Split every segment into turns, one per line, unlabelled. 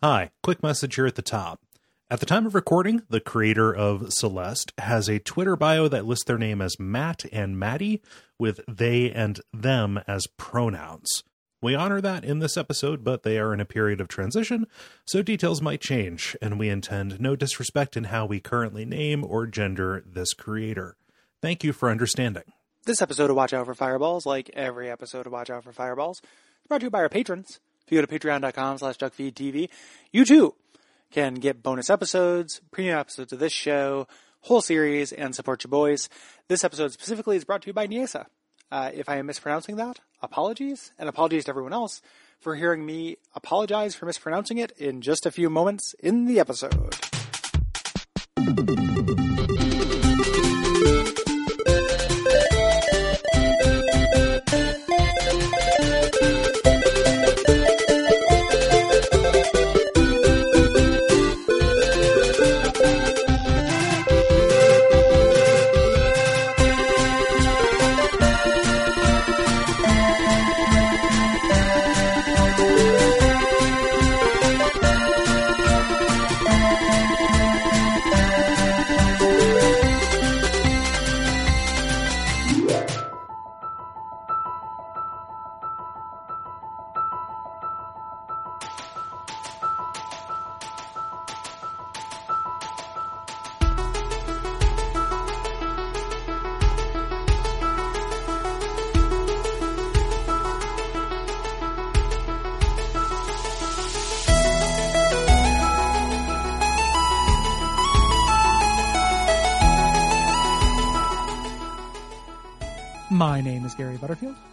Hi, quick message here at the top. At the time of recording, the creator of Celeste has a Twitter bio that lists their name as Matt and Maddie, with they and them as pronouns. We honor that in this episode, but they are in a period of transition, so details might change, and we intend no disrespect in how we currently name or gender this creator. Thank you for understanding.
This episode of Watch Out for Fireballs, like every episode of Watch Out for Fireballs, is brought to you by our patrons. If you go to patreon.com slash duckfeedtv, you too can get bonus episodes, premium episodes of this show, whole series, and support your boys. This episode specifically is brought to you by Neasa. Uh, if I am mispronouncing that, apologies, and apologies to everyone else for hearing me apologize for mispronouncing it in just a few moments in the episode.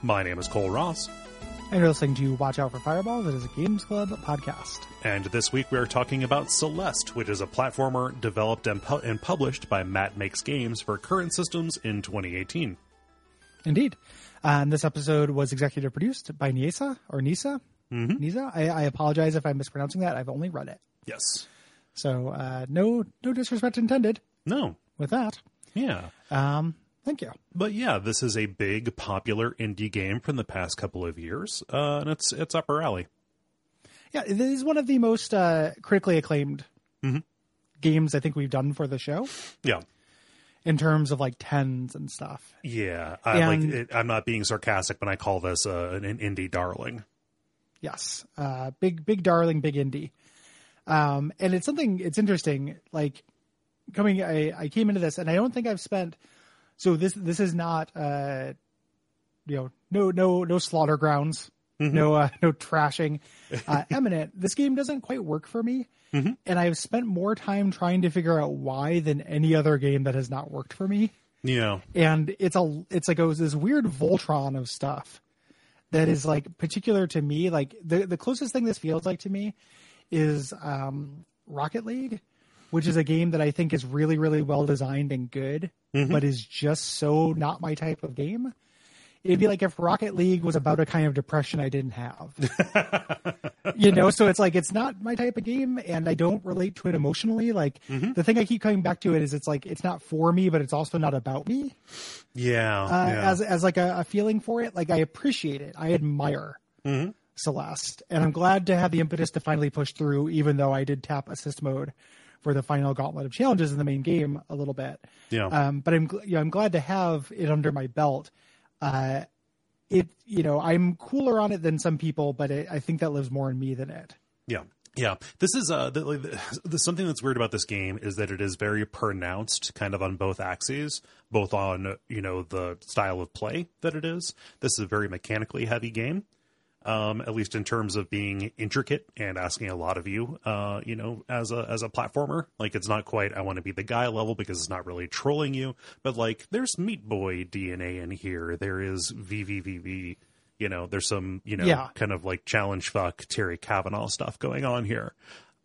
My name is
Kole Ross,
and you're listening to Watch Out for Fireballs. It is a Games Club podcast.
and this week we are talking about Celeste, which is a platformer developed and, pu- and published by Matt Makes Games for current systems in 2018.
Indeed. And this episode was executive produced by Neasa, or Nisa. Mm-hmm. Nisa. I, I apologize if I'm mispronouncing that. I've only read it.
Yes.
So uh, no no disrespect intended
No.
with that.
Yeah.
Um, thank you.
But yeah, this is a big, popular indie game from the past couple of years, uh, and it's it's up our alley.
Yeah, this is one of the most uh, critically acclaimed mm-hmm. games I think we've done for the show
Yeah.
in terms of like tens and stuff.
Yeah, I, like
And-
it, I'm not being sarcastic when I call this uh, an, an indie darling.
Yes, uh, big big darling, big indie. Um, and it's something. It's interesting. Like coming, I, I came into this, and I don't think I've spent. So this this is not, uh, you know, no no no slaughter grounds, no uh, no trashing. Uh, eminent. This game doesn't quite work for me, and I've spent more time trying to figure out why than any other game that has not worked for me
Yeah,
and it's a it's like a, this weird Voltron of stuff that is like particular to me. Like the the closest thing this feels like to me is um, Rocket League, which is a game that I think is really really well designed and good, mm-hmm. but is just so not my type of game. It'd be like if Rocket League was about a kind of depression I didn't have. you know, so it's like it's not my type of game and I don't relate to it emotionally. Like mm-hmm. the thing I keep coming back to it is it's like it's not for me, but it's also not about me
yeah,
uh,
yeah.
as as like a, a feeling for it. Like I appreciate it. I admire mm-hmm. Celeste, and I'm glad to have the impetus to finally push through. Even though I did tap assist mode for the final gauntlet of challenges in the main game a little bit.
Yeah.
Um, but I'm you know, I'm glad to have it under my belt. Uh, it you know I'm cooler on it than some people, but it, I think that lives more in me than it.
Yeah. Yeah. This is uh the, the, the, something that's weird about this game is that it is very pronounced kind of on both axes, both on, you know, the style of play that it is. This is a very mechanically heavy game. Um, at least in terms of being intricate and asking a lot of you, uh, you know, as a as a platformer. Like it's not quite I want to be the guy level because it's not really trolling you, but like there's Meat Boy DNA in here. There is VVVV you know, there's some, you know,
Yeah.
kind of like challenge fuck Terry Cavanagh stuff going on here.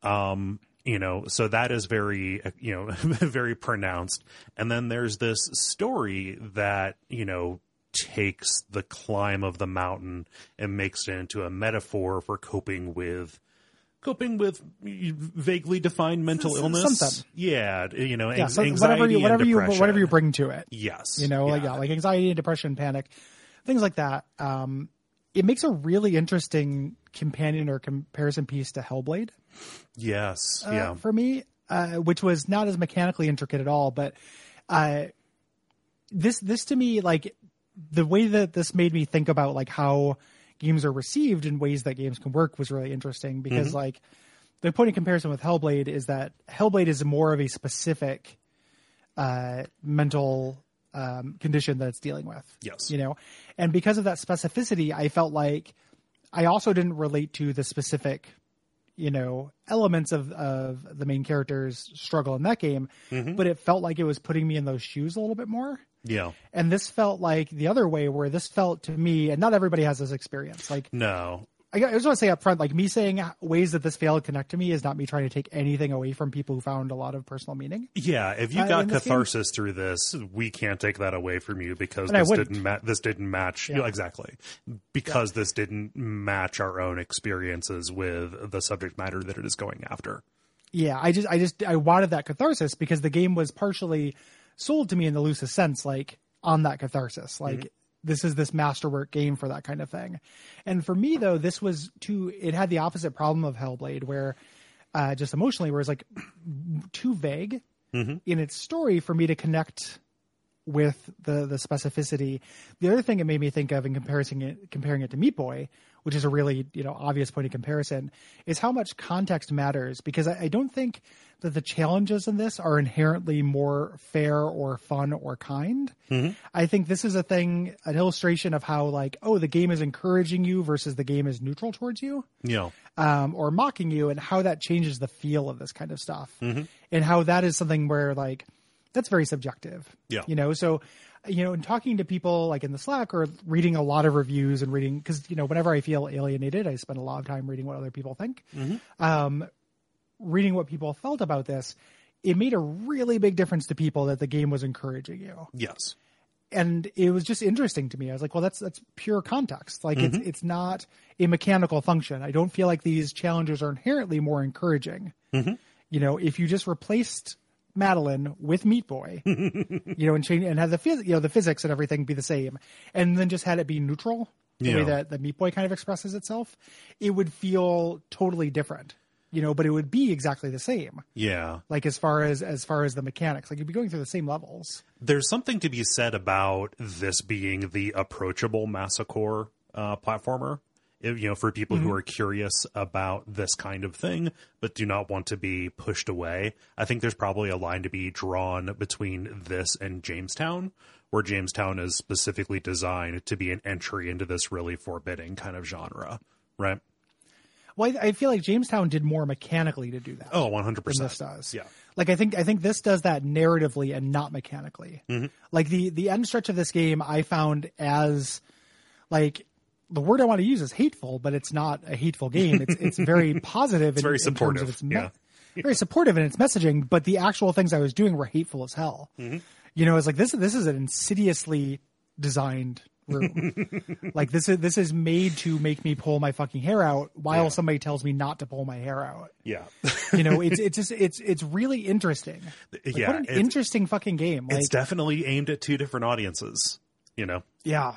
Um, you know, so that is very, you know, very pronounced. And then there's this story that, you know, takes the climb of the mountain and makes it into a metaphor for coping with coping with vaguely defined mental illness.
something.
Yeah, you know,
Yeah, so
anxiety
whatever you
and
whatever you
depression.
whatever you bring to it.
Yes,
you know like yeah like anxiety and depression panic things like that um it makes a really interesting companion or comparison piece to Hellblade
Yes.
uh,
yeah.
for me, uh, which was not as mechanically intricate at all. But uh, this this to me, like the way that this made me think about like how games are received and ways that games can work was really interesting because like the point in comparison with Hellblade is that Hellblade is more of a specific uh, mental um, condition that it's dealing with.
Yes.
You know, and because of that specificity, I felt like I also didn't relate to the specific, you know, elements of, of the main character's struggle in that game, but it felt like it was putting me in those shoes a little bit more.
Yeah.
And this felt like the other way where this felt to me, and not everybody has this experience. Like,
No.
I I just want to say up front, like me saying ways that this failed connect to me is not me trying to take anything away from people who found a lot of personal meaning.
Yeah, if you
Uh,
got catharsis through this, we can't take that away from you because
And
this didn't ma- this didn't match
Yeah.
exactly because this didn't match our own experiences with the subject matter that it is going after.
yeah i just i just i wanted that catharsis because the game was partially sold to me in the loosest sense like on that catharsis. Like this is this masterwork game for that kind of thing. And for me though this was too it had the opposite problem of hellblade where uh just emotionally where it's like too vague in its story for me to connect with the the specificity. The other thing it made me think of in comparison it comparing it to Meat Boy, which is a really you know obvious point of comparison, is how much context matters. Because I, I don't think that the challenges in this are inherently more fair or fun or kind. I think this is a thing, an illustration of how like oh the game is encouraging you versus the game is neutral towards you
know,
um, or mocking you, and how that changes the feel of this kind of stuff, and how that is something where like that's very subjective.
Yeah.
you know. So, you know, in talking to people like in the Slack or reading a lot of reviews and reading because you know whenever I feel alienated, I spend a lot of time reading what other people think. Um, reading what people felt about this, it made a really big difference to people that the game was encouraging you
yes.
and it was just interesting to me. I was like, well, that's that's pure context. Like it's mm-hmm. it's not a mechanical function. I don't feel like these challenges are inherently more encouraging. Mm-hmm. You know, if you just replaced Madeline with Meat Boy, you know, and change and have the phys- you know the physics and everything be the same, and then just had it be neutral, the way that the Meat Boy kind of expresses itself, it would feel totally different. You know, but it would be exactly the same.
Yeah.
Like as far as as far as the mechanics, like you'd be going through the same levels.
There's something to be said about this being the approachable Masocore uh, platformer. If, you know, for people who are curious about this kind of thing, but do not want to be pushed away, I think there's probably a line to be drawn between this and Jamestown, where Jamestown is specifically designed to be an entry into this really forbidding kind of genre, right?
Well, I, I feel like Jamestown did more mechanically to do that.
Oh, 100%.
than this does.
Yeah.
Like I think I think this does that narratively and not mechanically.
Mm-hmm.
Like the the end stretch of this game, I found as like the word I want to use is hateful, but it's not a hateful game. It's it's very positive. It's
very
in, terms
supportive,
of its me-
yeah.
very supportive in its messaging. But the actual things I was doing were hateful as hell.
Mm-hmm.
You know, it's like this this is an insidiously designed room. like this is this is made to make me pull my fucking hair out while
Yeah.
somebody tells me not to pull my hair out
Yeah.
you know it's it's just it's it's really interesting Like,
Yeah,
what an interesting fucking game like
it's definitely aimed at two different audiences, you know?
yeah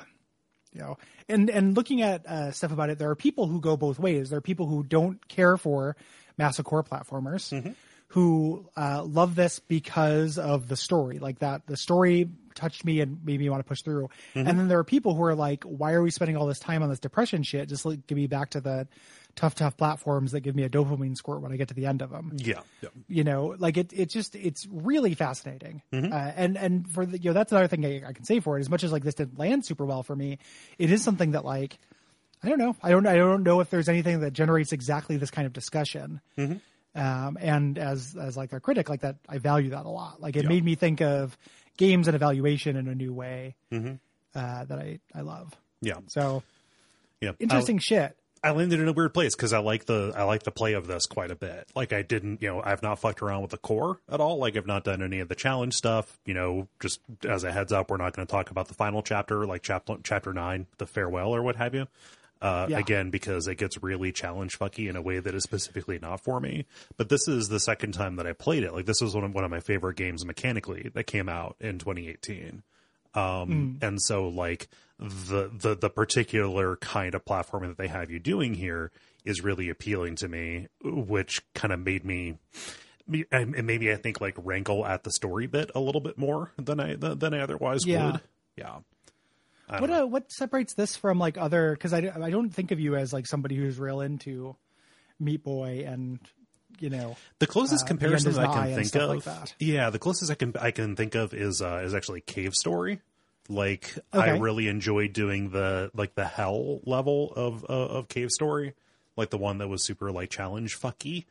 you know and and looking at uh, stuff about it there are people who go both ways there are people who don't care for masocore platformers
Mm-hmm.
Who uh, love this because of the story like that the story touched me and made me want to push through
Mm-hmm.
and then there are people who are like why are we spending all this time on this depression shit just like give me back to the tough tough platforms that give me a dopamine squirt when i get to the end of them
Yeah. yeah.
you know like it it just it's really fascinating
Mm-hmm.
uh, and and for the you know that's another thing I, I can say for it as much as like this didn't land super well for me it is something that like i don't know i don't i don't know if there's anything that generates exactly this kind of discussion
Mm-hmm.
Um and as as like a critic like that i value that a lot like it
Yeah.
made me think of games and evaluation in a new way
Mm-hmm.
uh that i i love
Yeah.
so
Yeah.
interesting shit
I landed in a weird place because I like the I like the play of this quite a bit. Like I didn't, you know, I've not fucked around with the core at all. Like I've not done any of the challenge stuff. You know, just as a heads up, we're not going to talk about the final chapter, like chapter chapter nine, the farewell or what have you. Uh,
Yeah.
Again, because it gets really challenge fucky in a way that is specifically not for me. But this is the second time that I played it. Like this was one of, one of my favorite games mechanically that came out in 2018. Um, and so like the the the particular kind of platforming that they have you doing here is really appealing to me, which kind of made me. me- And maybe I think like rankle at the story bit a little bit more than I than I otherwise
Yeah.
would. Yeah.
What uh, what separates this from like other? Because I, I don't think of you as like somebody who's real into Meat Boy and you know
The closest
uh,
comparison I can think of,
like that.
yeah, the closest I can I can think of is uh, is actually Cave Story. Like I really enjoyed doing the like the hell level of uh, of Cave Story, like the one that was super like challenge fucky,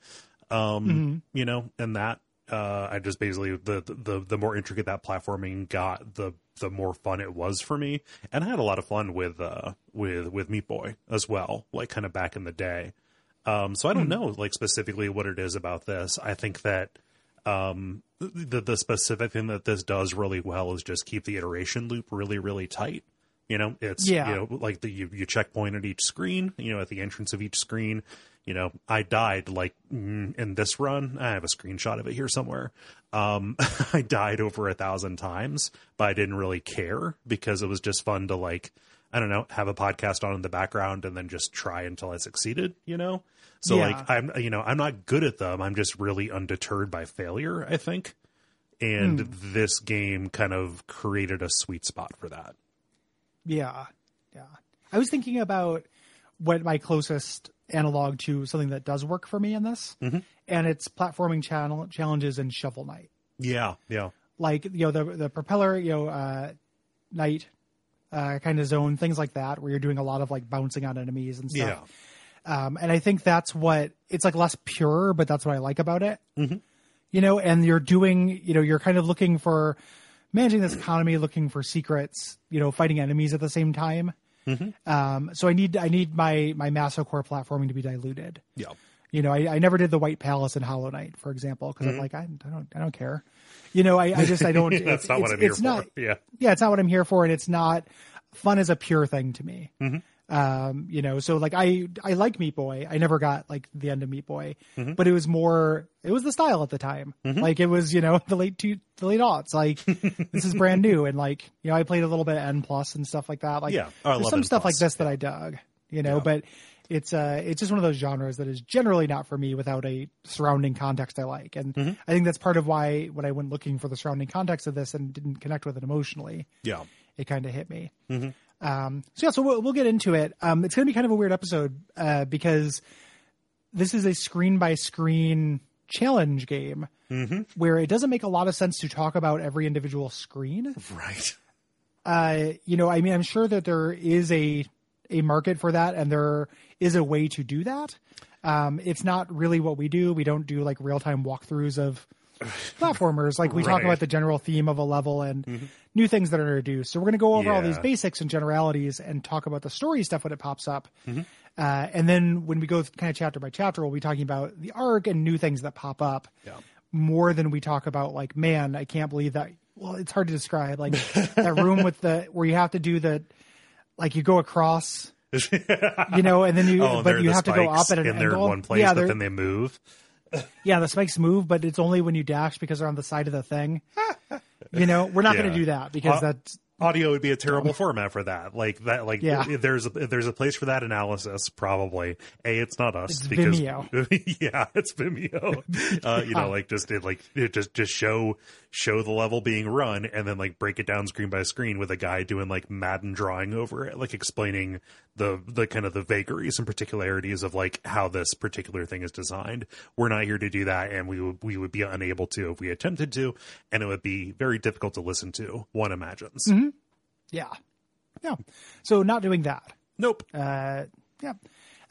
um,
Mm-hmm.
you know, and that uh, I just basically the, the the more intricate that platforming got, the the more fun it was for me, and I had a lot of fun with uh with with Meat Boy as well, like kind of back in the day. Um, so I don't know like specifically what it is about this. I think that um, the the specific thing that this does really well is just keep the iteration loop really really tight. You know, it's
Yeah.
you know like the you, you checkpoint at each screen. You know, at the entrance of each screen. You know, I died like mm, in this run. I have a screenshot of it here somewhere. Um, I died over a thousand times, but I didn't really care because it was just fun to like I don't know have a podcast on in the background and then just try until I succeeded. You know, so
Yeah.
like I'm you know I'm not good at them. I'm just really undeterred by failure. I think, and
Hmm.
this game kind of created a sweet spot for that.
yeah yeah. I was thinking about what my closest analog to something that does work for me in this,
Mm-hmm.
and it's platforming channel challenges and Shovel Knight.
Yeah, yeah,
like you know the the propeller you know uh night uh kind of zone things like that where you're doing a lot of like bouncing on enemies and
yeah.
stuff um and i think that's what it's like less pure but that's what i like about it
Mm-hmm.
you know and you're doing you know you're kind of looking for managing this economy looking for secrets you know fighting enemies at the same time
Mm-hmm.
um so i need i need my my masocore platforming to be diluted
Yeah.
you know, I, I never did the White Palace in Hollow Knight, for example, because
Mm-hmm.
I'm like, I, I don't, I don't care. You know, I, I just, I don't.
That's
it's,
not what
it's-
I'm here for.
Not,
Yeah.
yeah, it's not what I'm here for, and it's not fun as a pure thing to me.
Mm-hmm.
Um, you know, so like I, I like Meat Boy. I never got like the end of Meat Boy,
Mm-hmm.
but it was more, it was the style at the time. Like it was, you know, the late two, the late aughts. Like this is brand new, and like you know, I played a little bit of N plus and stuff like that. Like
Yeah. Oh,
there's some
N+.
stuff like this that I dug. You know, but it's uh it's just one of those genres that is generally not for me without a surrounding context I like. And
Mm-hmm.
I think that's part of why when I went looking for the surrounding context of this and didn't connect with it emotionally,
Yeah.
it kind of hit me.
Mm-hmm.
Um, so yeah, so we'll, we'll get into it. Um, it's going to be kind of a weird episode uh, because this is a screen by screen challenge game
Mm-hmm.
where it doesn't make a lot of sense to talk about every individual screen.
Right.
Uh, you know, I mean, I'm sure that there is a a market for that, and there is a way to do that. Um, it's not really what we do. We don't do like real time walkthroughs of platformers. Like we talk about the general theme of a level and new things that are introduced. So we're going to go over all these basics and generalities and talk about the story stuff when it pops up. Uh, and then when we go kind of chapter by chapter, we'll be talking about the arc and new things that pop up
Yeah.
more than we talk about like, man, I can't believe that. Well, it's hard to describe like that room with the where you have to do the like you go across, you know, and then you
Oh,
but you have to go up at an
and they're in
angle.
one place,
yeah,
but then they move.
Yeah, the spikes move, but it's only when you dash because they're on the side of the thing. you know, we're not going to do that because
Uh,
that's
Audio would be a terrible format for that. Like that. Like
Yeah.
there's a, there's a place for that analysis. Probably a. It's not us
It's
because
Vimeo.
yeah, it's Vimeo. Uh, you know, like just it, like it just just show show the level being run and then like break it down screen by screen with a guy doing like Madden drawing over it, like explaining the the kind of the vagaries and particularities of like how this particular thing is designed. We're not here to do that, and we would we would be unable to if we attempted to, and it would be very difficult to listen to. One imagines.
yeah, yeah. So not doing that.
Nope.
Uh, yeah.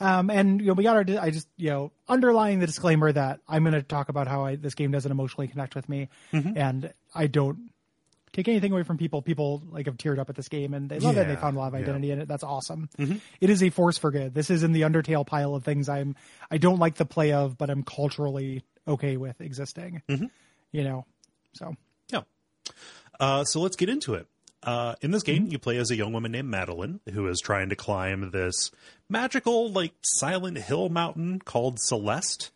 Um, and you know, we got our. I just you know underlying the disclaimer that I'm going to talk about how I, this game doesn't emotionally connect with me,
Mm-hmm.
and I don't take anything away from people. People like have teared up at this game and they love it. and They found a lot of
yeah. Mm-hmm.
identity in it. That's awesome. It is a force for good. This is in the Undertale pile of things I'm. I don't like the play of, but I'm culturally okay with existing.
Mm-hmm.
You know, so
Yeah. Uh, so let's get into it. Uh, in this game, you play as a young woman named Madeline who is trying to climb this magical, like Silent Hill mountain called Celeste.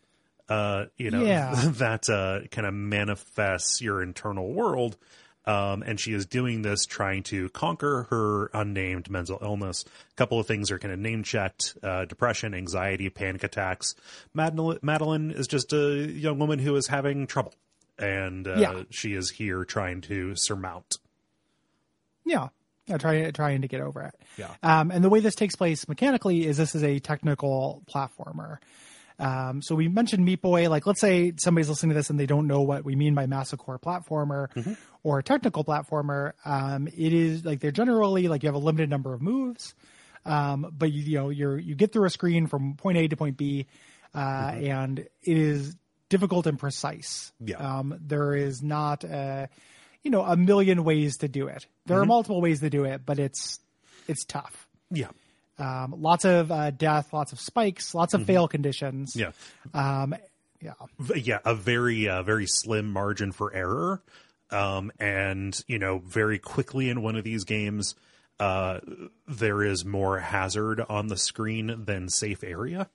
Uh, you know
Yeah.
that uh, kind of manifests your internal world. Um, and she is doing this trying to conquer her unnamed mental illness. A couple of things are kind of name checked uh, depression, anxiety, panic attacks. Madeline, Madeline is just a young woman who is having trouble, and uh,
Yeah.
she is here trying to surmount.
Yeah. Yeah, trying trying to get over it.
Yeah.
Um, and the way this takes place mechanically is this is a technical platformer. Um, so we mentioned Meat Boy. Like, let's say somebody's listening to this and they don't know what we mean by Masocore platformer or technical platformer. Um, it is like they're generally like you have a limited number of moves, um, but you, you know you're you get through a screen from point A to point B, uh, and it is difficult and precise.
Yeah.
Um, there is not a you know a million ways to do it. There are multiple ways to do it, but it's it's tough.
Yeah.
Um, lots of uh, death, lots of spikes, lots of fail conditions.
Yeah.
Um, yeah.
Yeah, a very uh, very slim margin for error, um, and you know very quickly in one of these games, uh, there is more hazard on the screen than safe area.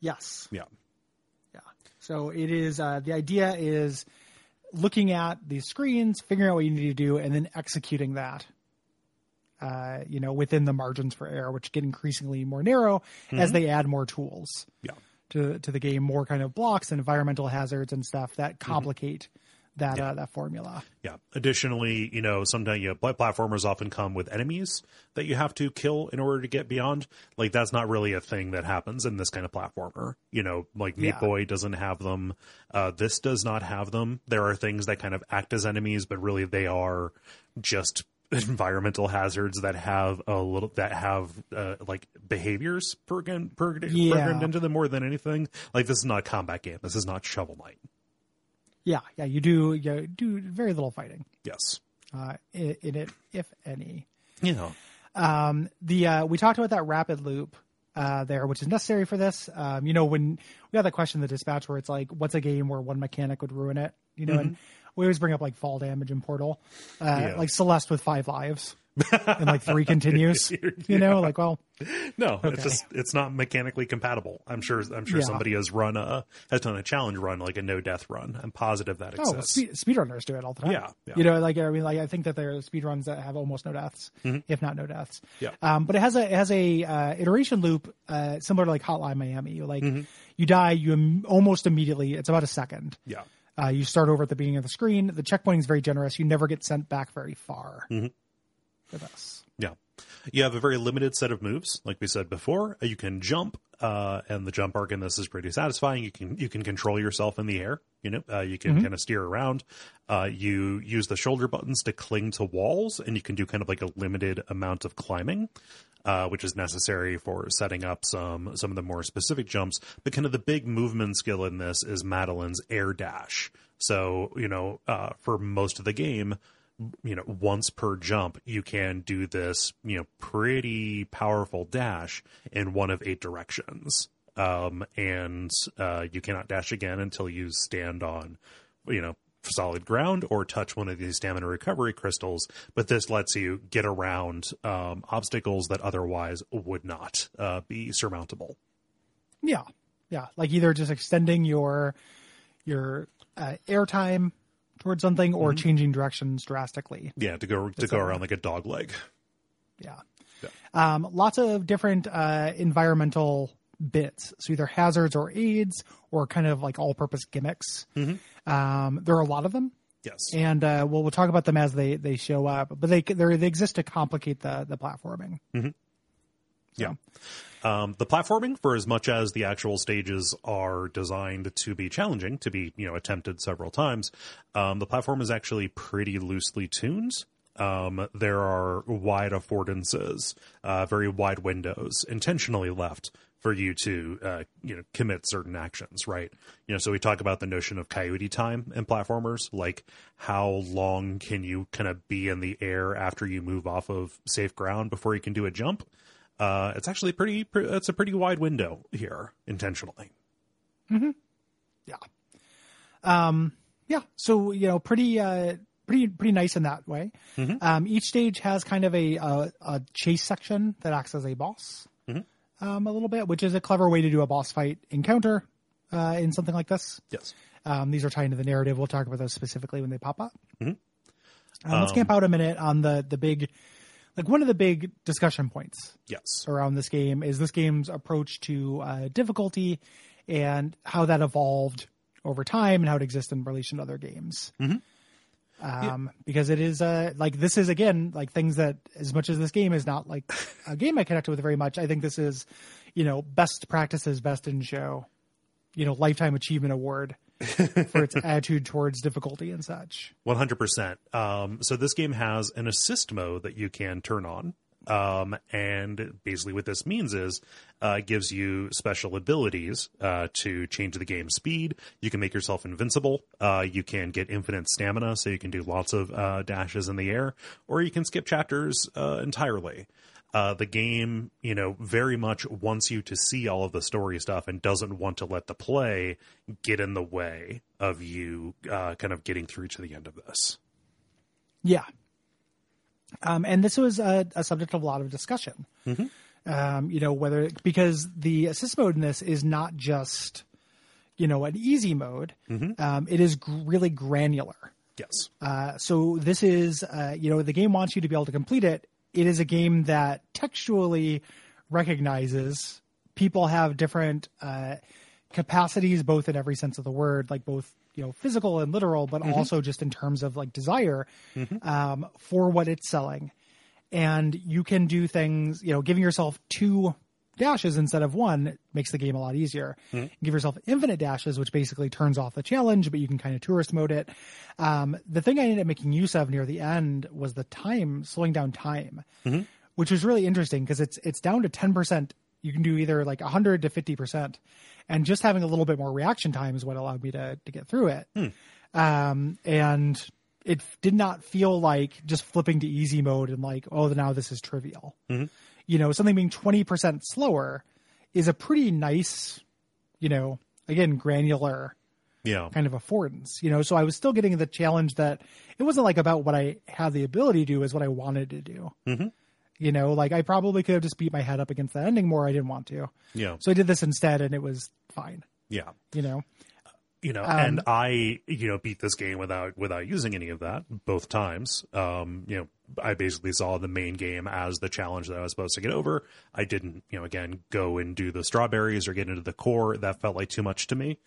Yes.
Yeah,
Yeah. So it is. Uh, the idea is looking at these screens, figuring out what you need to do, and then executing that. Uh, you know, within the margins for error, which get increasingly more narrow as they add more tools.
yeah,
to to the game more kind of blocks and environmental hazards and stuff that complicate that uh, that formula.
yeah. Additionally, you know, sometimes you know, platformers often come with enemies that you have to kill in order to get beyond. Like that's not really a thing that happens in this kind of platformer. You know, like Meat
Yeah.
Boy doesn't have them. Uh, this does not have them. There are things that kind of act as enemies, but really they are just environmental hazards that have a little that have uh, like behaviors program, prog-
Yeah.
programmed into them more than anything. Like this is not a combat game. This is not Shovel Knight.
Yeah, yeah, you do you do very little fighting
Yes.
uh, in, in it, if any.
You know.
Um, the uh, we talked about that rapid loop uh, there, which is necessary for this. Um, you know, when we had that question in the dispatch where it's like, what's a game where one mechanic would ruin it? You know, and we always bring up like fall damage in Portal, uh,
Yeah.
like Celeste with five lives and like three continues. You know, like well,
No,
Okay.
it's just it's not mechanically compatible. I'm sure I'm sure
Yeah.
somebody has run a has done a challenge run like a no death run. I'm positive that
Oh,
exists.
speed, speedrunners do it all the time.
Yeah, yeah.
You know, like I mean, like I think that there are speedruns that have almost no deaths, if not no deaths.
Mm-hmm. Yeah.
Um, but it has a it has a uh, iteration loop uh, similar to like Hotline Miami. You like
Mm-hmm.
you die, you Im- almost immediately. It's about a second.
yeah.
Uh, you start over at the beginning of the screen. The checkpointing is very generous. You never get sent back very far
Mm-hmm.
With us.
Yeah. You have a very limited set of moves, like we said before. You can jump, uh, and the jump arc in this is pretty satisfying. You can you can control yourself in the air. You know, uh, you can kind of steer around. Uh, you use the shoulder buttons to cling to walls, and you can do kind of like a limited amount of climbing, uh, which is necessary for setting up some some of the more specific jumps. But kind of the big movement skill in this is Madeline's air dash. So you know, uh, for most of the game, you know once per jump you can do this you know pretty powerful dash in one of eight directions. Um and uh you cannot dash again until you stand on you know solid ground or touch one of these stamina recovery crystals. But this lets you get around um obstacles that otherwise would not uh be surmountable.
Yeah, yeah. Like either just extending your your uh, airtime towards something or
Mm-hmm.
changing directions drastically.
yeah to go to go around like a dog leg
Yeah. Um, lots of different uh, environmental bits. So either hazards or aids or kind of like all purpose gimmicks. Um, there are a lot of them.
yes
And uh, we'll, we'll talk about them as they, they show up, but they they exist to complicate the the platforming.
Yeah. Um, the platforming, for as much as the actual stages are designed to be challenging, to be you know attempted several times, um, the platform is actually pretty loosely tuned. Um, there are wide affordances, uh, very wide windows, intentionally left for you to uh, you know commit certain actions. Right? You know, so we talk about the notion of coyote time in platformers, like how long can you kind of be in the air after you move off of safe ground before you can do a jump uh, it's actually pretty, pre- it's a pretty wide window here intentionally.
Yeah. Um, yeah. So you know, pretty uh, pretty pretty nice in that way. Um, each stage has kind of a, a a chase section that acts as a boss. Um, a little bit, which is a clever way to do a boss fight encounter uh, in something like this.
Yes.
Um, these are tied into the narrative. We'll talk about those specifically when they pop up. Uh, let's camp out a minute on the the big, like one of the big discussion points
Yes.
around this game is this game's approach to uh, difficulty and how that evolved over time and how it exists in relation to other games. Um, because it is uh, like this is again like things that as much as this game is not like a game I connect with very much, I think this is, you know, best practices, best in show, you know, lifetime achievement award for its attitude towards difficulty and such.
One hundred percent. Um, so this game has an assist mode that you can turn on, um, and basically what this means is uh, it gives you special abilities uh, to change the game speed. You can make yourself invincible. Uh, you can get infinite stamina, so you can do lots of uh, dashes in the air, or you can skip chapters uh, entirely. Uh, the game, you know, very much wants you to see all of the story stuff and doesn't want to let the play get in the way of you uh, kind of getting through to the end of this.
Yeah. Um, and this was a, a subject of a lot of discussion. Um, you know, whether because the assist mode in this is not just, you know, an easy mode. Um, it is gr- really granular.
Yes.
Uh, so this is, uh, you know, the game wants you to be able to complete it. It is a game that textually recognizes people have different uh, capacities, both in every sense of the word, like both you know physical and literal, but also just in terms of like desire um, for what it's selling. And you can do things, you know, giving yourself two dashes instead of one makes the game a lot easier. Give yourself infinite dashes, which basically turns off the challenge, but you can kind of tourist mode it. Um, the thing I ended up making use of near the end was the time, slowing down time, which was really interesting because it's it's down to ten percent. You can do either like hundred to fifty percent, and just having a little bit more reaction time is what allowed me to to get through it. Um, and it did not feel like just flipping to easy mode and like, oh, now this is trivial. You know, something being 20% slower is a pretty nice, you know, again, granular
Yeah.
kind of affordance, you know, so I was still getting the challenge that it wasn't like about what I had the ability to do is what I wanted to do. Mm-hmm. You know, like I probably could have just beat my head up against that ending more. I didn't want to.
Yeah.
So I did this instead and it was fine,
Yeah.
you know?
You know
Um,
and i you know beat this game without without using any of that both times. Um you know i basically saw the main game as the challenge that i was supposed to get over. I didn't you know again go and do the strawberries or get into the core. That felt like too much to me.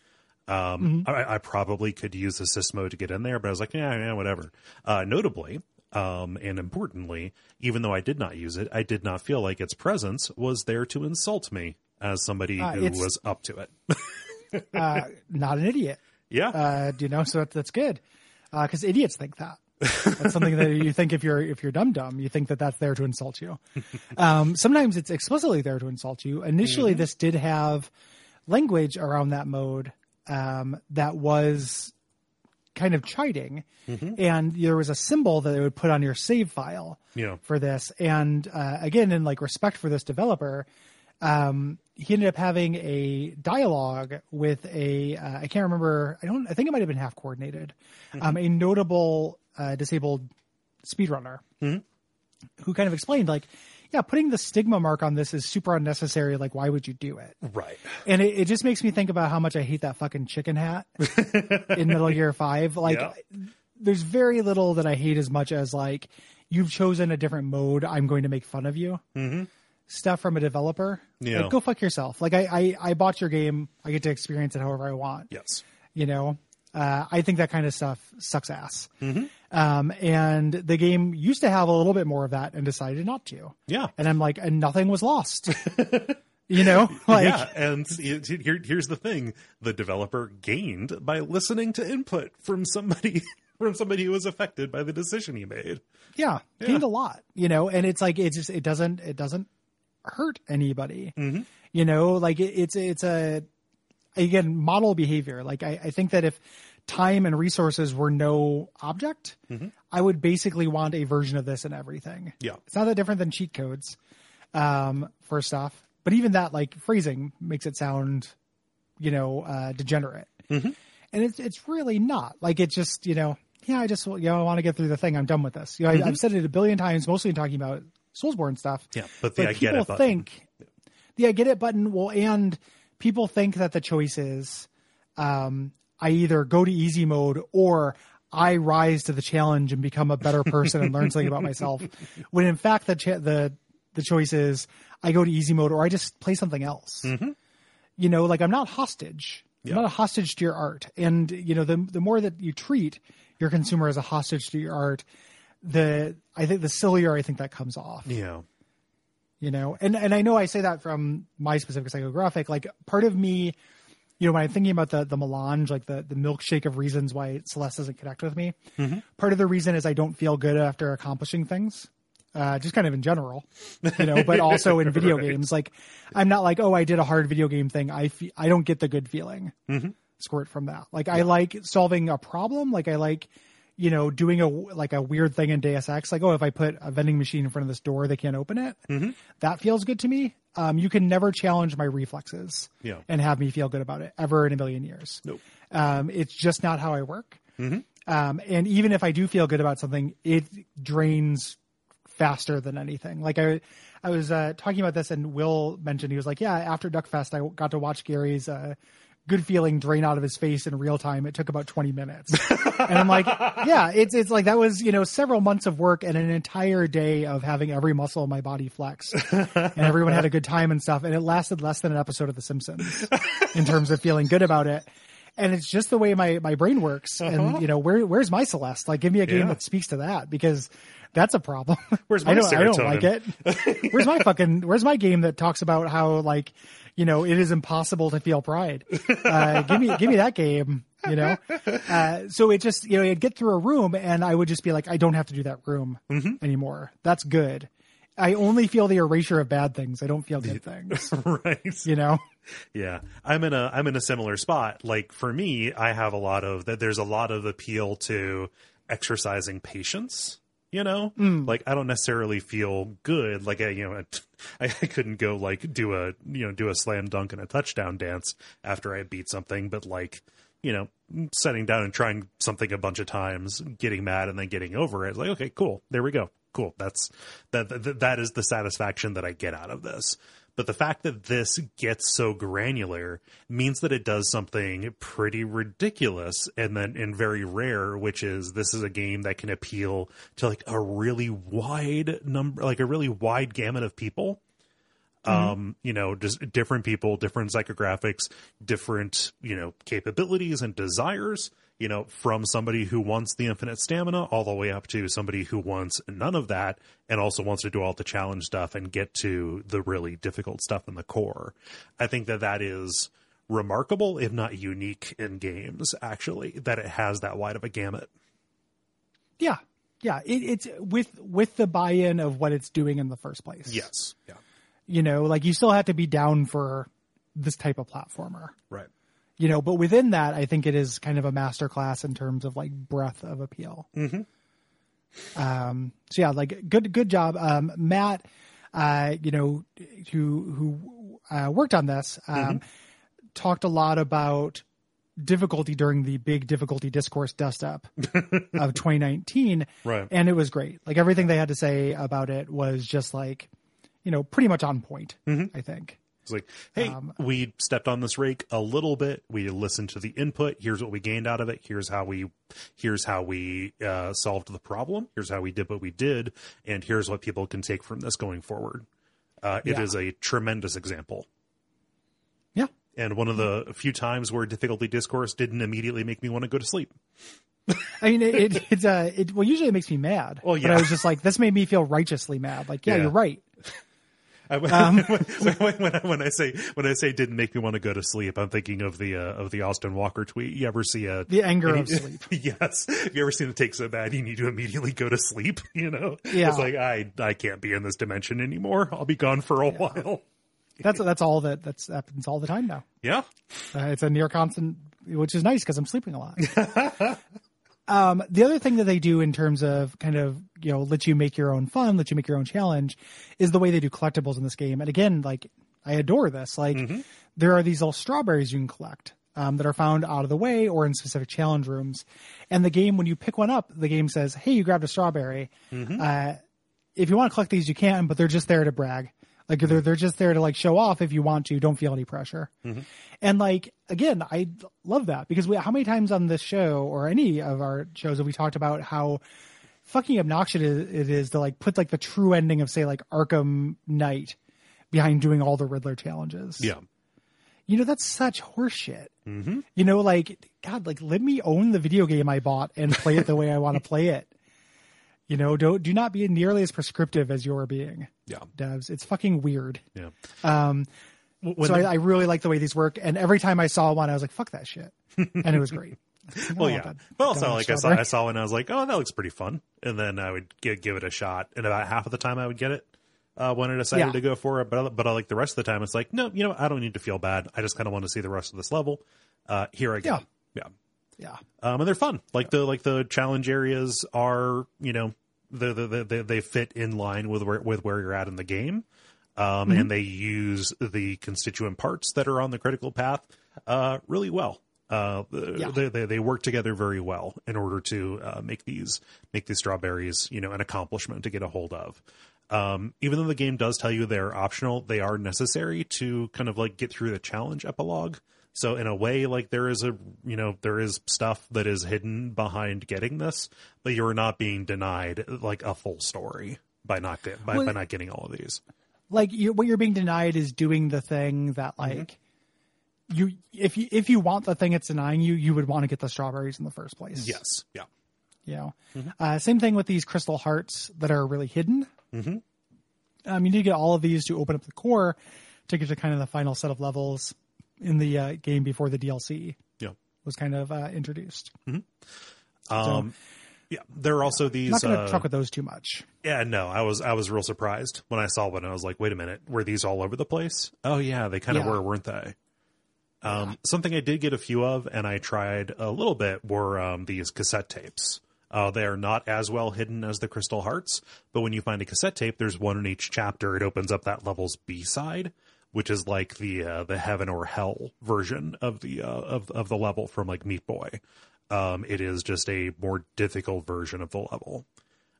Um I, I probably could use assist mode to get in there but i was like yeah yeah whatever. Uh notably um, and importantly, even though I did not use it, I did not feel like its presence was there to insult me as somebody
Uh,
who was up to it.
Uh, not an idiot.
yeah.
uh, you know, so that, that's good because idiots think that. That's something that you think if you're if you're dumb dumb, you think that that's there to insult you. Um, sometimes it's explicitly there to insult you. Initially, this did have language around that mode um, that was kind of chiding, and there was a symbol that it would put on your save file
Yeah.
for this. And uh, again, in like respect for this developer, um, he ended up having a dialogue with a uh, I can't remember. I don't. I think it might have been Halfcoordinated. Um, a notable uh, disabled speedrunner who kind of explained like, yeah, putting the stigma mark on this is super unnecessary. Like, why would you do it?
right.
And it, it just makes me think about how much I hate that fucking chicken hat in Metal Gear Five. Like,
Yeah.
there's very little that I hate as much as like you've chosen a different mode. I'm going to make fun of you. Mm-hmm. Stuff from a developer.
Yeah.
Like, go fuck yourself. Like I, I, I bought your game. I get to experience it however I want.
Yes.
You know, uh, I think that kind of stuff sucks ass. Um, and the game used to have a little bit more of that and decided not to.
Yeah.
And I'm like, and nothing was lost. you know, like
yeah, and it- here, here's the thing: the developer gained by listening to input from somebody from somebody who was affected by the decision he made.
yeah, gained a lot, you know, and it's like it just it doesn't it doesn't hurt anybody, you know, like it, it's it's a again model behavior. Like I, I think that if time and resources were no object, I would basically want a version of this in everything.
Yeah.
it's not that different than cheat codes um, for stuff, but even that like phrasing makes it sound, you know, uh, degenerate, and it's it's really not. Like it just you know, yeah, I just you know I want to get through the thing. I'm done with this. You know, I, I've said it a billion times, mostly in talking about Soulsborne stuff.
Yeah, but the I get
people
it button.
think the I get it button will and people think that the choice is um, I either go to easy mode or I rise to the challenge and become a better person and learn something about myself. When in fact the cha- the the choice is I go to easy mode or I just play something else. You know, like I'm not hostage.
Yeah.
I'm not a hostage to your art. And you know, the the more that you treat your consumer as a hostage to your art, the I think the sillier I think that comes off
Yeah.
you know and and i know i say that from my specific psychographic like part of me you know when i'm thinking about the the melange like the the milkshake of reasons why celeste doesn't connect with me part of the reason is i don't feel good after accomplishing things uh, just kind of in general, you know, but also in video games. Like, I'm not like, oh, I did a hard video game thing. I fe- I don't get the good feeling squirt from that. Like, I like solving a problem. Like, I like, you know, doing a like a weird thing in Deus Ex. Like, oh, if I put a vending machine in front of this door, they can't open it. That feels good to me. Um, you can never challenge my reflexes
Yeah.
and have me feel good about it ever in a million years.
Nope.
Um, it's just not how I work. Um, and even if I do feel good about something, it drains faster than anything. Like I, I was uh, talking about this, and Will mentioned he was like, "Yeah, after Duckfest, I got to watch Gary's uh, good feeling drain out of his face in real time. It took about twenty minutes." and I'm like, "Yeah, it's it's like that was you know several months of work and an entire day of having every muscle in my body flex, and everyone had a good time and stuff, and it lasted less than an episode of The Simpsons in terms of feeling good about it." And it's just the way my, my brain works. And, uh-huh. you know, where, where's my Celeste? Like, give me a game
Yeah.
that speaks to that because that's a problem.
Where's
I
my
don't, I don't like it. Where's my fucking, where's my game that talks about how, like, you know, it is impossible to feel pride? Uh, give me, give me that game, you know? Uh, so it just, you know, I'd get through a room and I would just be like, I don't have to do that room anymore. That's good. I only feel the erasure of bad things. I don't feel good things,
right.
you know?
Yeah, I'm in a I'm in a similar spot. Like for me, I have a lot of that. There's a lot of appeal to exercising patience. You know, mm. like I don't necessarily feel good. Like I, you know, I, I couldn't go like do a you know do a slam dunk and a touchdown dance after I beat something. But like you know, setting down and trying something a bunch of times, getting mad and then getting over it. Like okay, cool, there we go, cool. That's that that, that is the satisfaction that I get out of this. But the fact that this gets so granular means that it does something pretty ridiculous and then and very rare, which is this is a game that can appeal to like a really wide number, like a really wide gamut of people. Um, you know, just different people, different psychographics, different, you know, capabilities and desires, you know, from somebody who wants the infinite stamina all the way up to somebody who wants none of that and also wants to do all the challenge stuff and get to the really difficult stuff in the core. I think that that is remarkable, if not unique in games, actually, that it has that wide of a gamut.
Yeah. Yeah. It, it's with, with the buy-in of what it's doing in the first place.
Yes. Yeah.
You know, like you still have to be down for this type of platformer,
Right.
You know, but within that, I think it is kind of a masterclass in terms of like breadth of appeal. Mm-hmm. Um, so yeah, like good, good job. Um, Matt, uh, you know, who, who, uh, worked on this, um, talked a lot about difficulty during the big difficulty discourse dust up of 2019.
Right.
And it was great. Like everything they had to say about it was just like, you know, pretty much on point, I think.
It's like, hey,
Um,
we stepped on this rake a little bit. We listened to the input. Here's what we gained out of it. Here's how we, here's how we uh, solved the problem. Here's how we did what we did, and here's what people can take from this going forward. Uh, It
Yeah.
is a tremendous example,
Yeah.
and one of the few times where difficulty discourse didn't immediately make me want to go to sleep.
I mean, it, it it's uh, it well usually it makes me mad.
Well, yeah. But.
I was just like, this made me feel righteously mad. Like, yeah,
Yeah.
you're right.
I, when, when, I, when I say when I say didn't make me want to go to sleep, I'm thinking of the uh, of the Austin Walker tweet. You ever see a
The anger of sleep.
yes. Have you ever seen it take so bad you need to immediately go to sleep? You know,
Yeah.
it's like I I can't be in this dimension anymore. I'll be gone for a while.
That's that's all that that's happens all the time now.
Yeah,
Uh, it's a near constant, which is nice because I'm sleeping a lot. Um, the other thing that they do in terms of kind of you know let you make your own fun, let you make your own challenge, is the way they do collectibles in this game. And again, like I adore this. Like there are these little strawberries you can collect. Um, that are found out of the way or in specific challenge rooms, and the game when you pick one up, the game says, "Hey, you grabbed a strawberry. Uh, if you want to collect these, you can, but they're just there to brag. Like they're they're just there to like show off if you want to. Don't feel any pressure. And like again, I love that because we how many times on this show or any of our shows have we talked about how fucking obnoxious it is to like put like the true ending of say like Arkham Knight behind doing all the Riddler challenges.
Yeah.
You know, that's such horseshit. Mm-hmm. You know, like, God, like, let me own the video game I bought and play it the way I want to play it. You know, don't, do not be nearly as prescriptive as you're being,
Yeah.
devs. It's fucking weird.
Yeah.
Um,
When
so
the-
I, I really like the way these work. And every time I saw one, I was like, fuck that shit. And it was great.
well, yeah.
want that
But also, like I saw,
strawberry.
I saw one, I was like, oh, that looks pretty fun, and then I would give, give it a shot, and about half of the time I would get it uh, when I decided
Yeah.
to go for it. But but I like the rest of the time, it's like, no, you know, I don't need to feel bad. I just kind of want to see the rest of this level. Uh, here I go.
Yeah.
yeah.
Yeah.
um, and they're fun. Like the like the challenge areas are, you know, the, the, the, they they fit in line with where with where you're at in the game, um,
Mm-hmm.
and they use the constituent parts that are on the critical path uh, really well. Uh,
Yeah.
they, they they work together very well in order to uh, make these make these strawberries, you know, an accomplishment to get a hold of. Um, even though the game does tell you they're optional, they are necessary to kind of like get through the challenge epilogue. So in a way, like there is a you know there is stuff that is hidden behind getting this, but you're not being denied like a full story by not get, by,
Well-
by not getting all of these.
like you, what you're being denied is doing the thing that like you if you if you want the thing it's denying you you would want to get the strawberries in the first place.
Yes, yeah,
you know? Uh, same thing with these crystal hearts that are really hidden. Mm-hmm. um, you need to get all of these to open up the core to get to kind of the final set of levels in the uh, game before the dlc
yeah.
was kind of uh, introduced
Um, yeah, there are also these.
not going to
uh,
truck with those too much
Yeah, no, I was I was real surprised when I saw one. I was like, wait a minute, were these all over the place? Oh yeah, they kind of
Yeah.
were, weren't they? Um, Something I did get a few of, and I tried a little bit, were um, these cassette tapes. Uh, they are not as well hidden as the Crystal Hearts, but when you find a cassette tape, there's one in each chapter. It opens up that level's B side, which is like the uh, the heaven or hell version of the uh, of of the level from like Meat Boy. Um, it is just a more difficult version of the level.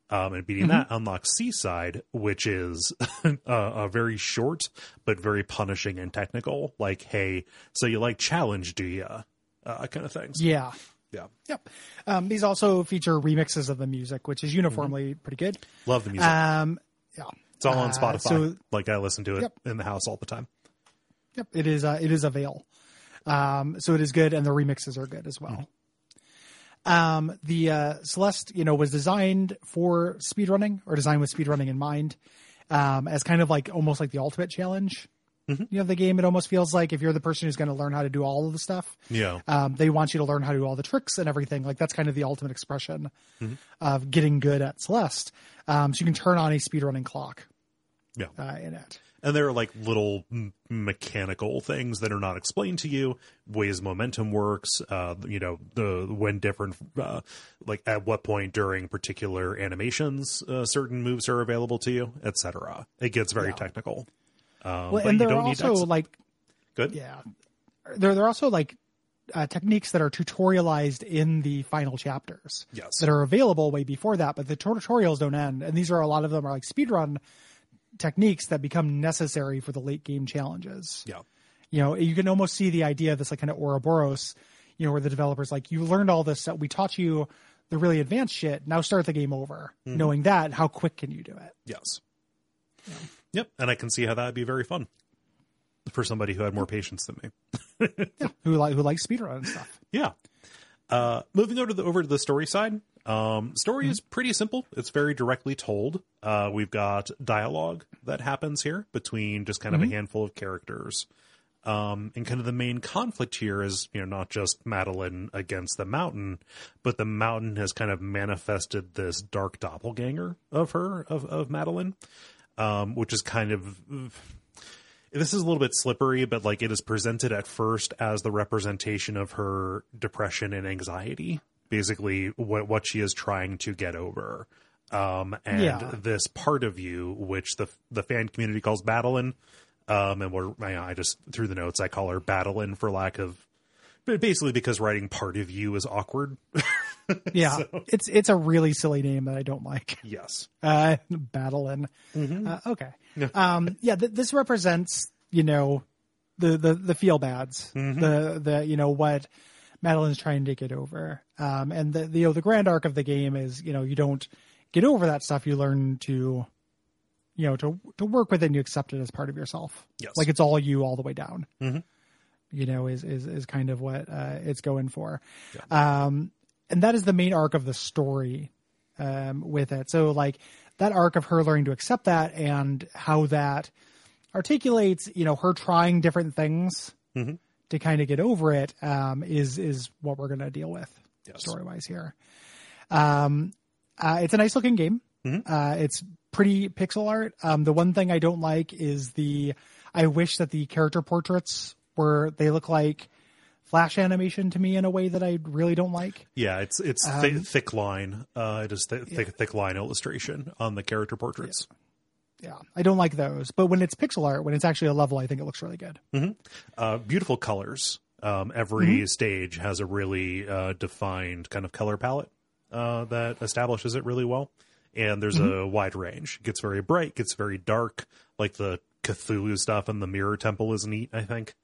Um, and beating that unlocks C-side, which is uh, a very short but very punishing and technical. Like, hey, so you like challenge, do you? Uh, kind of things.
yeah
Yeah.
yep um, these also feature remixes of the music which is uniformly pretty good
Love the music.
um, yeah
it's all on
uh,
Spotify.
so-
like, I listen to it
Yep.
in the house all the time.
Yep, it is. Uh, it is a veil. Um, so it is good, and the remixes are good as well. Um, the uh, Celeste, you know, was designed for speedrunning or designed with speedrunning in mind, um, as kind of like almost like the ultimate challenge. You know, the game. It almost feels like if you're the person who's going to learn how to do all of the stuff,
Yeah.
um, they want you to learn how to do all the tricks and everything. Like that's kind of the ultimate expression of getting good at Celeste. Um, so you can turn on a speedrunning clock
Yeah.
uh, in it.
and there are like little m- mechanical things that are not explained to you ways momentum works uh you know the when different uh like at what point during particular animations uh, certain moves are available to you etc it gets very
Yeah.
technical um,
Well, and there are also
dex.
like
good
yeah there there are also like uh, techniques that are tutorialized in the final chapters
Yes.
that are available way before that but the tutorials don't end and these are a lot of them are like speedrun techniques that become necessary for the late game challenges.
Yeah.
You know you can almost see the idea of this like kind of Ouroboros you know where the developers like you learned all this stuff we taught you the really advanced shit now start the game over.
Mm-hmm.
knowing that how quick can you do it?
Yes. Yep and i can see how that would be very fun for somebody who had more patience than me.
Who like who likes speedrun and stuff.
Yeah. Uh, moving over to the over to the story side. Um, story is pretty simple. It's very directly told. Uh, we've got dialogue that happens here between just kind of a handful of characters. Um, and kind of the main conflict here is, you know, not just Madeline against the mountain, but the mountain has kind of manifested this dark doppelganger of her, of, of Madeline, um, which is kind of, this is a little bit slippery, but like it is presented at first as the representation of her depression and anxiety, basically what what she is trying to get over. Um, and
Yeah.
this part of you, which the the fan community calls Badeline, um, and we're I I just through the notes I call her Badeline for lack of, but basically because writing part of you is awkward.
Yeah,
So-
it's it's a really silly name that I don't like.
yes.
Uh, Badeline. Uh, okay. Um, yeah, th- this represents you know the the the feel bads, the the you know what Madeline's trying to get over, um, and the, the you know the grand arc of the game is you know you don't get over that stuff, you learn to you know to to work with it and you accept it as part of yourself.
Yes.
like it's all you all the way down. You know, is is is kind of what uh, it's going for, um, and that is the main arc of the story um, with it. So like that arc of her learning to accept that and how that articulates, you know, her trying different things to kind of get over it um, is is what we're going to deal with
Yes.
story wise here. Um, uh, it's a nice looking game. Uh, it's pretty pixel art. Um, the one thing I don't like is the. I wish that the character portraits were they look like flash animation to me in a way that I really don't like.
Yeah, it's it's
Um,
thick line. Uh, it is th- thick thick line illustration on the character portraits.
Yeah, I don't like those. But when it's pixel art, when it's actually a level, I think it looks really good.
Uh, beautiful colors. Um, every stage has a really uh, defined kind of color palette uh, that establishes it really well. And there's a wide range. It gets very bright, gets very dark. Like the Cthulhu stuff and the Mirror Temple is neat. I think.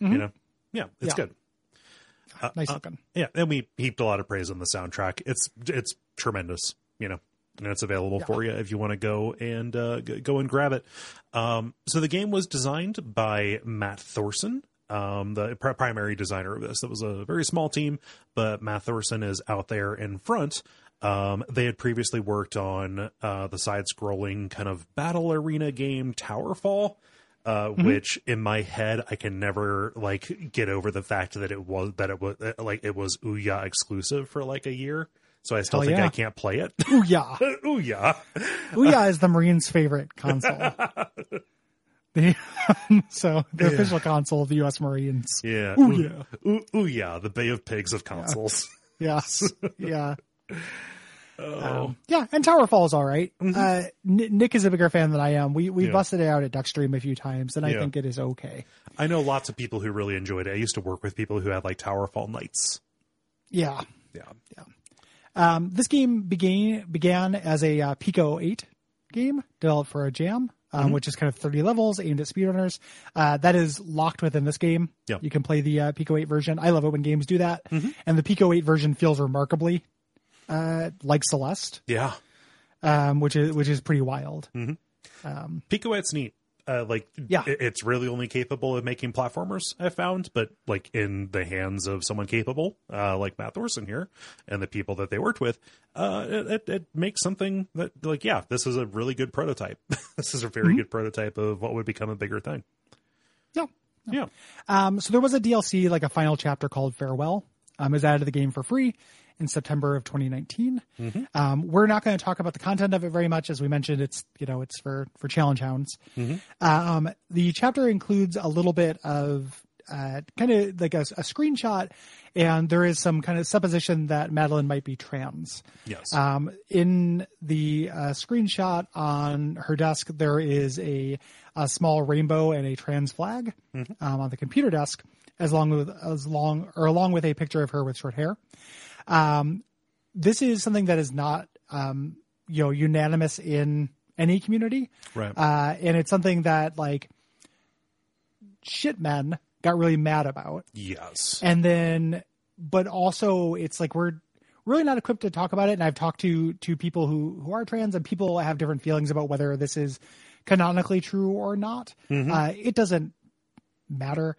You know, yeah, it's
Yeah.
good.
nice looking.
Yeah, and we heaped a lot of praise on the soundtrack. It's it's tremendous, you know, and it's available for you if you want to go and uh, g- go and grab it. Um, so the game was designed by Matt Thorson, um, the pr- primary designer of this. It was a very small team, but Matt Thorson is out there in front. Um, they had previously worked on uh, the side-scrolling kind of battle arena game Towerfall uh, which in my head I can never like get over the fact that it was that it was uh, like it was Ouya exclusive for like a year. So I still
Hell
think
yeah.
I can't play it.
Ooh yeah,
Ooh
yeah. Ooh yeah is the Marines' favorite console. The- so the official console of the U.S. Marines.
Yeah.
Ouya.
Ooh, yeah, the Bay of Pigs of consoles.
Yes, yeah.
Oh.
Um, yeah, and Towerfall is all right. Uh, N- Nick is a bigger fan than I am. We we
Mm-hmm. Yeah.
busted it out at Duckstream a few times, and I
Yeah.
think it is okay.
I know lots of people who really enjoyed it. I used to work with people who had like Towerfall nights.
Yeah.
Yeah, Yeah.
Um, this game began began as a uh, Pico 8 game developed for a Jam, um, which is kind of 30 levels aimed at speedrunners. Uh, that is locked within this game.
Yep.
You can play the uh, Pico 8 version. I love it when games do that. And the Pico 8 version feels remarkably uh, like Celeste,
Yeah.
um, which is which is pretty wild.
Pico 8's neat. Uh, like,
Yeah.
it's really only capable of making platformers. I found, but like in the hands of someone capable, uh, like Matt Thorson here, and the people that they worked with, uh, it, it, it makes something that, like, yeah, this is a really good prototype. this is a very
Mm-hmm.
good prototype of what would become a bigger thing.
Yeah.
Yeah,
Um, so there was a DLC, like a final chapter called Farewell. Um, was added to the game for free in September of 2019. Um, we're not going to talk about the content of it very much, as we mentioned. It's you know it's for for challenge hounds. Um, the chapter includes a little bit of uh, kind of like a, a screenshot, and there is some kind of supposition that Madeline might be trans.
yes,
Um, in the uh, screenshot on her desk, there is a, a small rainbow and a trans flag um, on the computer desk, as long with as long or along with a picture of her with short hair. Um, this is something that is not um, you know unanimous in any community,
right.
uh, and it's something that like shit men got really mad about.
Yes,
and then but also it's like we're really not equipped to talk about it. And i've talked to to people who who are trans and people have different feelings about whether this is canonically true or not. Uh, it doesn't matter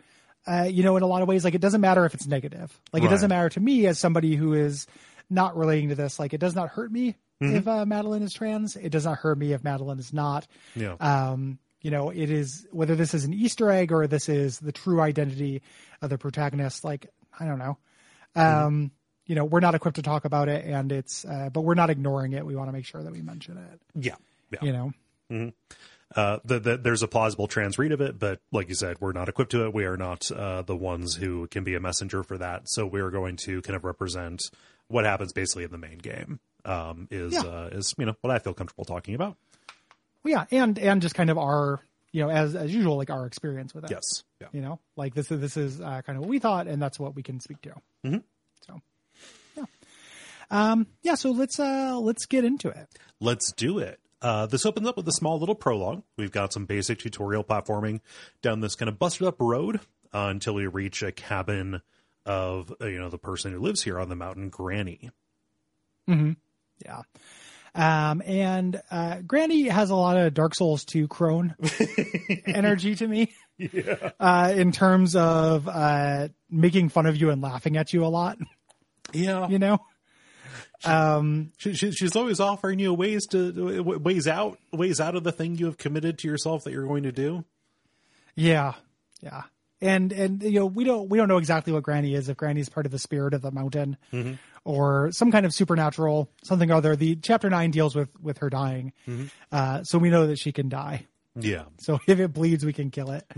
uh, you know in a lot of ways like it doesn't matter if it's negative like it doesn't matter to me as somebody who is not relating to this like it does not hurt me if uh, madeline is trans it does not hurt me if madeline is not
yeah,
um, you know, it is whether this is an Easter egg or this is the true identity of the protagonist. Like, I don't know. Um, you know, we're not equipped to talk about it, and it's, uh, but we're not ignoring it. We want to make sure that we mention it.
yeah, yeah.
You know,
uh, the, the, there's a plausible trans read of it, but like you said, we're not equipped to it. We are not uh, the ones who can be a messenger for that. So we're going to kind of represent what happens basically in the main game. Um, is
Yeah.
uh, is you know what I feel comfortable talking about.
well, yeah, and and just kind of our, you know, as as usual, like our experience with it.
Yes, yeah,
You know, like this is this is uh, kind of what we thought, and that's what we can speak to.
Mhm.
So, yeah. Um, yeah, so let's uh, let's get into it.
Let's do it. Uh, this opens up with a small little prologue. We've got some basic tutorial platforming down this kind of busted up road uh, until we reach a cabin of uh, you know the person who lives here on the mountain, Granny.
Yeah. Um, and uh, Granny has a lot of Dark Souls 2 crone energy to me.
Yeah,
Uh, in terms of uh, making fun of you and laughing at you a lot,
yeah.
you know? Um,
She, she, she's always offering you ways to ways out ways out of the thing you have committed to yourself that you're going to do.
yeah, yeah. And and you know we don't we don't know exactly what Granny is if Granny's part of the spirit of the mountain or some kind of supernatural something other. The chapter nine deals with with her dying, uh, so we know that she can die.
Yeah,
So if it bleeds, we can kill it.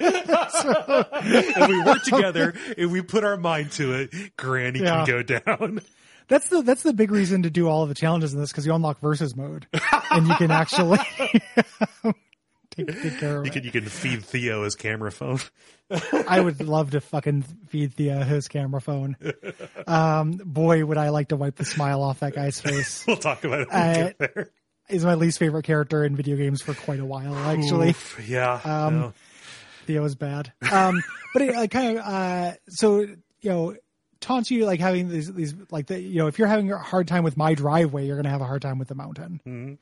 if we work together, if we put our mind to it, Granny
Yeah.
can go down.
That's the that's the big reason to do all of the challenges in this because you unlock versus mode and you can actually take, take care of
You
it.
can you can feed Theo his camera phone.
I would love to fucking feed Theo his camera phone. Um, boy, would I like to wipe the smile off that guy's face.
We'll talk about it when we
Uh,
get there.
Is my least favorite character in video games for quite a while. Actually,
Oof, yeah.
Um,
no.
Theo is bad. Um, but it like, kind of uh, so you know taunts you like having these these like the, you know if you're having a hard time with my driveway, you're gonna have a hard time with the mountain.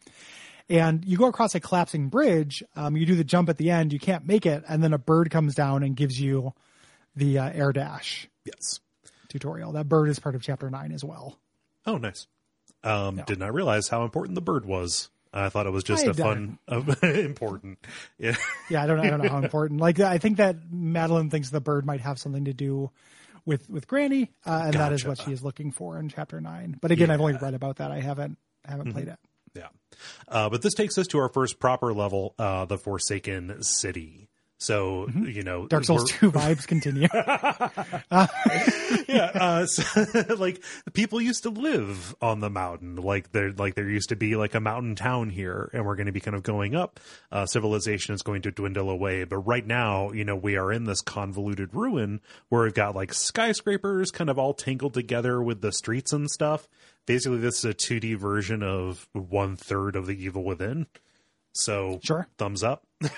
And you go across a collapsing bridge. Um, you do the jump at the end. You can't make it, and then a bird comes down and gives you the uh, air dash
Yes.
tutorial. That bird is part of chapter nine as well.
Oh, nice. Um, Did not realize how important the bird was. I thought it was just a fun, important. Yeah.
Yeah, I don't I don't know how important. Like I think that Madeline thinks the bird might have something to do with with Granny, uh, and that is what she is looking for in chapter nine. But again, I've only read about that. I haven't haven't played it.
Yeah. Uh, but this takes us to our first proper level, uh, the Forsaken City. So, you know,
Mm-hmm. Dark Souls two vibes continue.
yeah, uh, so, like people used to live on the mountain. Like there, like there used to be like a mountain town here, and we're going to be kind of going up. Uh, civilization is going to dwindle away, but right now, you know, we are in this convoluted ruin where we've got like skyscrapers kind of all tangled together with the streets and stuff. Basically, this is a 2D version of one third of the Evil Within. So,
Sure.
thumbs up.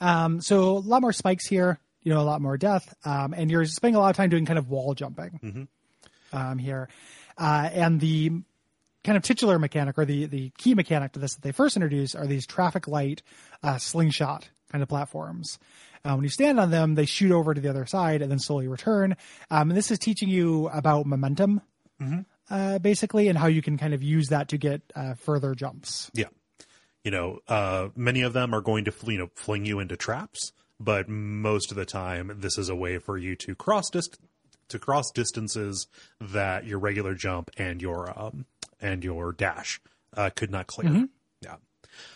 Um, so a lot more spikes here, you know, a lot more death, um, and you're spending a lot of time doing kind of wall jumping um, here. Uh, and the kind of titular mechanic or the, the key mechanic to this that they first introduced are these traffic light uh, slingshot kind of platforms. Uh, when you stand on them, they shoot over to the other side and then slowly return. Um, and this is teaching you about momentum, uh, basically, and how you can kind of use that to get uh, further jumps.
Yeah. You know, uh, many of them are going to, you know, fling you into traps, but most of the time, this is a way for you to cross dist- to cross distances that your regular jump and your um, and your dash uh, could not clear. Yeah.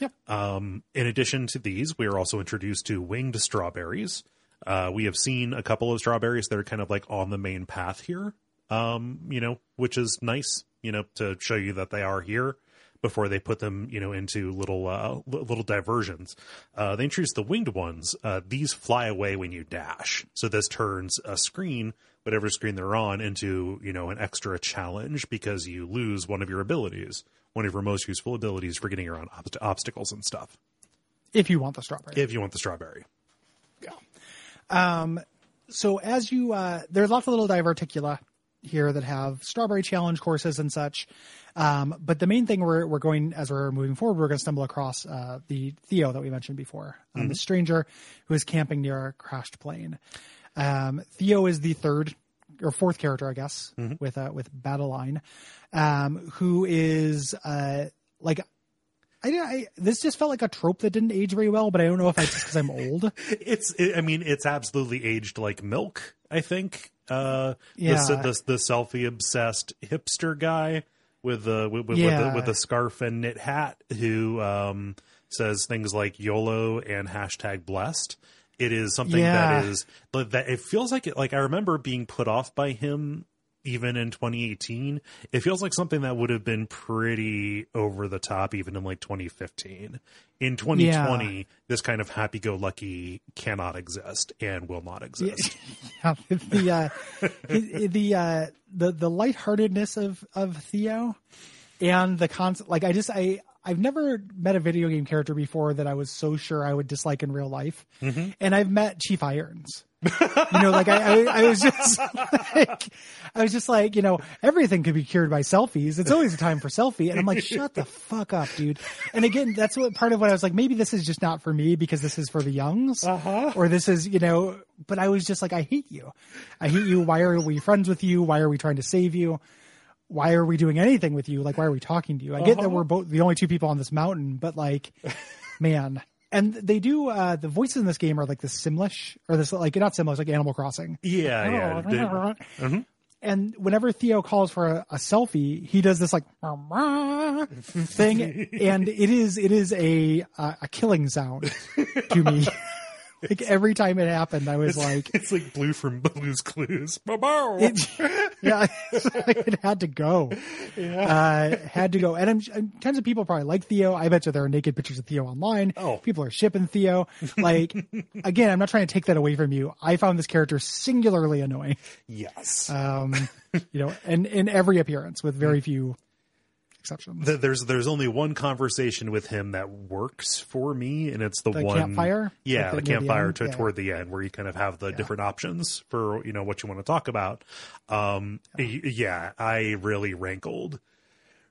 Yep.
Um, in addition to these, we are also introduced to winged strawberries. Uh, we have seen a couple of strawberries that are kind of like on the main path here, um, you know, which is nice, you know, to show you that they are here before they put them, you know, into little uh, little diversions. Uh, they introduce the winged ones. Uh, these fly away when you dash, so this turns a screen, whatever screen they're on, into you know an extra challenge because you lose one of your abilities, one of your most useful abilities for getting around obst- obstacles and stuff.
If you want the strawberry.
If you want the strawberry, Yeah. Um.
so as you uh there's lots of little diverticula here that have strawberry challenge courses and such um but the main thing we're we're going as we're moving forward we're going to stumble across uh the theo that we mentioned before um, the stranger who is camping near a crashed plane um theo is the third or fourth character i guess with uh with Badeline um who is uh like I, I this just felt like a trope that didn't age very well, but I don't know if I because I'm old.
it's it, I mean it's absolutely aged like milk. I think uh,
Yeah.
the, the the selfie obsessed hipster guy with the with, with,
Yeah.
with the with the scarf and knit hat who um, says things like YOLO and hashtag blessed. It is something
Yeah.
that is but that it feels like it like I remember being put off by him even in 2018 it feels like something that would have been pretty over the top even in like 2015 in 2020 this kind of happy-go-lucky cannot exist and will not exist.
Yeah, the uh, the uh, the the lightheartedness of of Theo and the concept. Like I just I I've never met a video game character before that I was so sure I would dislike in real life, and I've met Chief Irons. You know, like I, I, I was just like, I was just like, you know, everything could be cured by selfies. It's always a time for selfie. And I'm like, shut the fuck up, dude. And again, that's what part of what I was like, maybe this is just not for me because this is for the youngs
Uh-huh.
or this is, you know, but I was just like, I hate you. I hate you. Why are we friends with you? Why are we trying to save you? Why are we doing anything with you? Like, why are we talking to you? I get that we're both the only two people on this mountain, but like, man. And they do, uh, the voices in this game are like this Simlish or this, like, not Simlish, like Animal Crossing.
Yeah, yeah. They- Mm-hmm.
And whenever Theo calls for a, a selfie, he does this like thing, and it is it is a uh, a killing sound to me. like every time it happened, I was like,
it's like Blue from Blue's Clues.
It, yeah, it had to go. Uh, had to go. And I'm, I'm- tons of people probably like Theo. I bet you there are naked pictures of Theo online.
Oh.
people are shipping Theo. Like, again, I'm not trying to take that away from you. I found this character singularly annoying.
yes.
Um, you know, and in every appearance with very few exceptions.
Th- there's there's only one conversation with him that works for me, and it's the,
The
one
campfire?
Yeah,
Like
the
the- the
campfire to,
Yeah.
toward the end, where you kind of have the different options for you know what you want to talk about. Um, y- yeah, I really rankled,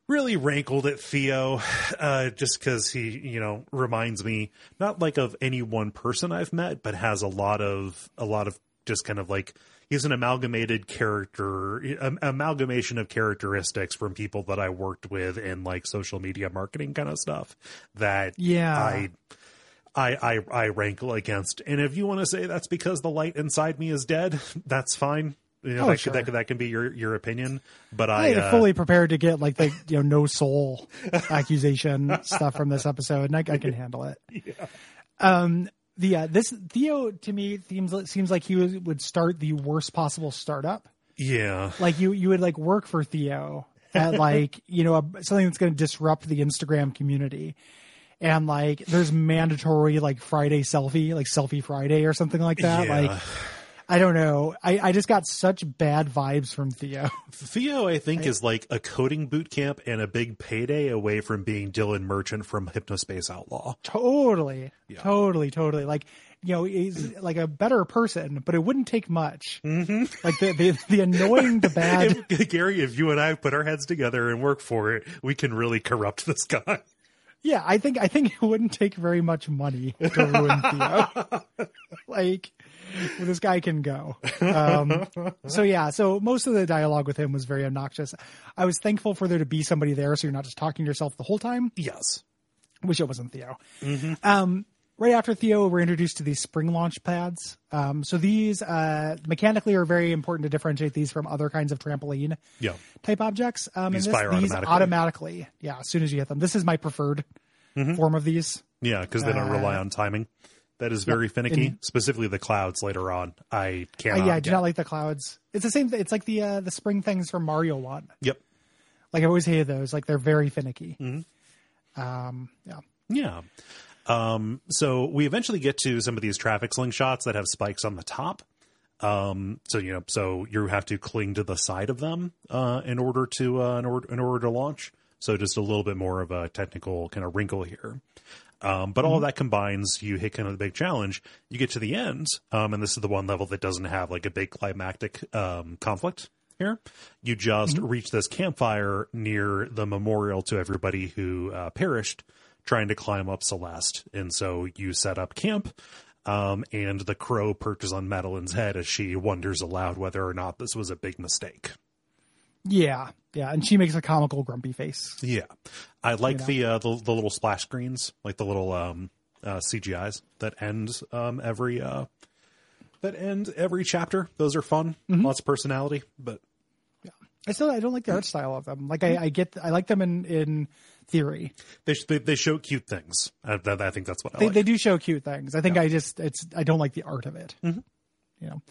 really rankled at Theo, uh, just because he you know reminds me not like of any one person I've met, but has a lot of a lot of just kind of like he's an amalgamated character am- amalgamation of characteristics from people that I worked with in like social media marketing kind of stuff that
Yeah.
I I I I rankle against. And if you want to say that's because the light inside me is dead, that's fine. You know,
Oh,
that,
sure.
that that can be your your opinion, but
I
I uh,
fully prepared to get like the you know no soul accusation stuff from this episode, and I, I can handle it. Yeah. Um, the uh, this Theo to me seems seems like he was, would start the worst possible startup.
yeah
Like you you would like work for Theo at like you know a, something that's going to disrupt the Instagram community. And like, there's mandatory like Friday selfie, like selfie Friday or something like that.
Yeah.
Like, I don't know. I, I just got such bad vibes from Theo.
Theo, I think, is like a coding boot camp and a big payday away from being Dylan Merchant from Hypnospace Outlaw.
Totally, totally, totally. Like you know, he's like a better person, but it wouldn't take much. Mm-hmm. Like the, the the annoying, the bad.
If, Gary, if you and I put our heads together and work for it, we can really corrupt this guy.
Yeah, I think I think it wouldn't take very much money to ruin Theo. like this guy can go. Um, so yeah, so most of the dialogue with him was very obnoxious. I was thankful for there to be somebody there, so you're not just talking to yourself the whole time.
Yes.
Wish it wasn't Theo. Um, right after Theo, we're introduced to these spring launch pads. Um, so these uh, mechanically are very important to differentiate these from other kinds of trampoline
Yeah.
type objects. Um,
These
this,
fire
these
automatically.
automatically, yeah, as soon as you hit them. This is my preferred form of these.
Yeah, because they don't rely on timing. That is very finicky.
and-
Specifically, the clouds later on. I
Uh,
cannot.
yeah, I do
get.
not like the clouds. It's the same. Th- it's like the uh, the spring things from Mario One.
Yep.
Like I always hated those. Like they're very finicky.
Mm-hmm.
Um, yeah.
Yeah. Um, so we eventually get to some of these traffic slingshots that have spikes on the top. Um, so you know, so you have to cling to the side of them uh, in order to uh, in order in order to launch. So just a little bit more of a technical kind of wrinkle here. Um, but all of that combines, you hit kind of the big challenge. You get to the end, um, and this is the one level that doesn't have like a big climactic um, conflict here. You just reach this campfire near the memorial to everybody who uh, perished trying to climb up Celeste. And so you set up camp, um, and the crow perches on Madeline's head as she wonders aloud whether or not this was a big mistake.
Yeah. Yeah. And she makes a comical grumpy face.
Yeah, I like
know.
the, uh, the the little splash screens, like the little um, uh, CGI's that end um, every uh, that end every chapter. Those are fun, lots of personality. But yeah,
I still I don't like the art style of them. Like I, I get I like them in in theory.
they they, they show cute things. I, I think that's what I
They
like.
they do show cute things. I think I just it's I don't like the art of it. You know.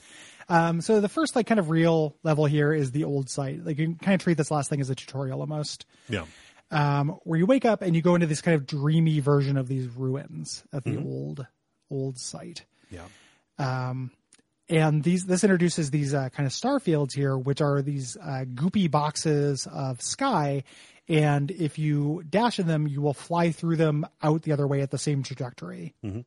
Um, so the first like kind of real level here is the old site. Like you can kind of treat this last thing as a tutorial almost.
yeah,
um, where you wake up and you go into this kind of dreamy version of these ruins of the old old site.
yeah,
and these this introduces these uh, kind of star fields here, which are these uh, goopy boxes of sky. And if you dash in them, you will fly through them out the other way at the same trajectory.
Mm-hmm.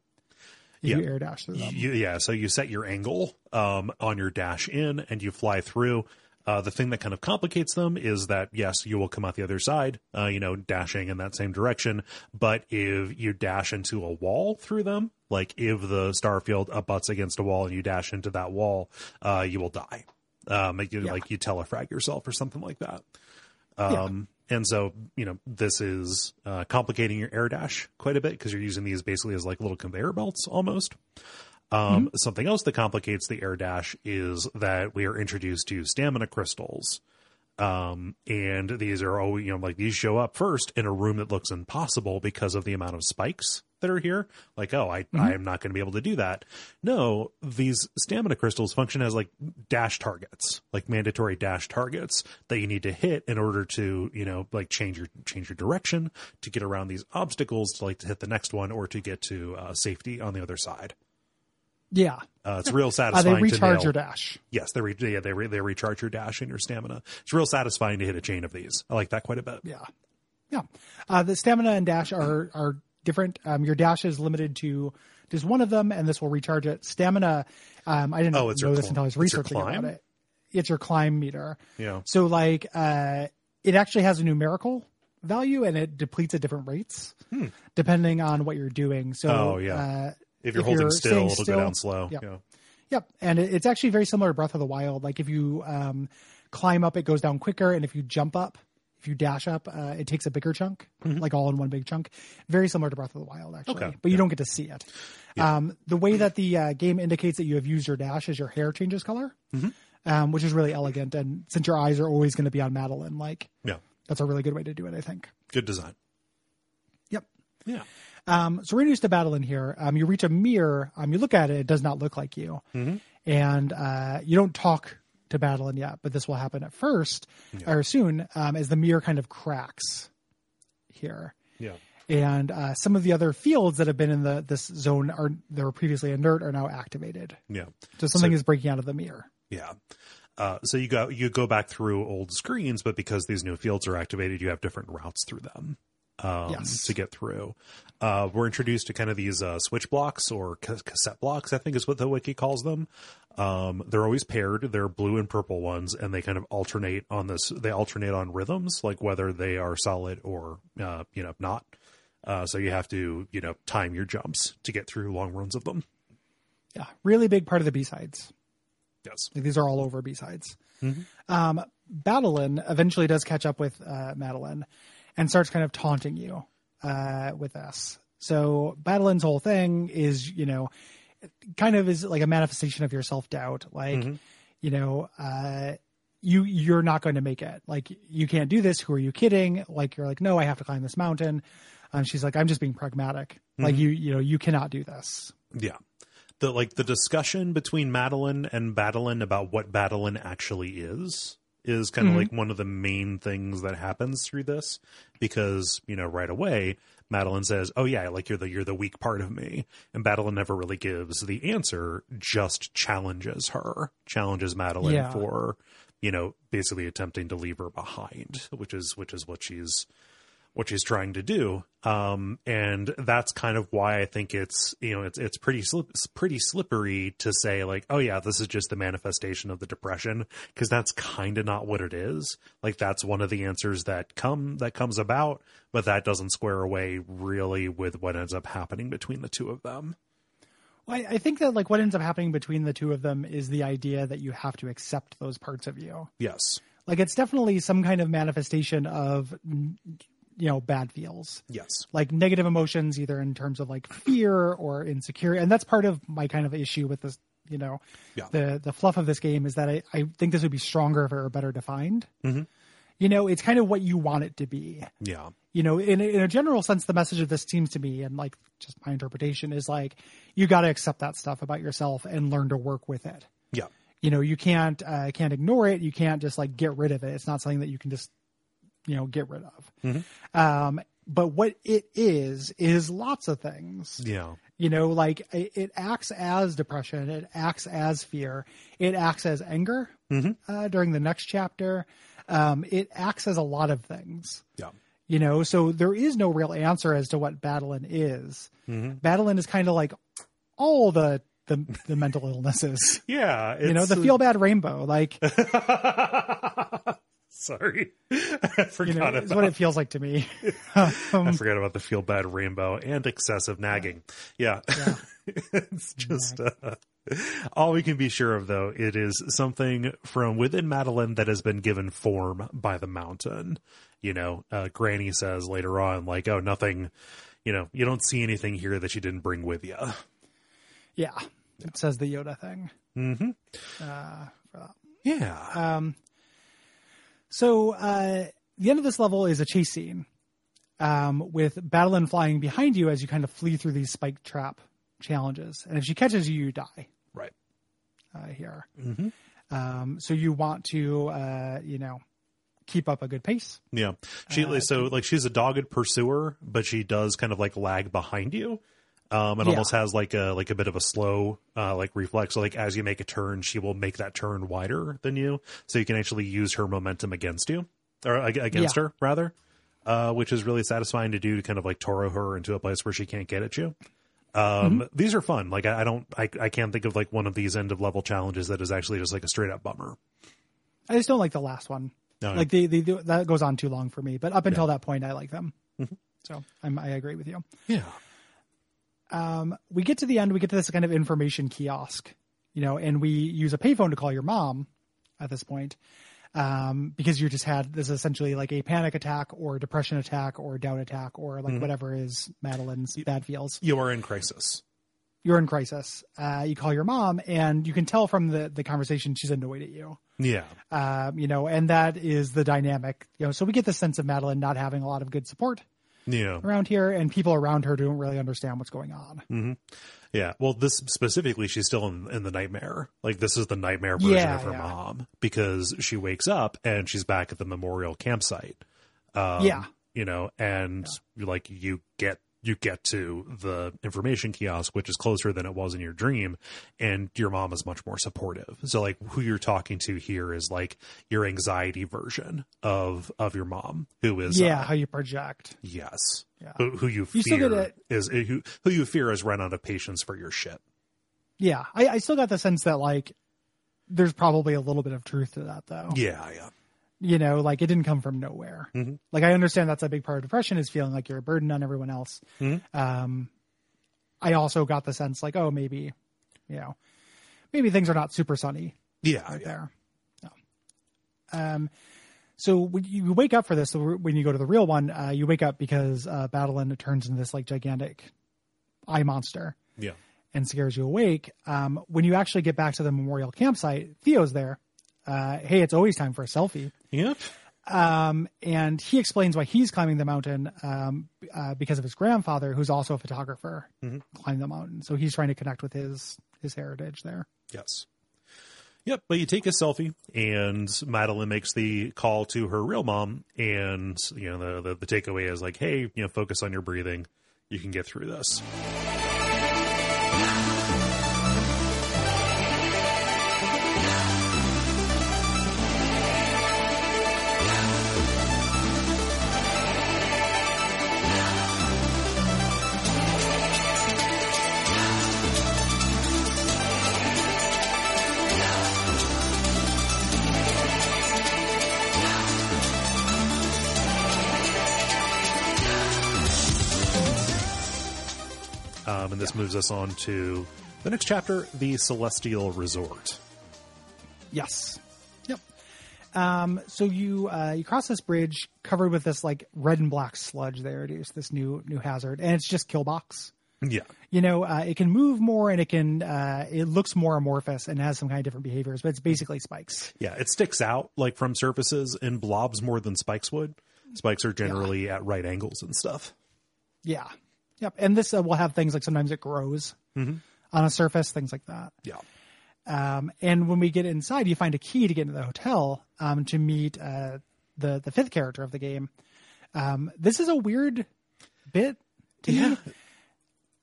If
Yeah.
you air dash through them.
You, yeah, so you set your angle um, on your dash in and you fly through. Uh, the thing that kind of complicates them is that yes, you will come out the other side, uh, you know, dashing in that same direction. But if you dash into a wall through them, like if the star field abuts against a wall and you dash into that wall, uh, you will die. Um, like, you,
Yeah.
like you telefrag yourself or something like that.
Yeah.
Um, and so, you know, this is uh, complicating your air dash quite a bit because you're using these basically as like little conveyor belts almost. Um, Something else that complicates the air dash is that we are introduced to stamina crystals. Um, and these are always, you know, like these show up first in a room that looks impossible because of the amount of spikes that are here. Like, oh, I, I am not going to be able to do that. No, these stamina crystals function as like dash targets, like mandatory dash targets that you need to hit in order to, you know, like change your, change your direction to get around these obstacles to like to hit the next one or to get to uh, safety on the other side.
Yeah.
Uh, it's real satisfying.
Uh, they
to
recharge
nail-
your dash.
Yes, they re- yeah they re- they recharge your dash and your stamina. It's real satisfying to hit a chain of these. I like that quite a bit.
Yeah. Yeah. Uh, the stamina and dash are, are different. Um, your dash is limited to just one of them, and this will recharge it. Stamina, um, I didn't
Oh,
know this
cl-
until I was researching about it. It's your climb meter.
Yeah.
So, like, uh, it actually has a numerical value and it depletes at different rates depending on what you're doing. So,
Hmm. Oh, yeah.
uh,
If you're
If
holding
you're
still, it'll
still-
go down slow.
Yep.
Yeah.
Yep, and it, it's actually very similar to Breath of the Wild. Like if you um, climb up, it goes down quicker, and if you jump up, if you dash up, uh, it takes a bigger chunk, like all in one big chunk. Very similar to Breath of the Wild, actually,
Mm-hmm. Okay,
but you don't get to see it. Um, the way that the uh, game indicates that you have used your dash is your hair changes color,
Mm-hmm.
um, which is really elegant. And since your eyes are always going to be on Madeline, like
Yeah.
that's a really good way to do it, I think.
Good design.
Yep.
Yeah.
Um, so we're introduced to Badeline here. Um, you reach a mirror. Um, you look at it; it does not look like you, and uh, you don't talk to Badeline yet. But this will happen at first or soon, um, as the mirror kind of cracks here,
Yeah.
and uh, some of the other fields that have been in the this zone are that were previously inert are now activated.
Yeah.
So something
So-
is breaking out of the mirror.
Yeah. Uh, so you go you go back through old screens, but because these new fields are activated, you have different routes through them um,
Yes.
to get through. Uh, we're introduced to kind of these uh, switch blocks or ca- cassette blocks, I think is what the wiki calls them. Um, they're always paired. They're blue and purple ones, and they kind of alternate on this. They alternate on rhythms, like whether they are solid or uh, you know not. Uh, so you have to you know time your jumps to get through long runs of them.
Yeah, really big part of the B sides.
Yes.
Like these are all over B sides. Um, Badeline eventually does catch up with uh, Madeline and starts kind of taunting you uh, with us. So Badeline's whole thing is, you know, kind of is like a manifestation of your self doubt. Like, you know, uh, you you're not going to make it. Like, you can't do this. Who are you kidding? Like, you're like, no, I have to climb this mountain. And she's like, I'm just being pragmatic. Like, you you know, you cannot do this.
Yeah. The like the discussion between Madeline and Badeline about what Badeline actually is is kind of mm-hmm. like one of the main things that happens through this because, you know, right away Madeline says, "Oh yeah, like you're the you're the weak part of me." And Madeline never really gives the answer, just challenges her, challenges Madeline
Yeah.
for, you know, basically attempting to leave her behind, which is which is what she's what she's trying to do. Um, and that's kind of why I think it's, you know, it's, it's pretty, slip, it's pretty slippery to say like, oh yeah, this is just the manifestation of the depression. Cause that's kind of not what it is. Like that's one of the answers that come, that comes about, but that doesn't square away really with what ends up happening between the two of them.
Well, I, I think that like what ends up happening between the two of them is the idea that you have to accept those parts of you.
Yes.
Like it's definitely some kind of manifestation of you know bad feels,
Yes.
like negative emotions, either in terms of like fear or insecurity, and that's part of my kind of issue with this. You know,
Yeah.
the the fluff of this game is that I, I think this would be stronger if it were better defined.
Mhm.
You know, it's kind of what you want it to be
Yeah.
you know in a, in a general sense the message of this seems to me and like just my interpretation is like you got to accept that stuff about yourself and learn to work with it
Yeah.
you know you can't uh, can't ignore it you can't just like get rid of it it's not something that you can just you know get rid of um but what it is is lots of things.
Yeah.
You know, like it, it acts as depression, it acts as fear, it acts as anger uh, during the next chapter. Um, it acts as a lot of things.
Yeah.
You know, so there is no real answer as to what Badeline is. Badeline is kind of like all the the, the mental illnesses.
Yeah.
You know, the feel bad rainbow, like
Sorry. I forgot
you know,
about
what it feels like to me.
I forgot about the feel bad rainbow and excessive nagging. Yeah. it's just uh, all we can be sure of though, it is something from within Madeline that has been given form by the mountain. You know, uh, Granny says later on, like, oh, nothing, you know, you don't see anything here that you didn't bring with you.
Yeah, it says the Yoda thing.
Yeah.
So uh, the end of this level is a chase scene um, with Badeline flying behind you as you kind of flee through these spike trap challenges, and if she catches you, you die
right.
uh, here. Um, so you want to, uh, you know, keep up a good pace.
Yeah. She
Uh,
so like she's a dogged pursuer, but she does kind of like lag behind you. Um and
Yeah.
almost has like a like a bit of a slow uh like reflex. So like as you make a turn, she will make that turn wider than you. So you can actually use her momentum against you. Or against
Yeah.
her, rather. Uh which is really satisfying to do to kind of like Toro her into a place where she can't get at you. Um
Mm-hmm.
these are fun. Like I, I don't I, I can't think of like one of these end of level challenges that is actually just like a straight up bummer.
I just don't like the last one.
No,
Like they, they do, that goes on too long for me. But up until that point, I like them.
Mm-hmm.
So I'm, I agree with you.
Yeah.
We get to the end, we get to this kind of information kiosk, you know, and we use a payphone to call your mom at this point, um, because you just had this essentially like a panic attack or depression attack or doubt attack or like whatever is Madeline's bad feels.
You are in crisis.
You're in crisis. Uh, you call your mom, and you can tell from the the conversation she's annoyed at you.
Yeah.
Um, you know, and that is the dynamic. You know, so we get the sense of Madeline not having a lot of good support
Yeah.
around here, and people around her don't really understand what's going on.
Yeah. Well, this specifically, she's still in, in the nightmare. Like this is the nightmare version
Yeah,
of her
yeah.
mom because she wakes up and she's back at the memorial campsite. Um,
Yeah.
You know, and like you get you get to the information kiosk, which is closer than it was in your dream, and your mom is much more supportive. So like who you're talking to here is like your anxiety version of of your mom, who is
yeah,
uh,
how you project.
yes,
Yeah.
who, who you
You
fear is who who you fear has run out of patience for your shit.
Yeah, I, I still got the sense that like there's probably a little bit of truth to that though.
Yeah, yeah.
You know, like it didn't come from nowhere.
Mm-hmm.
Like I understand that's a big part of depression is feeling like you're a burden on everyone else.
Mm-hmm.
Um, I also got the sense like, oh, maybe, you know, maybe things are not super sunny
Yeah,
out
yeah.
there. No. Um, so when you wake up for this, so when you go to the real one, uh, you wake up because uh, Badeline turns into this like gigantic eye monster
yeah.
and scares you awake. Um, when you actually get back to the memorial campsite, Theo's there. Uh, hey, it's always time for a selfie.
Yep.
Um, and he explains why he's climbing the mountain um, uh, because of his grandfather, who's also a photographer, climbed the mountain. So he's trying to connect with his his heritage there.
Yes. Yep, but you take a selfie, and Madeline makes the call to her real mom, and you know the, the the takeaway is like, hey, you know, focus on your breathing. You can get through this. Um, and this moves us on to the next chapter, the Celestial Resort.
Yes. Yep. Um, so you uh, you cross this bridge covered with this like red and black sludge. They introduced this new new hazard, and it's just Killbox.
Yeah,
You know, uh, it can move more and it can uh, it looks more amorphous and has some kind of different behaviors, but it's basically spikes.
yeah, it sticks out like from surfaces and blobs more than spikes would. Spikes are generally at right angles and stuff.
Yeah. Yep. And this uh, will have things like sometimes it grows on a surface, things like that.
Yeah,
Um, and when we get inside, you find a key to get into the hotel um, to meet uh, the the fifth character of the game, Um, this is a weird bit to me.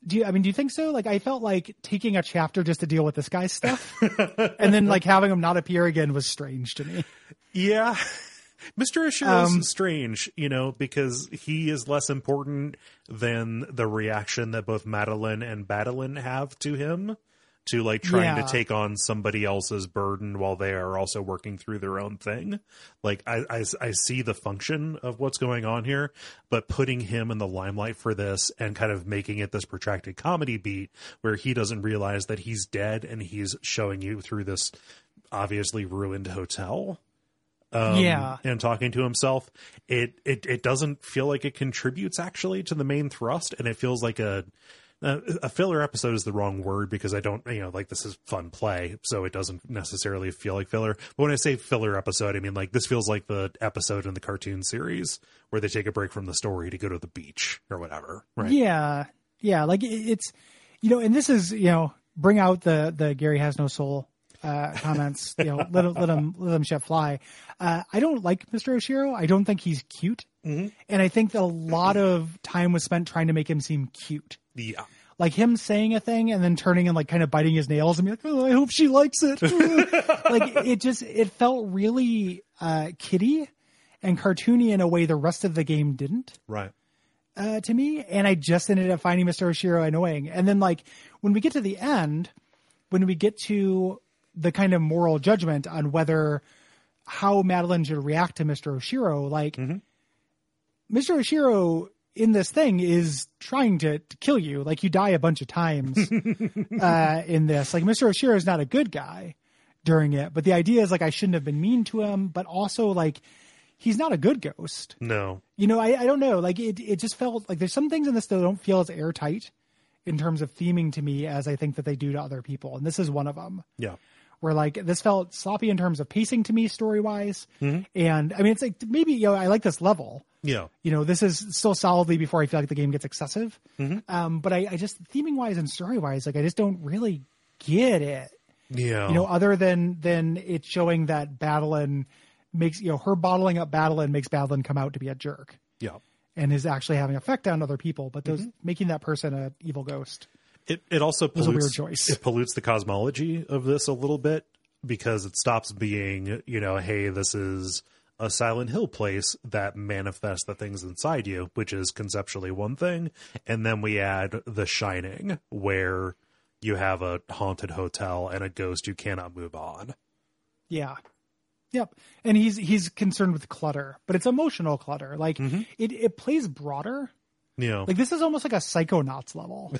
Do you, I mean, do you think so? Like, I felt like taking a chapter just to deal with this guy's stuff, and then like having him not appear again was strange to me.
Yeah. Mr. Oshiro's um, strange, you know, because he is less important than the reaction that both Madeline and Badeline have to him to like trying yeah. to take on somebody else's burden while they are also working through their own thing. Like I, I, I see the function of what's going on here, but putting him in the limelight for this and kind of making it this protracted comedy beat where he doesn't realize that he's dead and he's showing you through this obviously ruined hotel um,
yeah,
and talking to himself, it, it it doesn't feel like it contributes actually to the main thrust, and it feels like a a filler episode is the wrong word because I don't, you know, like this is fun play, so it doesn't necessarily feel like filler. But when I say filler episode, I mean like this feels like the episode in the cartoon series where they take a break from the story to go to the beach or whatever, right?
Yeah, yeah, like it's, you know, and this is, you know, bring out the the Gary has no soul uh, comments. You know, let, them let him let him shit fly. Uh, I don't like Mr. Oshiro. I don't think he's cute,
mm-hmm.
and I think that a lot of time was spent trying to make him seem cute.
Yeah.
Like him saying a thing and then turning and like kind of biting his nails and be like, "Oh, I hope she likes it." like it just it felt really uh, kitty and cartoony in a way the rest of the game didn't.
Right.
Uh, to me, and I just ended up finding Mr. Oshiro annoying. And then like when we get to the end, when we get to the kind of moral judgment on whether how Madeline should react to Mr. Oshiro. Like, mm-hmm. Mr. Oshiro in this thing is trying to, to, kill you. Like, you die a bunch of times uh, in this. Like, Mr. Oshiro is not a good guy during it, but the idea is like I shouldn't have been mean to him, but also like he's not a good ghost.
No,
you know, I, I don't know. Like, it it just felt like there's some things in this that don't feel as airtight in terms of theming to me as I think that they do to other people, and this is one of them.
Yeah
where like this felt sloppy in terms of pacing to me story wise.
Mm-hmm.
And I mean, it's like maybe, you know, I like this level.
Yeah.
You know, this is still solidly before I feel like the game gets excessive.
Mm-hmm.
Um, but I, I just theming wise and story wise, like I just don't really get it.
Yeah.
You know, other than, than it showing that Badeline makes, you know, her bottling up Badeline makes Badeline come out to be a jerk.
Yeah.
And is actually having effect on other people, but those mm-hmm. making that person a evil ghost.
It it also pollutes,
a weird choice.
It pollutes the cosmology of this a little bit because it stops being, you know, hey, this is a Silent Hill place that manifests the things inside you, which is conceptually one thing, and then we add The Shining, where you have a haunted hotel and a ghost you cannot move on.
Yeah. Yep. And he's he's concerned with clutter, but it's emotional clutter. Like
mm-hmm.
it it plays broader
yeah.
Like this is almost like a Psychonauts level.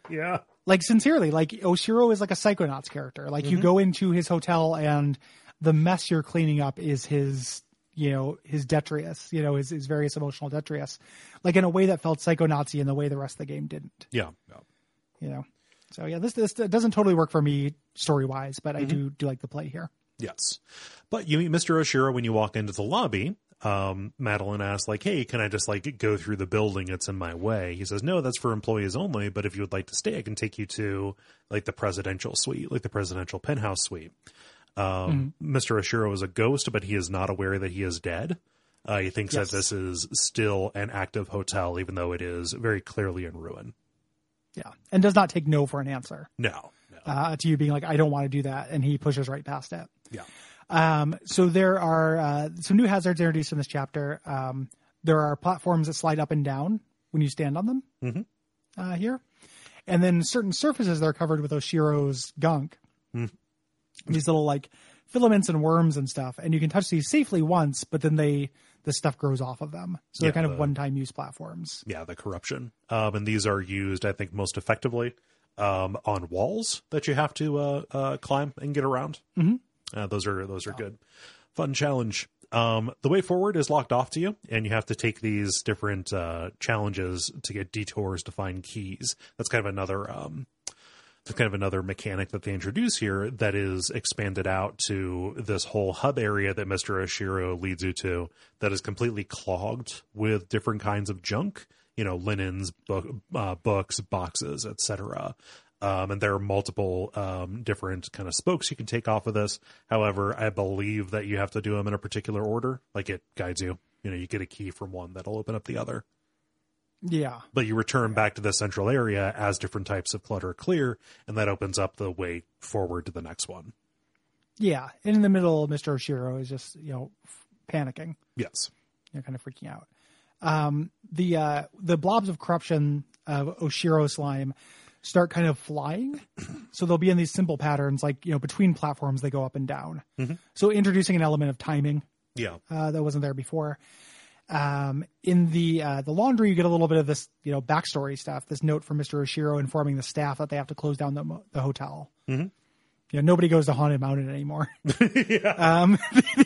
yeah.
Like sincerely, like Oshiro is like a Psychonauts character. Like mm-hmm. you go into his hotel and the mess you're cleaning up is his, you know, his detritus, you know, his, his various emotional detritus. Like in a way that felt Psychonazi in the way the rest of the game didn't.
Yeah. yeah.
You know. So yeah, this this doesn't totally work for me story wise, but mm-hmm. I do do like the play here.
Yes. But you meet Mr. Oshiro when you walk into the lobby, um, Madeline asks, like, hey, can I just like go through the building? It's in my way. He says, no, that's for employees only. But if you would like to stay, I can take you to like the presidential suite, like the presidential penthouse suite. Um, mm-hmm. Mr. Oshiro is a ghost, but he is not aware that he is dead. Uh, he thinks yes. that this is still an active hotel, even though it is very clearly in ruin.
Yeah, and does not take no for an answer.
No,
no. Uh, to you being like, I don't want to do that, and he pushes right past it.
Yeah.
Um, so there are uh, some new hazards introduced in this chapter. Um, there are platforms that slide up and down when you stand on them
mm-hmm.
uh, here, and then certain surfaces that are covered with Oshiro's gunk.
Mm.
These little like filaments and worms and stuff, and you can touch these safely once, but then they the stuff grows off of them. So yeah, they're kind the, of one time use platforms.
Yeah, the corruption. Um, and these are used, I think, most effectively um, on walls that you have to uh, uh, climb and get around.
Mm-hmm.
Uh, those are those are good. Fun challenge. Um, the way forward is locked off to you, and you have to take these different uh, challenges to get detours to find keys. That's kind of another um, that's kind of another mechanic that they introduce here that is expanded out to this whole hub area that Mr. Oshiro leads you to that is completely clogged with different kinds of junk, you know, linens, book, uh, books, boxes, etc. Um, and there are multiple um, different kind of spokes you can take off of this. However, I believe that you have to do them in a particular order, like it guides you You know, you get a key from one that'll open up the other.
Yeah.
But you return back to the central area as different types of clutter clear, and that opens up the way forward to the next one.
Yeah. And in the middle, Mr. Oshiro is just, you know, panicking.
Yes.
You're kind of freaking out. Um, the uh, the blobs of corruption of Oshiro slime start kind of flying, so they'll be in these simple patterns, like you know between platforms they go up and down. So introducing an element of timing
Yeah.
uh, that wasn't there before. Um, in the uh, the laundry, you get a little bit of this you know backstory stuff. This note from Mister Oshiro informing the staff that they have to close down the mo- the hotel. Mm-hmm. You know, nobody goes to Haunted Mountain anymore. Um,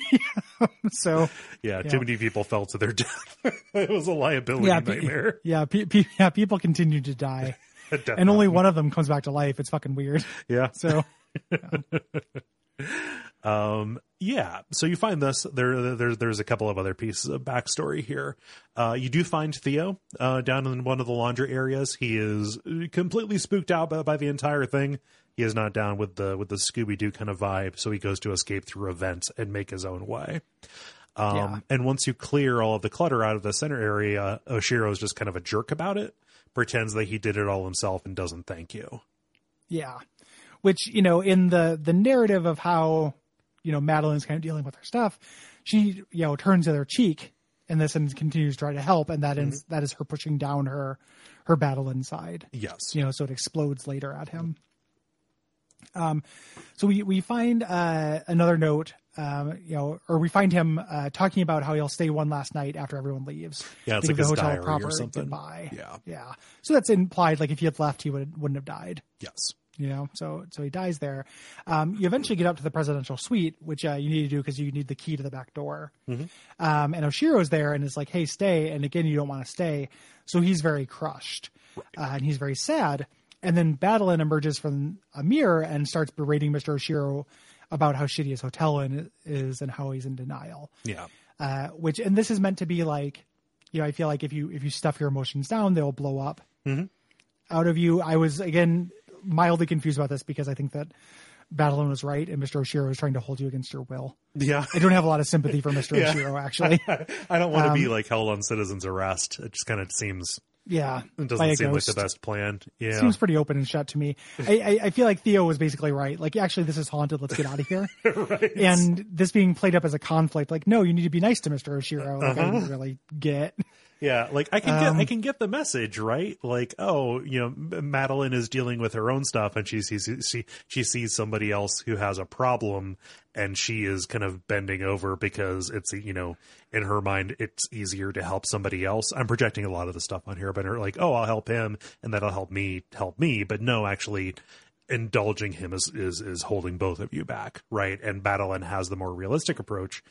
so
Yeah. Too many people fell to their death. it was a liability
yeah, pe-
nightmare.
yeah, pe- pe- yeah. People continue to die, and only one of them comes back to life. It's fucking weird.
Yeah.
So
Um, yeah. So you find this. There, there's there's a couple of other pieces of backstory here. Uh, you do find Theo uh, down in one of the laundry areas. He is completely spooked out by, by the entire thing. He is not down with the with the Scooby Doo kind of vibe, so he goes to escape through a vent and make his own way. Um,
Yeah.
And once you clear all of the clutter out of the center area, Oshiro is just kind of a jerk about it, pretends that he did it all himself and doesn't thank you.
yeah, which you know in the the narrative of how you know Madeline's kind of dealing with her stuff, she you know turns the other cheek in this and continues to try to help, and that is that is her pushing down her her battle inside.
Yes.
you know, so it explodes later at him. Um, so we we find uh, another note, um, you know, or we find him uh, talking about how he'll stay one last night after everyone leaves.
Yeah, it's like
give
his diary or something.
goodbye.
Yeah.
yeah. So that's implied. Like if he had left, he would wouldn't have died.
Yes.
You know, so so he dies there. Um, you eventually get up to the presidential suite, which uh, you need to do because you need the key to the back door. Um, and Oshiro's there and is like, "Hey, stay." And again, you don't want to stay, so he's very crushed uh, and he's very sad. And then Badeline emerges from a mirror and starts berating Mr. Oshiro about how shitty his hotel in, is and how he's in denial.
Yeah.
Uh, which and this is meant to be like, you know, I feel like if you if you stuff your emotions down, they'll blow up out of you. I was again mildly confused about this because I think that Badeline was right and Mr. Oshiro was trying to hold you against your will.
Yeah.
I don't have a lot of sympathy for Mr. Oshiro actually.
I don't want to
Um,
be like held on citizen's arrest. It just kind of seems
Yeah,
it doesn't seem
ghost.
like the best plan. Yeah.
Seems pretty open and shut to me. I, I, I feel like Theo was basically right. Like, actually, this is haunted. Let's get out of here. And this being played up as a conflict, like, no, you need to be nice to Mr. Oshiro. Like, I
Uh-huh.
didn't really get.
Yeah, like I can
Um,
get I can get the message, right? Like, oh, you know, Madeline is dealing with her own stuff and she sees she she sees somebody else who has a problem and she is kind of bending over because it's you know, in her mind it's easier to help somebody else. I'm projecting a lot of the stuff on here, but her like, oh, I'll help him and that'll help me help me, but no, actually indulging him is is is holding both of you back, right? And Madeline has the more realistic approach,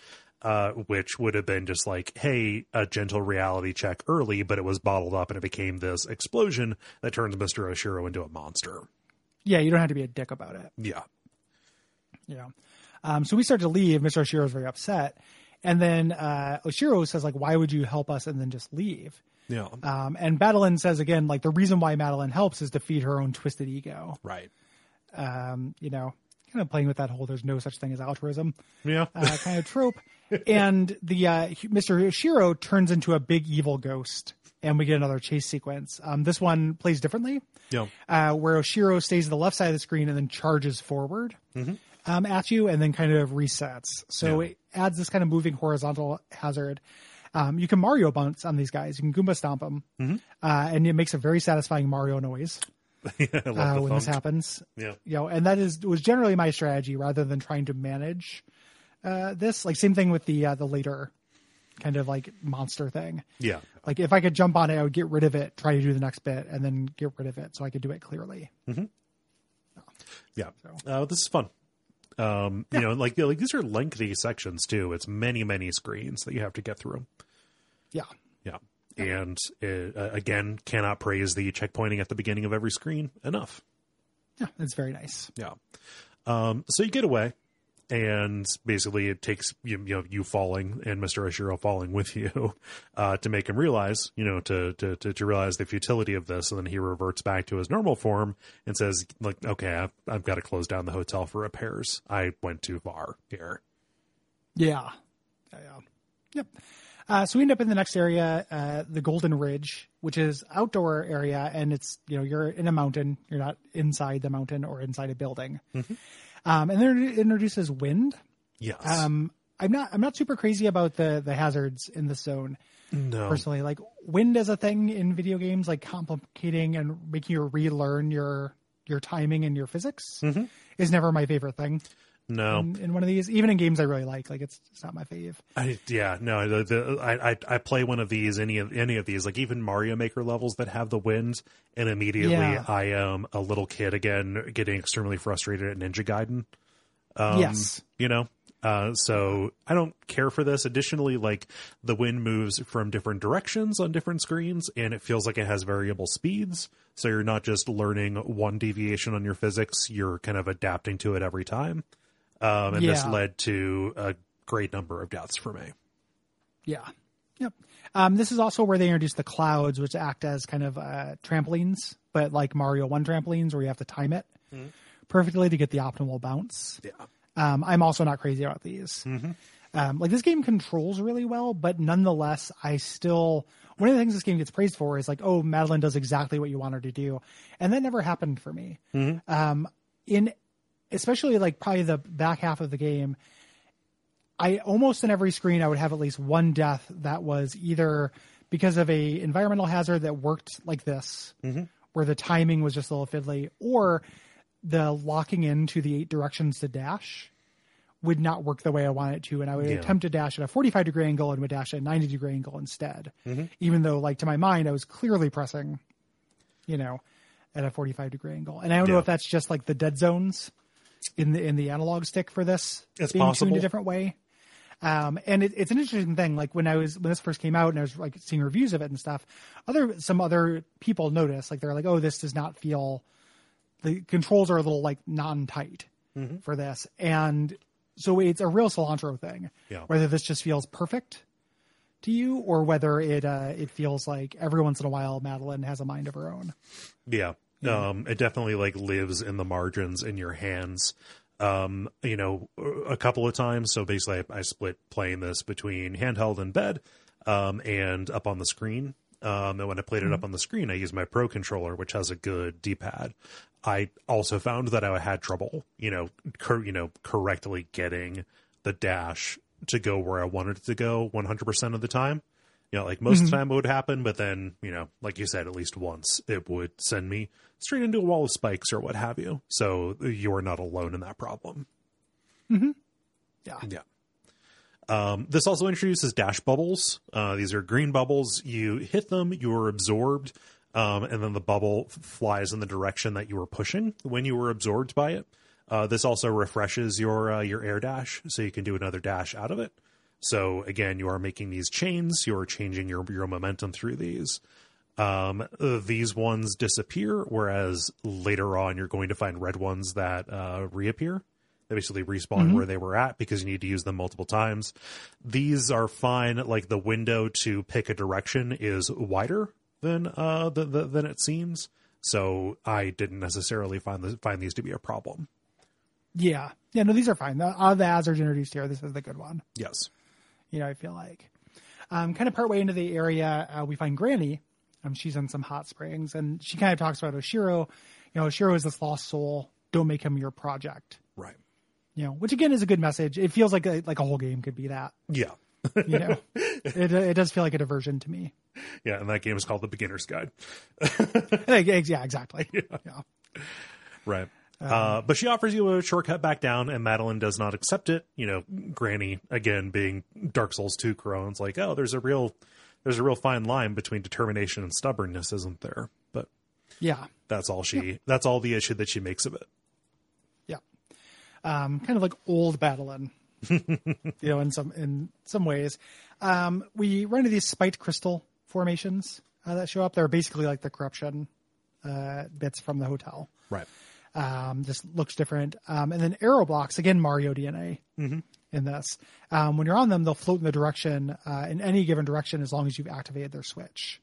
uh, which would have been just like, hey, a gentle reality check early, but it was bottled up and it became this explosion that turns Mister Oshiro into a monster.
Yeah, you don't have to be a dick about it.
Yeah,
you know. Um, so we start to leave. Mr. Oshiro is very upset, and then uh, Oshiro says like, "Why would you help us and then just leave?"
yeah,
Um, and Madeline says again, like the reason why Madeline helps is to feed her own twisted ego.
right,
Um, you know, kind of playing with that whole "there's no such thing as altruism"
yeah,
uh, kind of trope. and the uh, Mr. Oshiro turns into a big evil ghost, and we get another chase sequence. Um, this one plays differently
yeah,
uh, where Oshiro stays at the left side of the screen and then charges forward um, at you and then kind of resets. So
Yeah.
it adds this kind of moving horizontal hazard. Um, you can Mario bounce on these guys. You can Goomba stomp them, uh, and it makes a very satisfying Mario noise
love
uh, when this happens.
Yeah,
You know, and that is was generally my strategy rather than trying to manage uh, this. Like same thing with the uh, the later kind of like monster thing.
yeah,
Like if I could jump on it, I would get rid of it, try to do the next bit, and then get rid of it so I could do it clearly.
yeah. Uh, this is fun. Um, you know, like like these are lengthy sections too. It's many many screens that you have to get through.
Yeah.
Yeah. And uh, again, cannot praise the checkpointing at the beginning of every screen enough.
Yeah, it's very nice.
Yeah. Um, so you get away, and basically it takes you, you know you falling and Mister Oshiro falling with you uh, to make him realize, you know, to, to to to realize the futility of this, and then he reverts back to his normal form and says, "Like, okay, I've, I've got to close down the hotel for repairs. I went too far here."
Yeah. Yeah. yeah. Yep. Uh, so we end up in the next area, uh, the Golden Ridge, which is outdoor area, and it's you know you're in a mountain. You're not inside the mountain or inside a building. Um, and then it introduces wind.
Yes.
Um, I'm not I'm not super crazy about the the hazards in the zone
no.
personally. Like wind as a thing in video games, like complicating and making you relearn your your timing and your physics is never my favorite thing
No.
in, in one of these. Even in games I really like, like it's it's not my fave.
I, yeah, no, the, the, I, I play one of these, any of any of these, like even Mario Maker levels that have the wind, and immediately
Yeah.
I am a little kid again, getting extremely frustrated at Ninja Gaiden. Um,
Yes.
you know, uh, so I don't care for this. Additionally, like the wind moves from different directions on different screens, and it feels like it has variable speeds. So you're not just learning one deviation on your physics; you're kind of adapting to it every time. Um, and this led to a great number of deaths for me.
Yeah. Yep. Um, this is also where they introduce the clouds, which act as kind of uh, trampolines, but like Mario One trampolines, where you have to time it perfectly to get the optimal bounce.
Yeah.
Um, I'm also not crazy about these. Um, like this game controls really well, but nonetheless, I still one of the things this game gets praised for is like, oh, Madeline does exactly what you want her to do, and that never happened for me. Um, in especially like probably the back half of the game, I almost in every screen I would have at least one death that was either because of a environmental hazard that worked like this, mm-hmm. where the timing was just a little fiddly, or the locking into the eight directions to dash would not work the way I wanted it to, and I would
Yeah.
attempt to dash at a 45 degree angle and would dash at a 90 degree angle instead, mm-hmm. even though like to my mind I was clearly pressing, you know, at a 45 degree angle. And I don't know if that's just like the dead zones in the in the analog stick for this
It's
being tuned a different way. Um, and it, it's an interesting thing. Like when I was when this first came out and I was like seeing reviews of it and stuff, other some other people noticed like they're like, oh, this does not feel the controls are a little like non-tight
Mm-hmm.
for this, and so it's a real cilantro thing.
Yeah.
Whether this just feels perfect to you or whether it uh, it feels like every once in a while Madeline has a mind of her own.
Yeah. Um, it definitely like lives in the margins in your hands. Um, you know, a couple of times. So basically, I, I split playing this between handheld and bed, um, and up on the screen. Um, and when I played it up on the screen, I used my Pro controller, which has a good D-pad. I also found that I had trouble, you know, cor- you know, correctly getting the dash to go where I wanted it to go 100% of the time. You know, like most of the time it would happen, but then, you know, like you said, at least once it would send me straight into a wall of spikes or what have you. So you are not alone in that problem.
Yeah.
Yeah. Um, this also introduces dash bubbles. Uh, these are green bubbles. You hit them, you are absorbed, um, and then the bubble f- flies in the direction that you were pushing when you were absorbed by it. Uh, this also refreshes your uh, your air dash, so you can do another dash out of it. So again, you are making these chains. You are changing your your momentum through these. Um, uh, these ones disappear, whereas later on you're going to find red ones that uh, reappear. They basically respawn where they were at because you need to use them multiple times. These are fine. Like the window to pick a direction is wider than uh the, the, than it seems. So I didn't necessarily find the, find these to be a problem.
Yeah. Yeah, no, these are fine. The, of the hazards introduced here, this is the good one.
Yes.
You know, I feel like. Um, kind of partway into the area, uh, we find Granny. Um, she's in some hot springs, and she kind of talks about Oshiro. You know, Oshiro is this lost soul. Don't make him your project.
Right.
You know, which again is a good message. It feels like a, like a whole game could be that.
Yeah.
You know, it it does feel like a diversion to me.
Yeah. And that game is called the Beginner's Guide.
Yeah, exactly. Yeah.
Right. uh, but she offers you a shortcut back down, and Madeline does not accept it. You know, Granny again being Dark Souls two crones, like, oh, there's a real, there's a real fine line between determination and stubbornness, isn't there? But
Yeah.
that's all she, that's all the issue that she makes of it.
Yeah. Um, kind of like old Madeline, you know, in some in some ways. Um, we run into these spiked crystal formations uh, that show up. They're basically like the corruption uh, bits from the hotel.
Right.
Um, just looks different. Um, and then arrow blocks again, Mario DNA in this. Um, when you're on them, they'll float in the direction uh, in any given direction as long as you've activated their switch.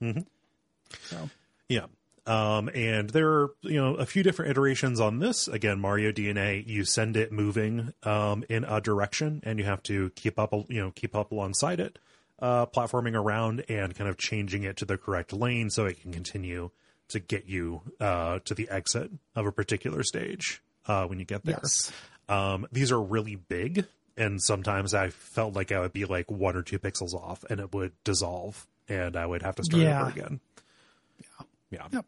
So
Yeah. Um, and there are, you know, a few different iterations on this. Again, Mario DNA, you send it moving um, in a direction and you have to keep up, you know, keep up alongside it. uh, platforming around and kind of changing it to the correct lane so it can continue to get you uh, to the exit of a particular stage uh, when you get there.
Yes.
Um, these are really big, and sometimes I felt like I would be like one or two pixels off, and it would dissolve, and I would have to start
Yeah.
over again. Yeah, yeah,
Yep.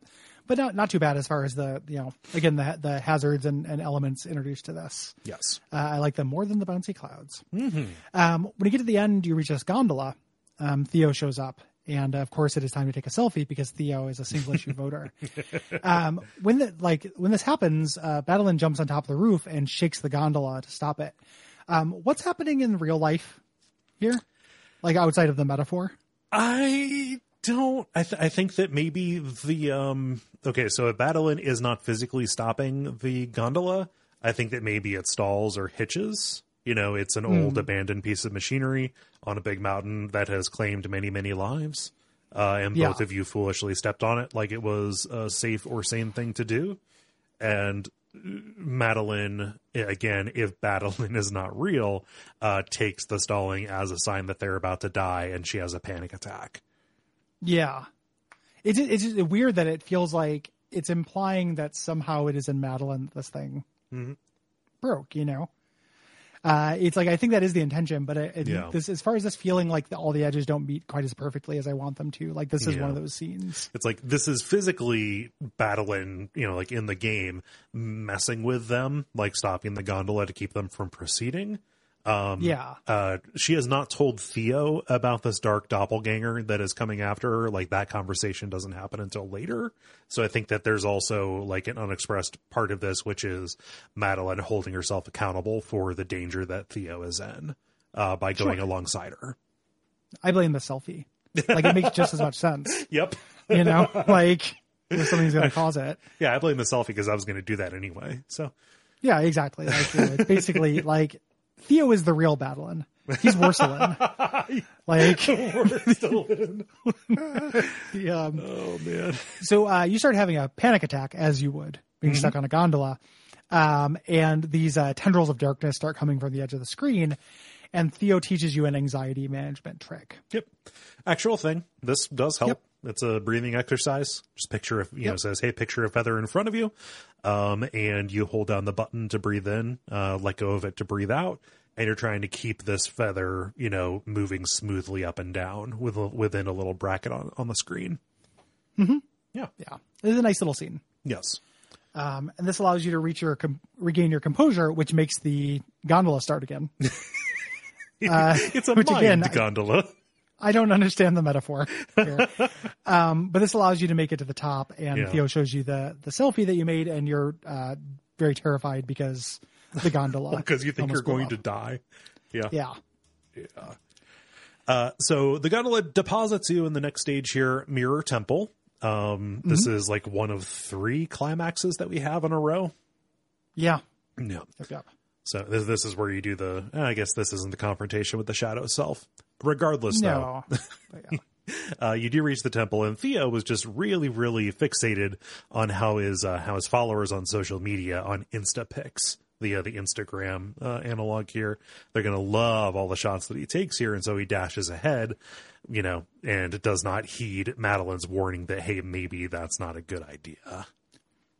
But not not too bad as far as the you know again the the hazards and, and elements introduced to this.
yes,
Uh, I like them more than the bouncy clouds.
Mm-hmm.
Um, when you get to the end, you reach this gondola. Um, Theo shows up, and of course, it is time to take a selfie because Theo is a single issue voter. Um, when the, like when this happens, uh, Badeline jumps on top of the roof and shakes the gondola to stop it. Um, what's happening in real life here, like outside of the metaphor?
I don't. I, th- I think that maybe the um. Okay, so a Badeline is not physically stopping the gondola. I think that maybe it stalls or hitches. You know, it's an old abandoned piece of machinery on a big mountain that has claimed many, many lives. Uh, and
Yeah.
both of you foolishly stepped on it like it was a safe or sane thing to do. And Madeline, again, if Madeline is not real, uh, takes the stalling as a sign that they're about to die and she has a panic attack.
Yeah, it's it's weird that it feels like it's implying that somehow it is in Madeline this thing broke. You know, uh, it's like I think that is the intention, but it, it,
Yeah.
this as far as this feeling like the, all the edges don't meet quite as perfectly as I want them to. Like this is
Yeah.
one of those scenes.
It's like this is physically Badeline, you know, like in the game, messing with them, like stopping the gondola to keep them from proceeding. Um,
Yeah,
uh, she has not told Theo about this dark doppelganger that is coming after her. Like that conversation doesn't happen until later. So I think that there's also like an unexpressed part of this, which is Madeline holding herself accountable for the danger that Theo is in uh, by going alongside her.
I blame the selfie. Like it makes just as much sense.
Yep.
You know, like if something's going to cause it.
Yeah, I blame the selfie because I was going to do that anyway. So
Yeah, exactly. Like, you know, it's basically like Theo is the real Badeline. He's Ursuline. like the, um,
Oh man.
so uh, you start having a panic attack as you would being stuck on a gondola, um, and these uh, tendrils of darkness start coming from the edge of the screen, and Theo teaches you an anxiety management trick.
Yep. Actual thing. This does help.
Yep.
It's a breathing exercise. Just picture if you know
Yep.
says, "Hey, picture a feather in front of you," um, and you hold down the button to breathe in, uh, let go of it to breathe out, and you're trying to keep this feather, you know, moving smoothly up and down with within a little bracket on on the screen. Mm-hmm. Yeah.
Yeah, it's a nice little scene.
Yes.
Um, and this allows you to reach your com- regain your composure, which makes the gondola start again. Uh,
It's a
which
mind
again,
gondola.
I don't understand the metaphor here. um, but this allows you to make it to the top, and
Yeah.
Theo shows you the the selfie that you made, and you're uh, very terrified because the gondola
Because you think you're going to die. Yeah.
yeah
Uh, so the gondola deposits you in the next stage here, Mirror Temple. Um, This is like one of three climaxes that we have in a row.
yeah
Yeah.
Yep, yep.
So this, this is where you do the. eh, I guess this isn't the confrontation with the shadow self. Regardless,
no
though, uh, you do reach the temple, and Theo was just really, really fixated on how his uh, how his followers on social media on InstaPics, the uh, the Instagram uh, analog here. They're gonna love all the shots that he takes here, and so he dashes ahead, you know, and does not heed Madeline's warning that hey, maybe that's not a good idea.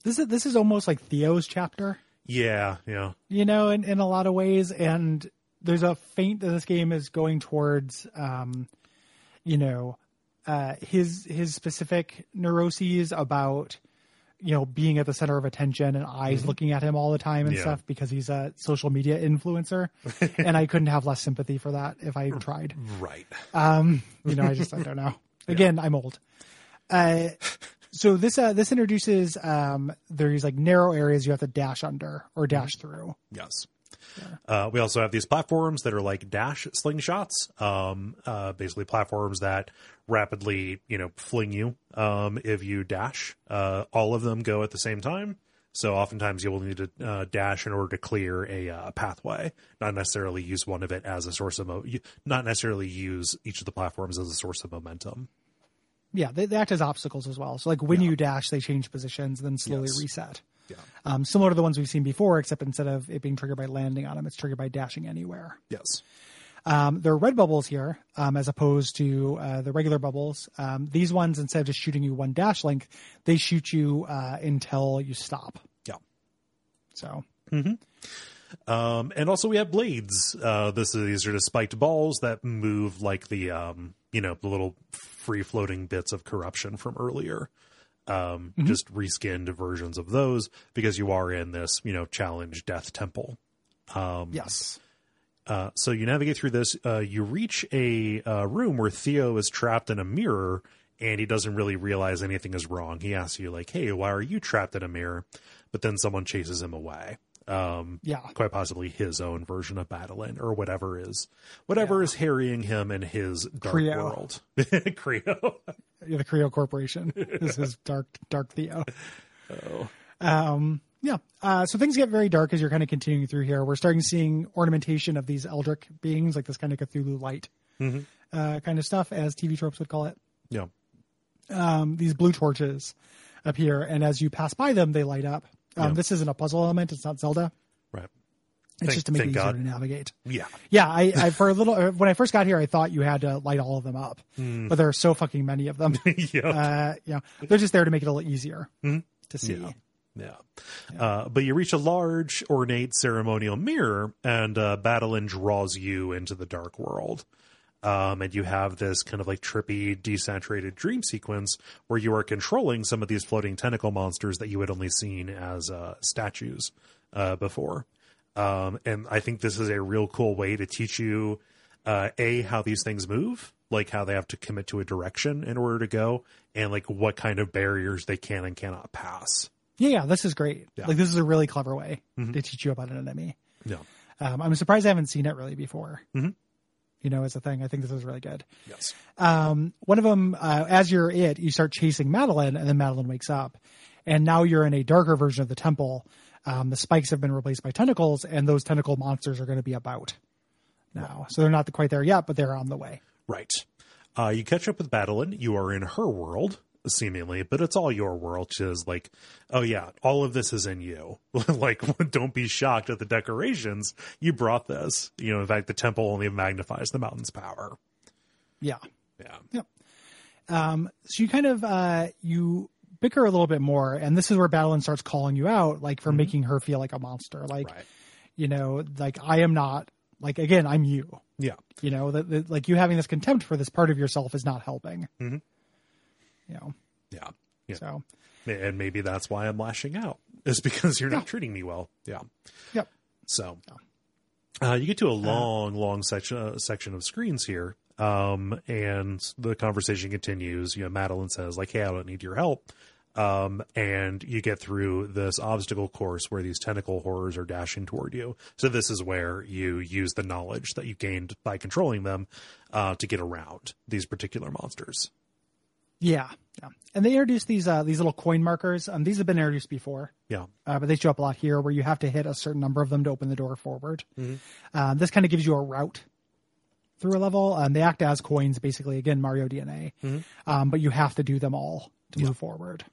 this is this is almost like Theo's chapter
Yeah, yeah,
you know, in, in a lot of ways. And there's a feint that this game is going towards, um, you know, uh, his his specific neuroses about, you know, being at the center of attention and eyes looking at him all the time and
Yeah.
stuff because he's a social media influencer. and I couldn't have less sympathy for that if I tried.
right.
You know, I just I don't know. Again, I'm old. Uh, so this uh, this introduces um, there's like narrow areas you have to dash under or dash through.
Yes. Uh, we also have these platforms that are like dash slingshots, um, uh, basically platforms that rapidly, you know, fling you um, if you dash. Uh, all of them go at the same time, so oftentimes you will need to uh, dash in order to clear a uh, pathway. Not necessarily use one of it as a source of, mo- not necessarily use each of the platforms as a source of momentum.
Yeah, they, they act as obstacles as well. So like when you dash, they change positions, then slowly
Yes.
reset.
Yeah.
Um, similar to the ones we've seen before, except instead of it being triggered by landing on them, it's triggered by dashing anywhere.
Yes.
Um, there are red bubbles here, um, as opposed to uh, the regular bubbles. Um, these ones, instead of just shooting you one dash length, they shoot you uh, until you stop.
Yeah.
So
Um, and also we have blades. Uh, this is, these are just spiked balls that move like the um, you know the little free floating bits of corruption from earlier. Um, Just reskinned versions of those because you are in this you know challenge death temple.
Um, yes,
Uh, so you navigate through this. Uh, you reach a uh, room where Theo is trapped in a mirror, and he doesn't really realize anything is wrong. He asks you like, "Hey, why are you trapped in a mirror?" But then someone chases him away. Um,
Yeah.
quite possibly his own version of Madeline or whatever is whatever is harrying him in his dark
Creo.
world. Creo.
Yeah, the Creo Corporation. this is dark, dark Theo.
Oh.
Um, yeah. Uh, so things get very dark as you're kind of continuing through here. We're starting seeing ornamentation of these eldritch beings, like this kind of Cthulhu light uh, kind of stuff, as TV tropes would call it.
yeah.
Um, these blue torches appear, and as you pass by them, they light up. Um,
Yeah.
This isn't a puzzle element; it's not Zelda.
Right.
It's
Thank-
just to make it easier
God.
to navigate.
Yeah.
Yeah, I, I for a little uh, when I first got here, I thought you had to light all of them up, but there are so fucking many of them.
yeah.
uh, you know, they're just there to make it a little easier to see.
Yeah. Yeah. Uh, but you reach a large, ornate ceremonial mirror, and uh, draws you into the dark world. Um, and you have this kind of like trippy, desaturated dream sequence where you are controlling some of these floating tentacle monsters that you had only seen as uh, statues uh, before. Um, and I think this is a real cool way to teach you uh, a how these things move, like how they have to commit to a direction in order to go, and like what kind of barriers they can and cannot pass.
Yeah, yeah, this is great.
Yeah.
Like this is a really clever way to teach you about an enemy.
Yeah.
Um, I'm surprised I haven't seen it really before.
Mhm.
You know, as a thing, I think this is really good.
Yes.
Um, one of them, uh, as you're it, you start chasing Madeline, and then Madeline wakes up, and now you're in a darker version of the temple. Um, the spikes have been replaced by tentacles, and those tentacle monsters are going to be about now. So they're not quite there yet, but they're on the way.
Right. Uh, you catch up with Madeline. You are in her world, seemingly, but it's all your world. Is like, oh yeah, all of this is in you. like, don't be shocked at the decorations. You brought this. You know, in fact, the temple only magnifies the mountain's power.
Yeah.
Yeah.
Yep. Um, so you kind of uh, you bicker a little bit more, and this is where Madeline starts calling you out, like for making her feel like a monster. Like,
Right.
you know, like I am not. Like again, I'm you.
Yeah.
You know that, that like you having this contempt for this part of yourself is not helping.
Mhm.
You know,
Yeah. Yeah.
so
And maybe that's why I'm lashing out, is because you're not treating me well. Yeah.
yep.
So uh, you get to a long, long section uh, section of screens here, um, and the conversation continues. You know, Madeline says like, "Hey, I don't need your help," um, and you get through this obstacle course where these tentacle horrors are dashing toward you. So this is where you use the knowledge that you gained by controlling them uh, to get around these particular monsters.
Yeah, yeah. And they introduced these uh, these little coin markers. Um, these have been introduced before.
Yeah,
uh, but they show up a lot here where you have to hit a certain number of them to open the door forward. Um, this kind of gives you a route through a level. Um, they act as coins, basically. Again, Mario DNA, um, but you have to do them all to move forward.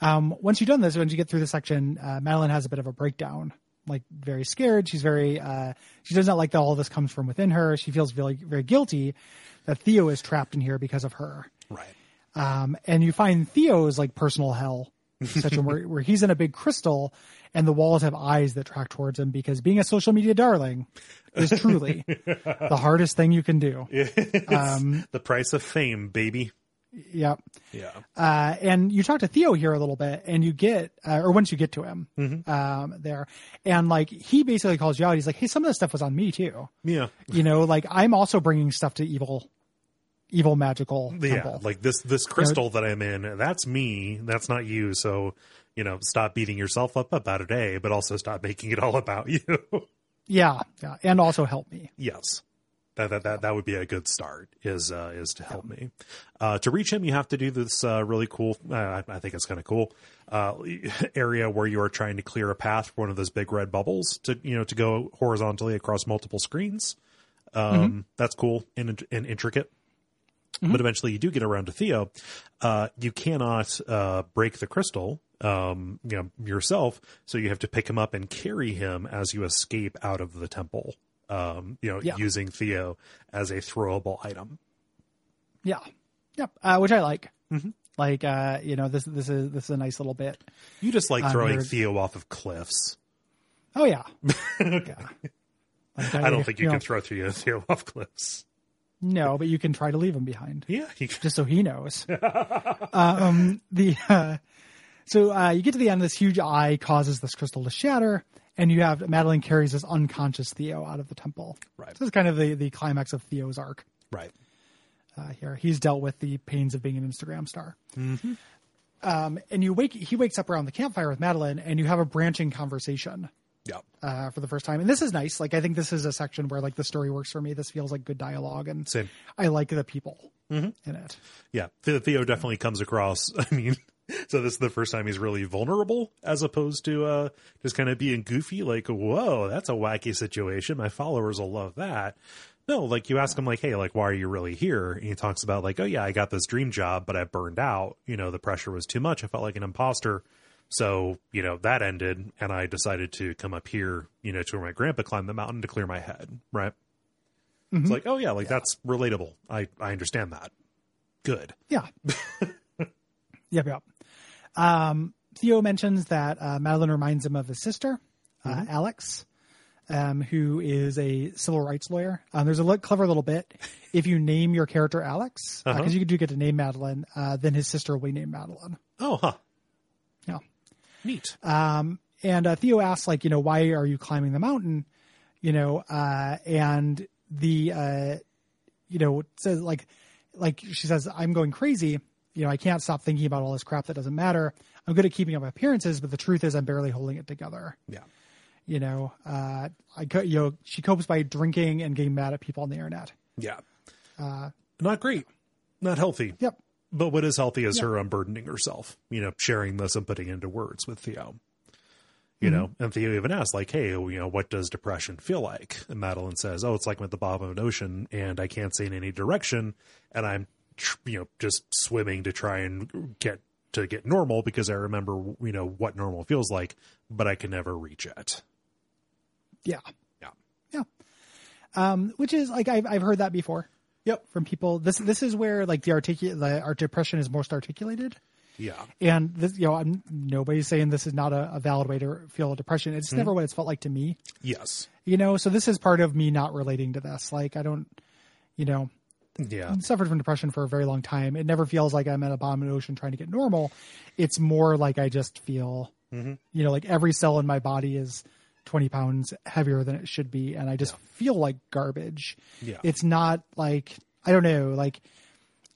Um, once you've done this, once you get through the section, uh, Madeline has a bit of a breakdown. Like very scared. She's very. Uh, she does not like that all this comes from within her. She feels very very guilty that Theo is trapped in here because of her.
right.
Um, and you find Theo's like personal hell section where, where he's in a big crystal and the walls have eyes that track towards him because being a social media darling is truly the hardest thing you can do. Um,
the price of fame, baby.
Yep.
Yeah.
Uh, and you talk to Theo here a little bit and you get, uh, or once you get to him, um, there and like he basically calls you out. He's like, Hey, some of this stuff was on me too.
Yeah.
You know, like I'm also bringing stuff to evil, evil magical
yeah
temple.
like this this crystal that i'm in that's me that's not you so you know stop beating yourself up about it a but also stop making it all about you
yeah. Yeah. And also help me.
yes that, that that that would be a good start is uh is to help me uh to reach him you have to do this uh really cool uh, I, I think it's kind of cool uh area where you are trying to clear a path for one of those big red bubbles to you know to go horizontally across multiple screens um that's cool and, and intricate but eventually you do get around to Theo. Uh, you cannot uh, break the crystal, um, you know, yourself, so you have to pick him up and carry him as you escape out of the temple. um, you know,
Yeah.
using Theo as a throwable item.
Yeah. Yep. Uh, which I like.
Mm-hmm.
Like, uh, you know, this this is this is a nice little bit.
You just like throwing
here-
Theo off of cliffs.
Oh yeah. yeah. Like,
I don't think you,
know,
can throw Theo, Theo off cliffs.
No, but you can try to leave him behind.
Yeah,
just so he knows. um, the uh, so uh, you get to the end. This huge eye causes this crystal to shatter, and you have Madeline carries this unconscious Theo out of the temple.
Right.
So this is kind of the the climax of Theo's arc.
right.
Uh, here, he's dealt with the pains of being an Instagram star. Um, and you wake. He wakes up around the campfire with Madeline, and you have a branching conversation
Yeah.
uh, for the first time. And this is nice. Like I think this is a section where like the story works for me. This feels like good dialogue, and
Same.
I like the people in it.
Yeah, Theo definitely comes across. I mean, so this is the first time he's really vulnerable, as opposed to uh, just kind of being goofy. Like, whoa, that's a wacky situation. My followers will love that. No, like you ask him, like, hey, like, why are you really here? And he talks about, like, oh yeah, I got this dream job, but I burned out. You know, the pressure was too much. I felt like an imposter. So, you know, that ended, and I decided to come up here, you know, to where my grandpa climbed the mountain to clear my head. Right. It's like, oh yeah, like that's relatable. I I understand that. Good.
Yeah. yep, yep. Um, Theo mentions that uh, Madeline reminds him of his sister, uh, Alex, um, who is a civil rights lawyer. Um, there's a li- clever little bit. If you name your character Alex, because
Uh-huh.
you do get to name Madeline, uh, then his sister will be named Madeline.
Oh, huh. Neat.
Um, and uh, Theo asks, like, you know, why are you climbing the mountain? You know, uh, and the, uh, you know, says like, like she says, I'm going crazy. You know, I can't stop thinking about all this crap that doesn't matter. I'm good at keeping up appearances, but the truth is, I'm barely holding it together.
Yeah.
You know, uh, I, co- you know, she copes by drinking and getting mad at people on the internet.
Yeah. Uh, Not great. Not healthy.
Yep.
But what is healthy is her unburdening herself, you know, sharing this and putting into words with Theo. You know, and Theo even asks, like, hey, you know, what does depression feel like? And Madeline says, oh, it's like I'm at the bottom of an ocean and I can't see in any direction. And I'm, tr- you know, just swimming to try and get to get normal because I remember, you know, what normal feels like, but I can never reach it.
Yeah.
Yeah.
Yeah. Um, which is like, I've, I've heard that before.
Yep.
From people, this this is where like the articulate the our depression is most articulated.
Yeah.
And this, you know, I'm nobody's saying this is not a, a valid way to feel depression. It's mm-hmm. never what it's felt like to me,
Yes.
you know. So this is part of me not relating to this. Like I don't, you know,
Yeah.
I suffered from depression for a very long time. It never feels like I'm at a bottom of the ocean trying to get normal. It's more like I just feel, mm-hmm. you know, like every cell in my body is 20 pounds heavier than it should be, and I just feel like garbage.
Yeah.
It's not like I don't know, like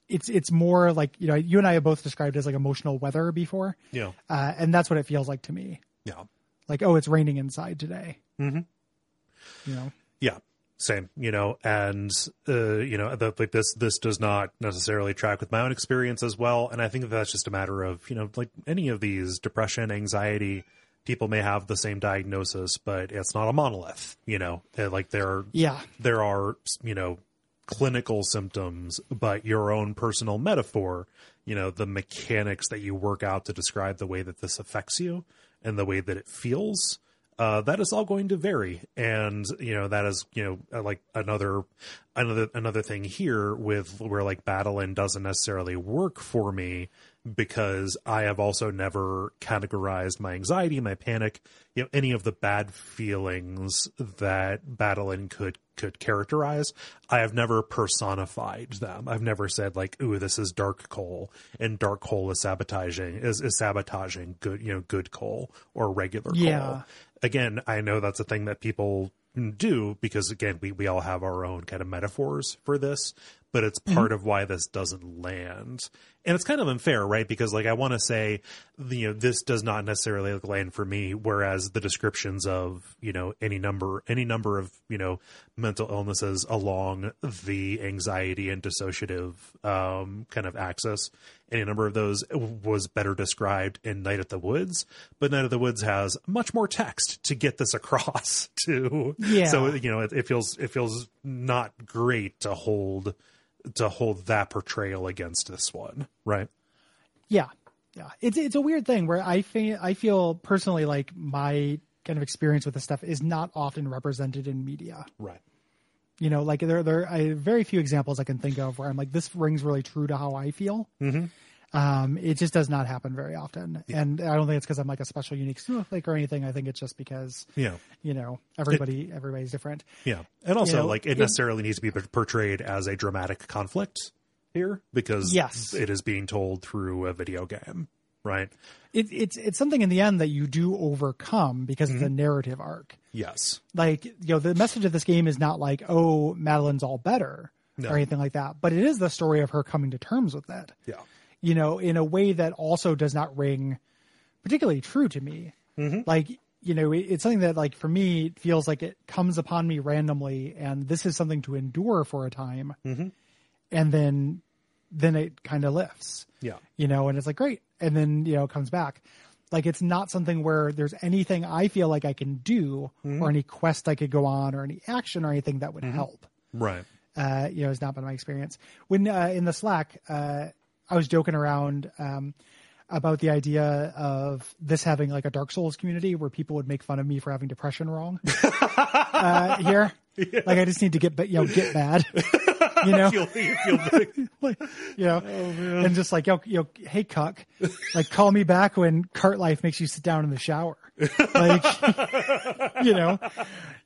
it's it's more like you know, you and I have both described it as like emotional weather before,
Yeah.
uh, and that's what it feels like to me.
Yeah.
Like, oh, it's raining inside today. Mm-hmm. You know,
Yeah, same. You know, and uh, you know, the, like this this does not necessarily track with my own experience as well. And I think that that's just a matter of you know, like any of these depression, anxiety. People may have the same diagnosis, but it's not a monolith. You know, like there,
yeah,
there are you know clinical symptoms, but your own personal metaphor, you know, the mechanics that you work out to describe the way that this affects you and the way that it feels, uh, that is all going to vary. And, you know, that is, you know, uh, like another, another, another thing here with where like Badeline doesn't necessarily work for me because I have also never categorized my anxiety, my panic, you know, any of the bad feelings that Badeline could could characterize. I have never personified them. I've never said like, "Ooh, this is dark Kole," and dark Kole is sabotaging is, is sabotaging good you know good Kole or regular
Yeah.
Kole. Again, I know that's a thing that people do because again we, we all have our own kind of metaphors for this but it's mm-hmm. part of why this doesn't land and it's kind of unfair right because like i want to say you know this does not necessarily land for me whereas the descriptions of you know any number any number of you know mental illnesses along the anxiety and dissociative um kind of axis any number of those was better described in night at the woods but night at the woods has much more text to get this across to
Yeah.
so you know it, it feels it feels not great to hold to hold that portrayal against this one right
Yeah, yeah. It's it's a weird thing where I feel I feel personally like my kind of experience with this stuff is not often represented in media.
Right.
You know, like there there are very few examples I can think of where I'm like, this rings really true to how I feel. Mm-hmm. Um, it just does not happen very often, and I don't think it's because I'm like a special, unique snowflake or anything. I think it's just because
Yeah.
you know everybody everybody's different.
Yeah. And also,
know,
like, it
it-
necessarily needs to be portrayed as a dramatic conflict here because
Yes.
it is being told through a video game. Right.
It, it's it's something in the end that you do overcome because
Mm-hmm.
it's a narrative arc.
Yes.
like you know the message of this game is not like oh madeline's all better
No.
or anything like that but it is the story of her coming to terms with it
Yeah.
You know in a way that also does not ring particularly true to me like you know it, it's something that like for me it feels like it comes upon me randomly and this is something to endure for a time and then then it kind of lifts
Yeah.
you know, and it's like great, and then you know it comes back. Like it's not something where there's anything I feel like I can do, or any quest I could go on, or any action or anything that would help.
Right.
Uh, you know, it's not been my experience. When uh, in the Slack, uh, I was joking around um, about the idea of this having like a Dark Souls community where people would make fun of me for having depression wrong. uh, here, like I just need to get, you know, get bad. You know,
you feel the-
like, you know, and just like, yo, yo, hey, cuck, like, call me back when cart life makes you sit down in the shower. Like, you know,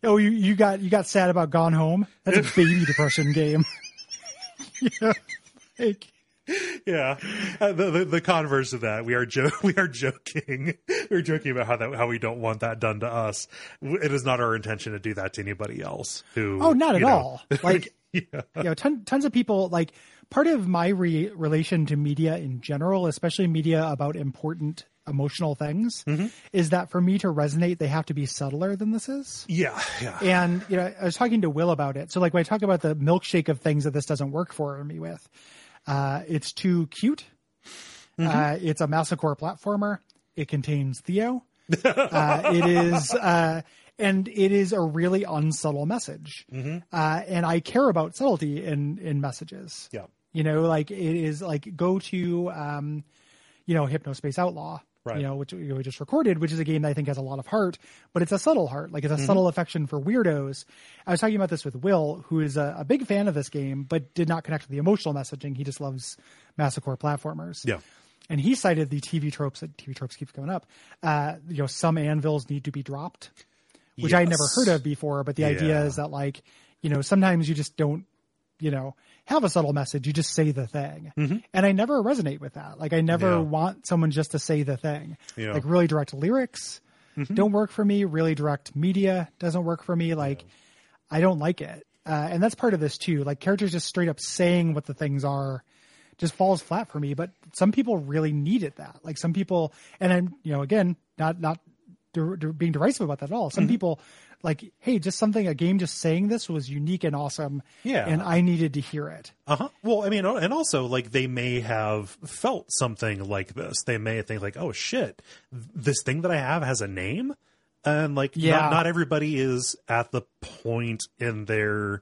oh, you, you got, you got sad about Gone Home. That's a baby depression game. you know, like,
yeah. Uh, the, the the converse of that, we are jo- we are joking. We're joking about how that how we don't want that done to us. It is not our intention to do that to anybody else. Who?
oh, not at
know-
all. Like,
yeah.
you know, ton, tons of people like part of my re- relation to media in general, especially media about important emotional things, is that for me to resonate, they have to be subtler than this is.
Yeah. Yeah.
And you know, I was talking to Will about it. So like when I talk about the milkshake of things that this doesn't work for me with, uh, it's too cute. Uh, it's a masocore platformer. It contains Theo. uh, it is, uh, and it is a really unsubtle message. Uh, and I care about subtlety in in messages.
Yeah.
You know, like it is like go to, um, you know, Hypnospace Outlaw.
Right.
You know, which we just recorded, which is a game that I think has a lot of heart, but it's a subtle heart. Like it's
Mm-hmm.
a subtle affection for weirdos. I was talking about this with Will, who is a, a big fan of this game, but did not connect with the emotional messaging. He just loves masocore platformers.
Yeah.
And he cited the TV tropes that TV tropes keeps coming up. Uh, you know, some anvils need to be dropped, which I had never heard of before. But the idea is that like, you know, sometimes you just don't, you know, have a subtle message. You just say the thing. And I never resonate with that. Like I never
Mm-hmm. Yeah.
want someone just to say the thing.
Yeah.
Like really direct lyrics
Mm-hmm.
don't work for me. Really direct media doesn't work for me. Like I don't like it. Uh, and that's part of this too. Like characters just straight up saying what the things are just falls flat for me. But some people really needed that. Like some people, and I'm, you know, again, not, not being derisive about that at all. Some
Mm-hmm.
people like, Hey, just something, a game just saying this was unique and awesome.
Yeah.
And I needed to hear it.
Uh huh. Well, I mean, and also like they may have felt something like this. They may think like, oh shit, this thing that I have has a name, and like,
Yeah.
not, not everybody is at the point in their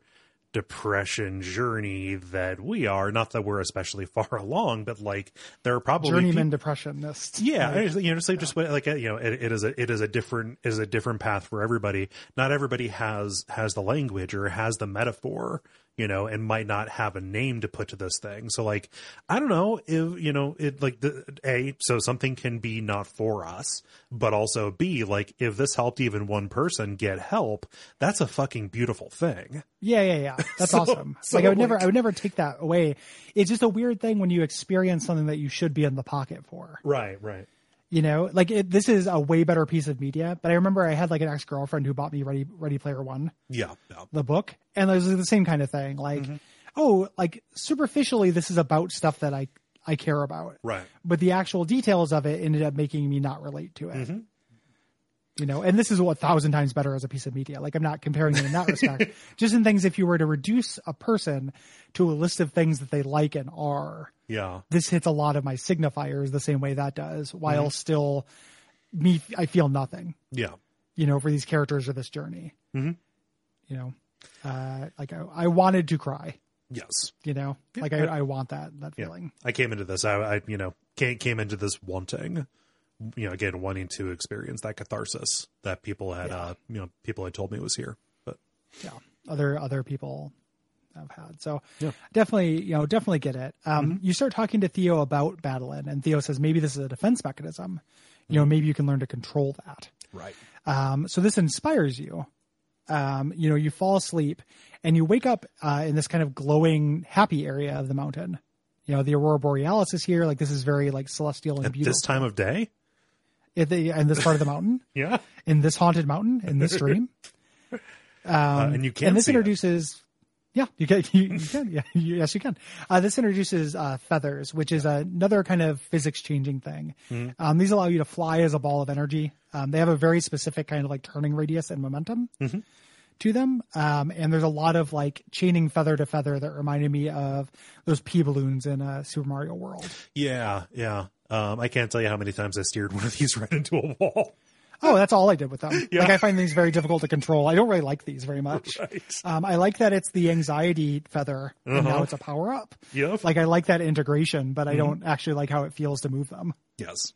depression journey that we are. Not that we're especially far along, but like there are probably
Journeyman
peop-
depressionists.
yeah, you know, just like just like you know, it, it is a it is a different is a different path for everybody. Not everybody has has the language or has the metaphor, you know, and might not have a name to put to this thing. So like, I don't know if you know it like the a so something can be not for us, but also b like if this helped even one person get help, that's a fucking beautiful thing.
Yeah, yeah, yeah. That's
So-
awesome.
so,
like I would never, I would never take that away. It's just a weird thing when you experience something that you should be in the pocket for.
Right, right.
You know, like it, this is a way better piece of media. But I remember I had like an ex girlfriend who bought me Ready Ready Player One,
Yeah, yeah.
the book, and it was the same kind of thing. Like,
Mm-hmm.
oh, like superficially, this is about stuff that I I care about,
Right.
but the actual details of it ended up making me not relate to it.
Mm-hmm.
You know, and this is a thousand times better as a piece of media. Like I'm not comparing it in that respect. Just in things, if you were to reduce a person to a list of things that they like and are,
Yeah.
this hits a lot of my signifiers the same way that does, while
Mm-hmm.
still me, I feel nothing.
Yeah.
You know, for these characters or this journey. Mm-hmm. You know, uh, like I, I wanted to cry.
Yes.
You know, like I, I want that that feeling.
I came into this. I, I you know came came into this wanting you know, again, wanting to experience that catharsis that people had, uh, you know, people had told me was here. But
yeah, other other people have had. So
Yeah.
definitely, you know, definitely get it. Um, You start talking to Theo about Badeline, and Theo says maybe this is a defense mechanism. You know, maybe you can learn to control that.
right,
Um, so this inspires you. Um, you know, you fall asleep and you wake up uh, in this kind of glowing, happy area of the mountain. You know, the aurora borealis is here. Like this is very like celestial and
at
beautiful.
this time of day,
in, the, in this part of the mountain,
yeah,
in this haunted mountain, in this dream.
uh, and you can
Um, and this introduces yeah you can you, you can yeah you, yes you can uh, this introduces uh, feathers which is another kind of physics changing thing
Mm-hmm.
um, these allow you to fly as a ball of energy um, they have a very specific kind of like turning radius and momentum
Mm-hmm.
to them um, and there's a lot of like chaining feather to feather that reminded me of those p balloons in uh, super mario world
Yeah, yeah. Um, I can't tell you how many times I steered one of these right into a wall.
Oh, that's all I did with them.
Yeah.
Like I find these very difficult to control. I don't really like these very much.
Right.
Um, I like that it's the anxiety feather, and now
Uh-huh.
it's a power up.
Yep.
Like I like that integration, but
Mm-hmm.
I don't actually like how it feels to move them.
Yes.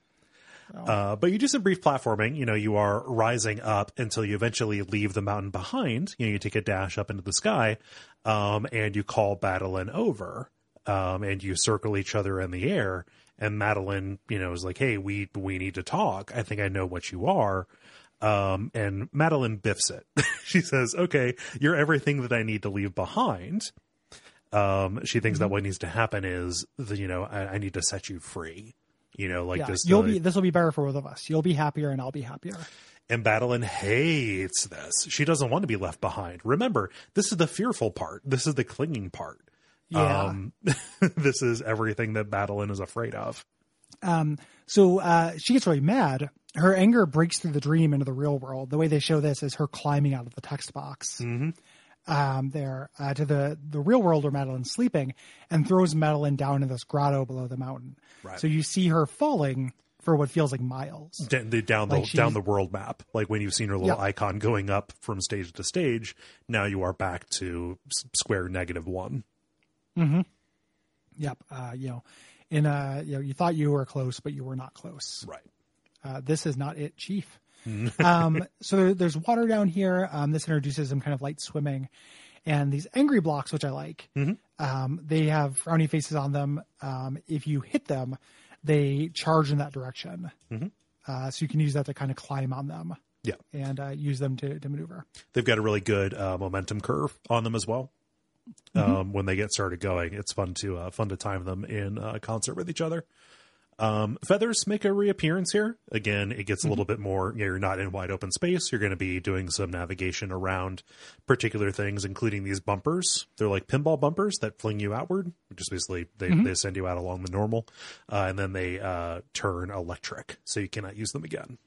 Uh, but you do some brief platforming. You know, you are rising up until you eventually leave the mountain behind. You know, you take a dash up into the sky, um, and you call Madeline over, um, and you circle each other in the air. And Madeline, you know, is like, "Hey, we we need to talk. I think I know what you are." Um, and Madeline biffs it. she says, "Okay, you're everything that I need to leave behind." Um, she thinks
Mm-hmm.
that what needs to happen is, the, you know, I, I need to set you free. You know, like
yeah,
this.
you'll
uh,
be. This will be better for both of us. You'll be happier, and I'll be happier.
and Madeline hates this. She doesn't want to be left behind. Remember, this is the fearful part. This is the clinging part.
Yeah.
Um, this is everything that Madeline is afraid of.
Um, so uh, she gets really mad. Her anger breaks through the dream into the real world. The way they show this is her climbing out of the text box um, there uh, to the, the real world where Madeline's sleeping and throws Madeline down in this grotto below the mountain.
Right.
So you see her falling for what feels like miles.
D- the- down the
Like she's-
down the world map, like when you've seen her little
Yeah.
icon going up from stage to stage. Now you are back to square negative one.
Yep. Uh, you know, in uh, you know, you thought you were close, but you were not close.
Right.
Uh, this is not it, Chief. um, so there, there's water down here. Um, this introduces some kind of light swimming, and these angry blocks, which I like. Um, they have frowny faces on them. Um, if you hit them, they charge in that direction. Hmm. Uh, so you can use that to kind of climb on them
Yeah.
and uh, use them to, to maneuver.
They've got a really good uh, momentum curve on them as well. Um, when they get started going, it's fun to uh, fun to time them in uh, concert with each other. Um, feathers make a reappearance here. Again, it gets a little bit more. You know, you're not in wide open space. You're going to be doing some navigation around particular things, including these bumpers. They're like pinball bumpers that fling you outward, Just basically they, they send you out along the normal, uh, and then they uh, turn electric, so you cannot use them again.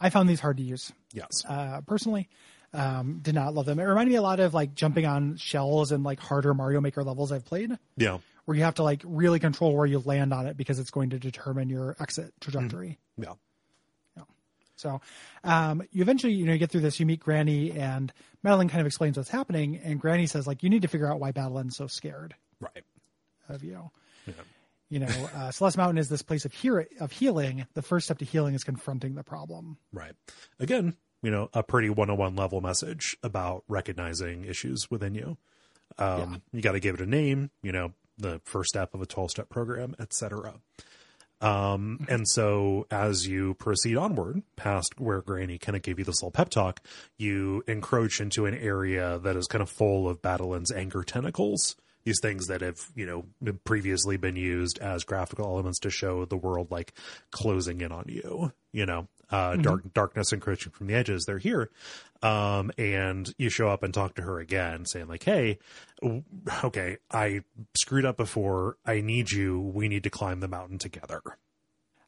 I found these hard to use.
Yes.
uh, personally. Um, did not love them. It reminded me a lot of like jumping on shells and like harder Mario Maker levels I've played,
yeah.
where you have to like really control where you land on it because it's going to determine your exit trajectory.
Yeah.
So, um, you eventually, you know, you get through this, you meet Granny and Madeline kind of explains what's happening. And Granny says like, you need to figure out why Madeline's so scared
Right.
of you.
Yeah.
You know, uh, Celeste Mountain is this place of, hear- of healing. The first step to healing is confronting the problem.
Right. Again, you know, a pretty 101 level message about recognizing issues within you. Um, You got to give it a name, you know, the first step of a 12 step program, etc. Um, and so as you proceed onward past where Granny kind of gave you this little pep talk, you encroach into an area that is kind of full of Badeline's anger tentacles. These things that have, you know, previously been used as graphical elements to show the world like closing in on you, you know, uh, dark, darkness encroaching from the edges. They're here. Um, and you show up and talk to her again saying like, Hey, okay, I screwed up before. I need you. We need to climb the mountain together.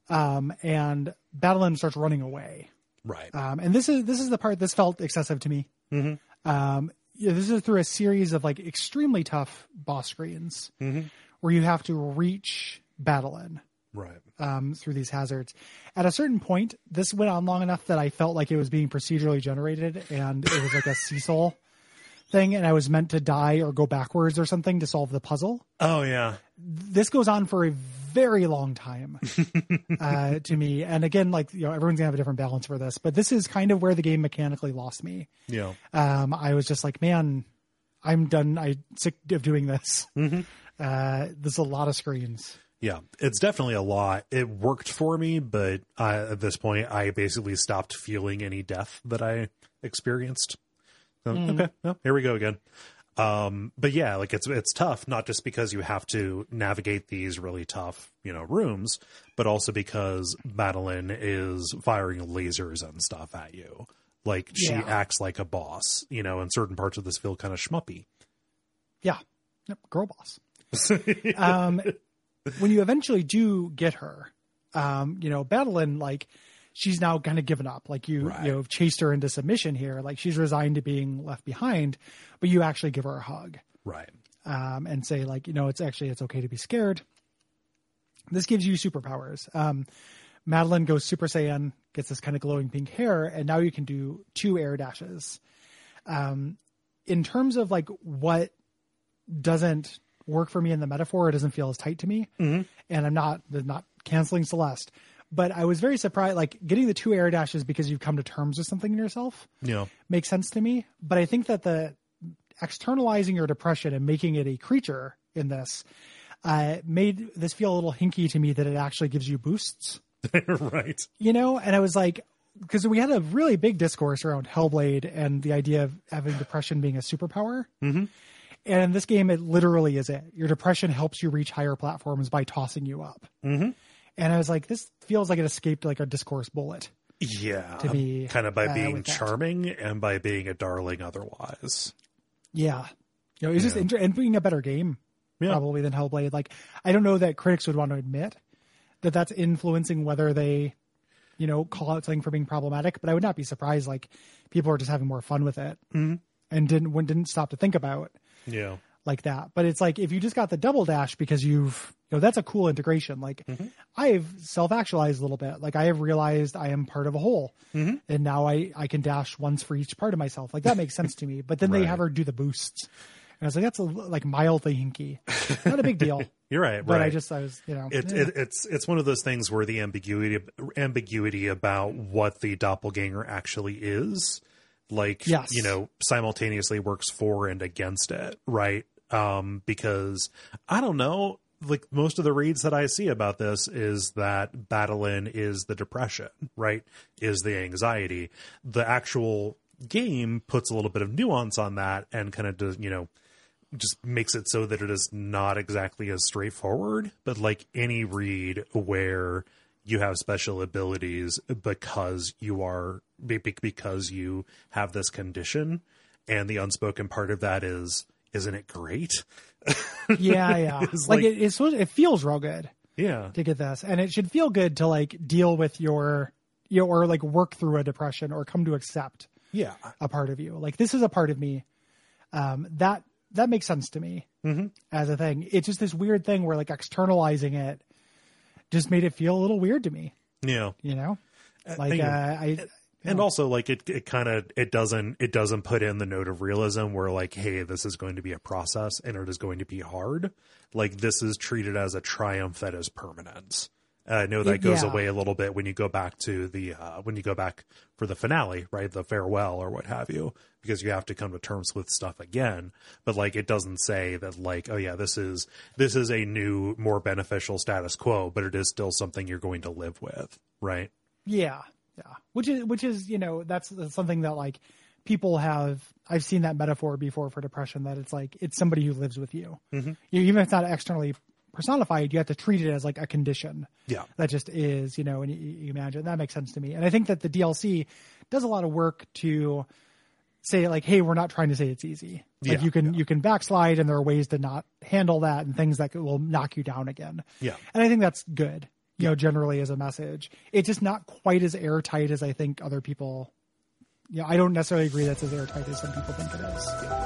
Um, and Madeline starts running away.
Right.
Um, and this is this is the part this felt excessive to me. Um, yeah, this is through a series of like extremely tough boss screens where you have to reach Badeline
right.
um, through these hazards. At a certain point, this went on long enough that I felt like it was being procedurally generated and it was like a Cecil thing, and I was meant to die or go backwards or something to solve the puzzle.
Oh yeah.
This goes on for a very long time uh, to me. And again, like you know, everyone's gonna have a different balance for this, but this is kind of where the game mechanically lost me.
Yeah.
Um, I was just like, man, I'm done. I'm sick of doing this.
Mm-hmm.
Uh, there's a lot of screens.
Yeah, it's definitely a lot. It worked for me, but uh, at this point, I basically stopped feeling any death that I experienced. So, Okay, well, here we go again. Um, but yeah, like it's it's tough, not just because you have to navigate these really tough, you know, rooms, but also because Madeline is firing lasers and stuff at you. Like she
Yeah.
acts like a boss, you know, and certain parts of this feel kind of schmuppy.
Yeah, yep, girl boss. um, when you eventually do get her, um, you know, Madeline, like she's now kind of given up. Like you,
Right.
you know, chased her into submission here. Like she's resigned to being left behind, but you actually give her a hug
Right.
um, and say like, you know, it's actually it's okay to be scared. This gives you superpowers. Um, Madeline goes Super Saiyan, gets this kind of glowing pink hair, and now you can do two air dashes. Um, in terms of like what doesn't work for me in the metaphor, it doesn't feel as tight to me, and I'm not not canceling Celeste. But I was very surprised, like getting the two air dashes because you've come to terms with something in yourself
Yeah.
makes sense to me. But I think that the externalizing your depression and making it a creature in this uh, made this feel a little hinky to me that it actually gives you boosts,
right.
you know? And I was like, because we had a really big discourse around Hellblade and the idea of having depression being a superpower. Mm-hmm. And in this game, it literally is it. Your depression helps you reach higher platforms by tossing you up. Mm-hmm. And I was like, this feels like it escaped like a discourse bullet.
Yeah.
To be,
kind of by
uh,
being
with that.
charming and by being a darling otherwise.
Yeah. You know, it's just
Yeah.
inter- and being a better game
Yeah.
probably than Hellblade. Like, I don't know that critics would want to admit that that's influencing whether they, you know, call out something for being problematic. But I would not be surprised. Like, people are just having more fun with it
Mm-hmm.
and didn't when didn't stop to think about
Yeah.
like that. But it's like if you just got the double dash because you've, you know, that's a cool integration. Like,
Mm-hmm.
I've self actualized a little bit. Like, I have realized I am part of a whole,
Mm-hmm.
and now I I can dash once for each part of myself. Like that makes sense to me. But then they have her do the boosts. And I was like, that's a, like mildly hinky. Not a big deal.
You're right.
But
right.
I just, I was, you know,
it,
eh.
it, it's it's one of those things where the ambiguity ambiguity about what the doppelganger actually is, like
Yes.
you know, simultaneously works for and against it, right? Um, because I don't know, like most of the reads that I see about this is that Badeline is the depression, right? Is the anxiety. The actual game puts a little bit of nuance on that and kind of does, you know, just makes it so that it is not exactly as straightforward, but like any read where you have special abilities because you are because you have this condition and the unspoken part of that is isn't it great?
yeah, yeah. Like,
like-
it, it's, it feels real good
Yeah.
to get this. And it should feel good to like deal with your, you know, or like work through a depression or come to accept
Yeah.
a part of you. Like this is a part of me. Um, that that makes sense to me as a thing. It's just this weird thing where like externalizing it just made it feel a little weird to me.
Yeah.
You know, like uh, I
And also like it it kind of it doesn't it doesn't put in the note of realism where like hey this is going to be a process and it is going to be hard. Like this is treated as a triumph that is permanent. And I know that goes
yeah.
away a little bit when you go back to the uh, when you go back for the finale, right? The farewell or what have you, because you have to come to terms with stuff again. But like it doesn't say that like oh yeah this is this is a new more beneficial status quo, but it is still something you're going to live with, right?
Yeah, yeah. Which is which is you know that's, that's something that like people have. I've seen that metaphor before for depression. That it's like it's somebody who lives with you.
Mm-hmm.
you even if it's not externally personified, you have to treat it as like a condition.
Yeah.
that just is. You know, and you, you imagine that makes sense to me. And I think that the DLC does a lot of work to say like, hey, we're not trying to say it's easy. Like
Yeah,
you can you can backslide, and there are ways to not handle that, and things that will knock you down again.
Yeah.
And I think that's good, you know, generally as a message. It's just not quite as airtight as I think other people. Know, I don't necessarily agree that's as airtight as some people think it is.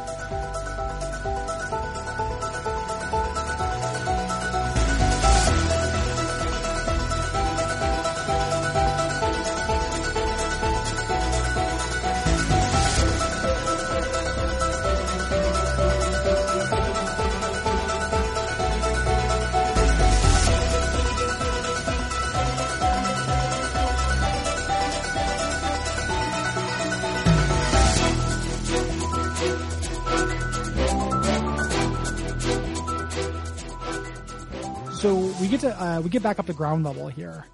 Get to uh, we get back up to ground level here,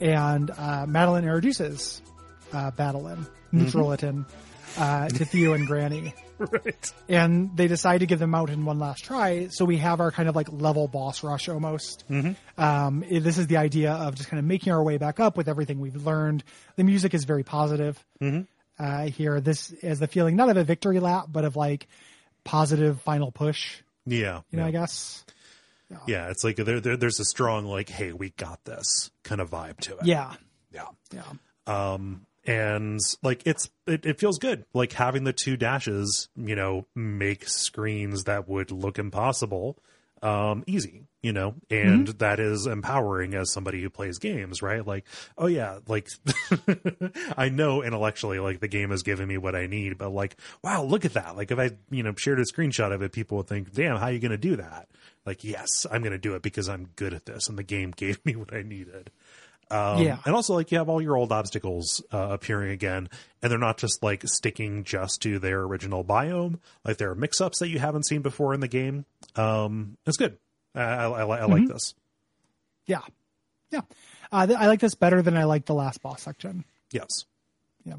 and uh, Madeline introduces uh, Madeline Neutralitin uh, to Theo and Granny,
right.
and they decide to give the mountain one last try. So we have our kind of like level boss rush almost. Um, this is the idea of just kind of making our way back up with everything we've learned. The music is very positive uh, here. This is the feeling not of a victory lap, but of like positive final push.
Yeah.
You know,
yeah.
I guess.
Yeah, it's like there, there there's a strong like, hey, we got this kind of vibe to it.
Yeah,
Yeah.
yeah,
Um and like it's it, it feels good. Like having the two dashes, you know, make screens that would look impossible um easy, you know, and that is empowering as somebody who plays games, right? Like, oh yeah, like I know intellectually like the game has given me what I need, but like, wow, look at that. Like if I, you know, shared a screenshot of it, people would think, damn, how are you gonna do that? Like, yes, I'm gonna do it because I'm good at this and the game gave me what I needed. Um,
Yeah.
And also, like, you have all your old obstacles uh, appearing again, and they're not just like sticking just to their original biome. Like, there are mix ups that you haven't seen before in the game. Um, it's good. I, I, I, I like this.
yeah, yeah. Uh, th- I like this better than I like the last boss section.
Yes.
Yeah.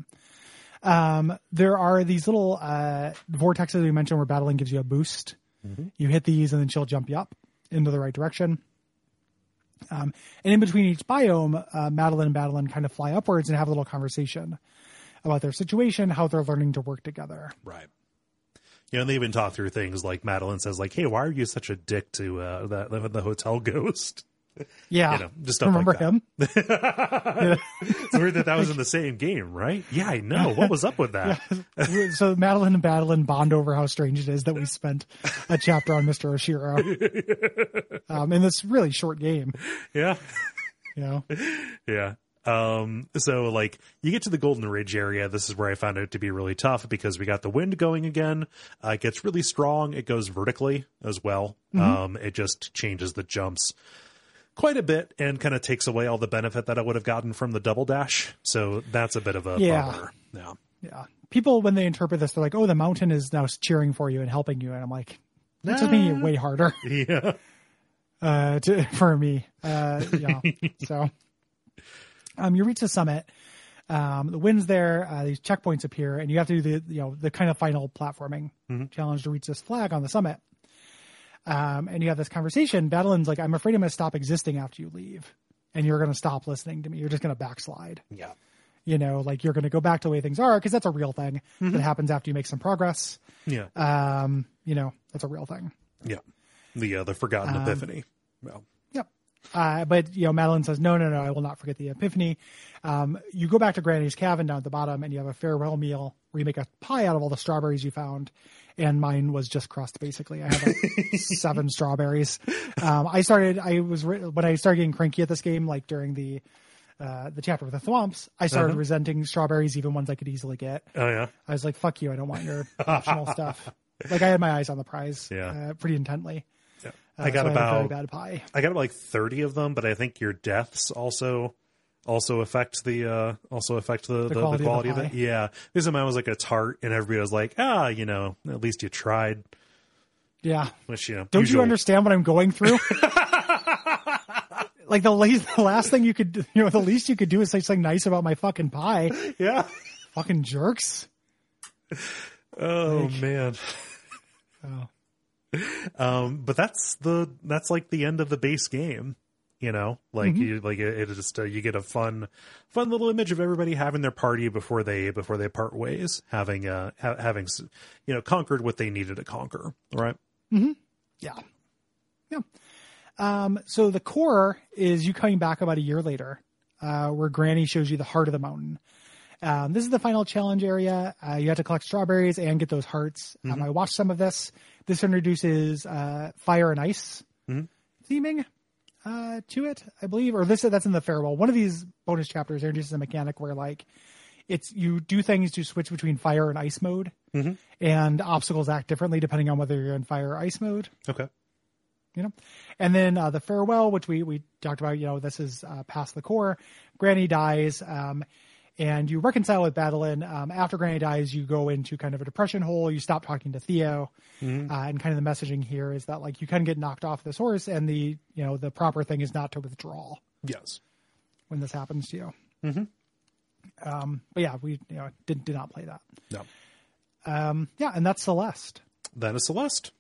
Um, there are these little uh, vortexes we mentioned where Badeline gives you a boost. You hit these, and then she'll jump you up into the right direction. Um, and in between each biome, uh, Madeline and Madeline kind of fly upwards and have a little conversation about their situation, how they're learning to work together.
Right. You know, and they even talk through things like Madeline says, like, "Hey, why are you such a dick to uh, that the, the hotel ghost?"
Yeah,
You know, just stuff like
remember
that.
him?
It's weird that that was in the same game, right? Yeah, I know. What was up with that?
so Madeline and Madeline bond over how strange it is that we spent a chapter on Mr. Oshiro um, in this really short game.
yeah.
You know,
Yeah. Um, so like you get to the Golden Ridge area. This is where I found it to be really tough because we got the wind going again. Uh, it gets really strong. It goes vertically as well. Um, it just changes the jumps quite a bit and kind of takes away all the benefit that I would have gotten from the double dash. So that's a bit of a
Yeah.
bummer. Yeah.
yeah. People when they interpret this, they're like, "Oh, the mountain is now cheering for you and helping you," and I'm like, "That's just making it way harder
Yeah.
uh, to, for me." Uh, yeah. so, um, you reach the summit. Um, the wind's there. Uh, these checkpoints appear, and you have to do the you know the kind of final platforming challenge to reach this flag on the summit. Um, and you have this conversation. Badeline's like, "I'm afraid I'm going to stop existing after you leave, and you're going to stop listening to me. You're just going to backslide."
Yeah.
You know, like you're going to go back to the way things are because that's a real thing that happens after you make some progress.
Yeah.
Um, you know, that's a real thing.
yeah. The, uh, the forgotten epiphany. Well,
Yep. Uh, but you know, Madeline says, "No, no, no, I will not forget the epiphany." Um, you go back to Granny's cabin down at the bottom, and you have a farewell meal where you make a pie out of all the strawberries you found. And mine was just crust, basically. I had like seven strawberries. Um, I started. I was when I started getting cranky at this game, like during the uh, the chapter with the thwomps. I started resenting strawberries, even ones I could easily get.
oh yeah.
I was like, "Fuck you! I don't want your optional stuff." Like I had my eyes on the prize,
Yeah.
uh, pretty intently.
yeah.
Uh,
I got
so
about
very bad pie.
I got like 30 of them, but I think your deaths also also affect the uh also affect the the, the quality,
quality
of,
of
it. Yeah. This I was like a tart and everybody was like, "Ah, you know, at least you tried."
Yeah.
Which, you know,
Don't
usual-
you understand what I'm going through? like the, least, the last thing you could, you know, the least you could do is say something nice about my fucking pie.
Yeah.
fucking jerks.
Oh man.
Oh.
Um but that's the that's like the end of the base game. You know, like
Mm-hmm.
you like it, it just uh, you get a fun fun little image of everybody having their party before they before they part ways, having uh ha- having you know conquered what they needed to conquer, right? mm-hmm.
Yeah. Yeah. Um, so the core is you coming back about a year later, uh, where Granny shows you the heart of the mountain. Um, this is the final challenge area. Uh, you have to collect strawberries and get those hearts. Um, I watched some of this. This introduces uh, fire and ice theming uh, to it, I believe, or this that's in the farewell. One of these bonus chapters introduces a mechanic where like it's you do things to switch between fire and ice mode, and obstacles act differently depending on whether you're in fire or ice mode
Okay.
you know and then uh, the farewell which we we talked about you know this is uh, past the core granny dies um and you reconcile with Madeline. Um, after Granny dies, you go into kind of a depression hole. You stop talking to Theo, uh, and kind of the messaging here is that like you kind of get knocked off this horse, and the you know the proper thing is not to withdraw
Yes.
when this happens to you. Mm-hmm. Um, but yeah, we you know did did not play that.
No.
Um, yeah, and that's Celeste.
That is Celeste.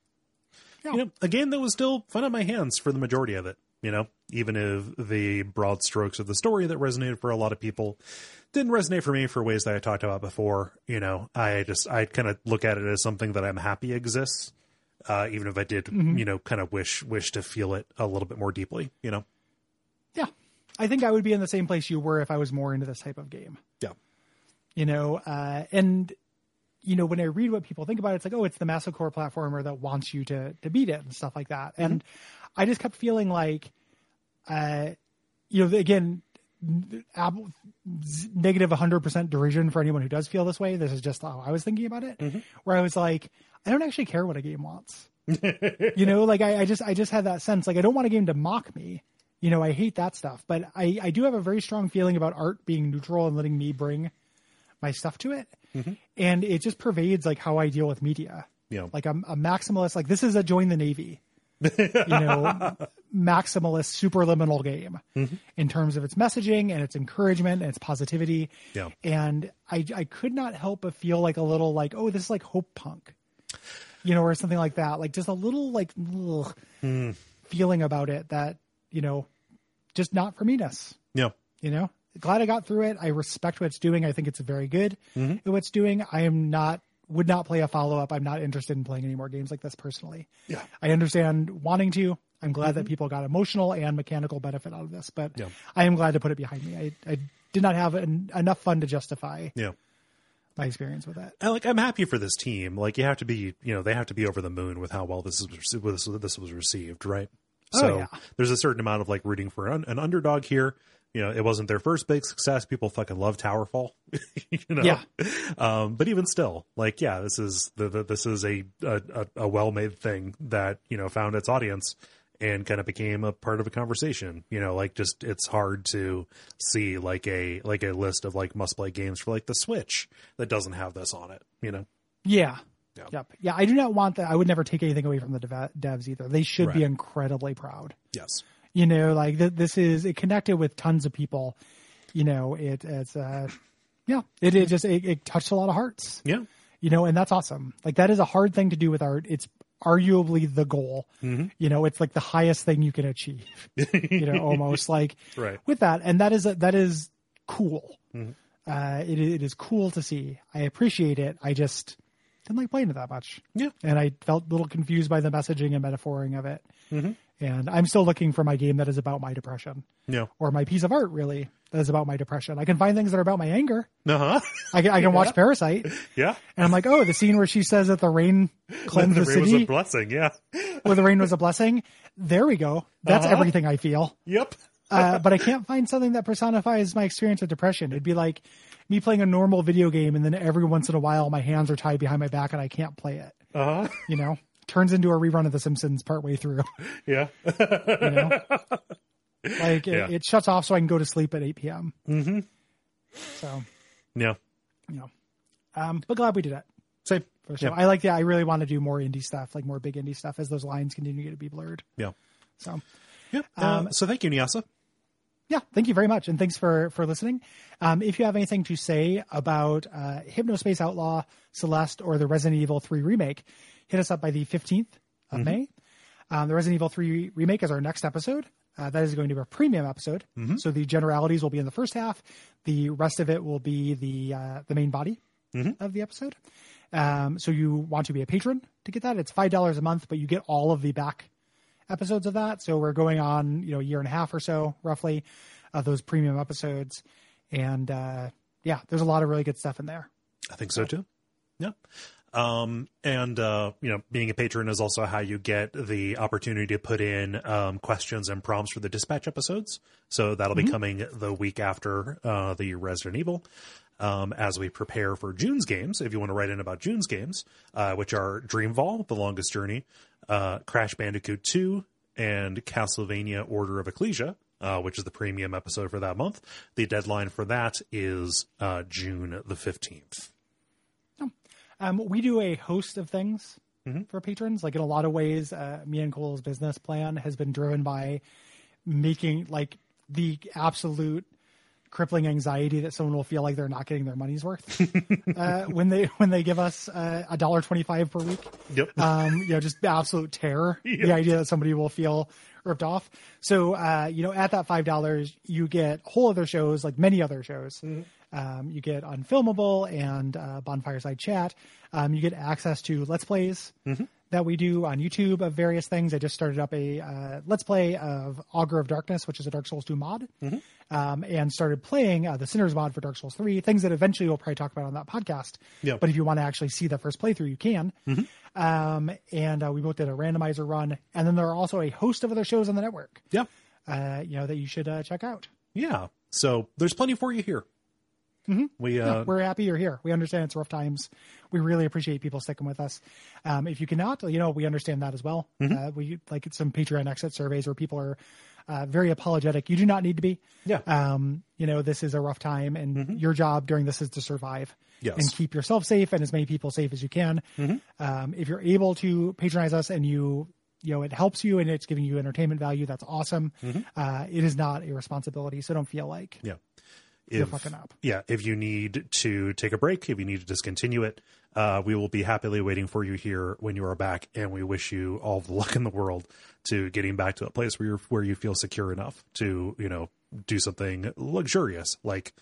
Yeah.
You know, a game that was still fun on my hands for the majority of it. You know, even if the broad strokes of the story that resonated for a lot of people didn't resonate for me for ways that I talked about before. You know, I just I kind of look at it as something that I'm happy exists, uh, even if I did, you know, kind of wish wish to feel it a little bit more deeply. You know,
Yeah, I think I would be in the same place you were if I was more into this type of game.
yeah,
you know uh, and you know when i read what people think about it it's like oh it's the masocore platformer that wants you to to beat it and stuff like that and i just kept feeling like uh you know again negative 100% derision for anyone who does feel this way. This is just how i was thinking about it. Where i was like i don't actually care what a game wants. You know like I, I just i just had that sense like i don't want a game to mock me. You know i hate that stuff. But i i do have a very strong feeling about art being neutral and letting me bring my stuff to it. And it just pervades like how i deal with media.
Yeah.
like i'm a maximalist like this is a join the navy you know maximalist superliminal game in terms of its messaging and its encouragement and its positivity.
Yeah.
and i i could not help but feel like a little like oh this is like hope punk. You know or something like that. Like just a little like ugh, feeling about it that you know just not for me-ness.
Yeah,
you know? Glad i got through it. I respect what it's doing. I think it's very good
Mm-hmm.
at what it's doing. I am not would not play a follow-up i'm not interested in playing any more games like this personally
Yeah. Mm-hmm.
i understand wanting to i'm glad that people got emotional and mechanical benefit out of this but
Yeah.
i am glad to put it behind me i, I did not have an, enough fun to justify
yeah.
my experience with that.
I, like I'm happy for this team. Like you have to be, you know, they have to be over the moon with how well this is this, this was received, right?
Oh,
So
yeah.
there's a certain amount of like rooting for an, an underdog here. You know, it wasn't their first big success. People fucking love Towerfall, you know.
Yeah.
Um, but even still, like, yeah, this is the, the this is a a, a- well made thing that you know found its audience and kind of became a part of a conversation. You know, like just it's hard to see like a like a list of like must play games for like the Switch that doesn't have this on it. You know.
yeah
Yeah.
Yep. Yeah, I do not want that. I would never take anything away from the dev- devs either. They should be incredibly proud.
Yes.
You know like th- this is it connected with tons of people you know it it's uh yeah it, it just it, it touched a lot of hearts.
Yeah.
you know and that's awesome. Like that is a hard thing to do with art. It's arguably the goal. You know it's like the highest thing you can achieve you know almost like
Right.
with that. And that is a, that is cool. Uh it, it is cool to see. I appreciate it. I just didn't like playing it that much.
Yeah.
and I felt a little confused by the messaging and metaphoring of it.
Mm-hmm.
And I'm still looking for my game that is about my depression,
Yeah.
or my piece of art really that is about my depression. I can find things that are about my anger.
Uh huh.
I can, I can watch Parasite,
yeah.
and I'm like, oh, the scene where she says that the rain cleansed the,
the rain was a blessing. Yeah.
where the rain was a blessing. There we go. That's
Uh-huh.
everything I feel.
Yep.
Uh, but I can't find something that personifies my experience of depression. It'd be like me playing a normal video game, and then every once in a while, my hands are tied behind my back and I can't play it.
Uh huh.
You know, turns into a rerun of The Simpsons partway through.
Yeah.
you know like it,
Yeah.
it shuts off so i can go to sleep at 8 p.m mm-hmm. so
yeah.
you know um but glad we did it
Same.
for sure
Yeah.
i like the i really want to do more indie stuff like more big indie stuff as those lines continue to be blurred
Yeah.
so
Yeah. Um, so thank you, Neasa.
yeah thank you very much and thanks for for listening um if you have anything to say about uh hypnospace outlaw celeste or the resident evil 3 remake hit us up by the 15th of may um, the resident evil 3 remake is our next episode uh, that is going to be a premium episode so the generalities will be in the first half the rest of it will be the uh, the main body of the episode um, so you want to be a patron to get that it's five dollars a month but you get all of the back episodes of that. So we're going on, you know, a year and a half or so, roughly, of those premium episodes. And uh, yeah, there's a lot of really good stuff in there.
I think so too. Yeah. Um, and, uh, you know, being a patron is also how you get the opportunity to put in, um, questions and prompts for the dispatch episodes. So that'll be coming the week after, uh, the Resident Evil. Um, as we prepare for June's games, if you want to write in about June's games, uh, which are Dreamfall, The Longest Journey, uh, Crash Bandicoot 2, and Castlevania Order of Ecclesia, uh, which is the premium episode for that month. The deadline for that is uh, June the 15th.
Um, we do a host of things for patrons. Like in a lot of ways, uh, me and Kole's business plan has been driven by making like the absolute crippling anxiety that someone will feel like they're not getting their money's worth uh, when they when they give us uh, a dollar twenty five per week.
Yep.
Um, you know, just absolute terror. The idea that somebody will feel ripped off. So, uh, you know, at that five dollars, you get whole other shows like many other shows. Um, you get Unfilmable and uh, Bonfireside Chat. Um, you get access to Let's Plays that we do on YouTube of various things. I just started up a uh, Let's Play of Augur of Darkness, which is a Dark Souls 2 mod, um, and started playing uh, the Cinders mod for Dark Souls 3, things that eventually we'll probably talk about on that podcast.
Yeah.
But if you want to actually see the first playthrough, you can. Um, and uh, we both did a randomizer run. And then there are also a host of other shows on the network,
Yeah.
uh, you know, that you should uh, check out.
Yeah. So there's plenty for you here. We uh,
We're happy you're here. We understand it's rough times. We really appreciate people sticking with us. Um, if you cannot, you know, we understand that as well. Uh, we like some Patreon exit surveys where people are uh, very apologetic. You do not need to be.
Yeah.
Um, you know, this is a rough time, and your job during this is to survive
Yes.
and keep yourself safe and as many people safe as you can. Um, if you're able to patronize us and you you know it helps you and it's giving you entertainment value, that's awesome. Uh, it is not a responsibility, so don't feel like
yeah. If,
fucking up.
yeah, if you need to take a break, if you need to discontinue it, uh, we will be happily waiting for you here when you are back, and we wish you all the luck in the world to getting back to a place where you're where you feel secure enough to you know do something luxurious like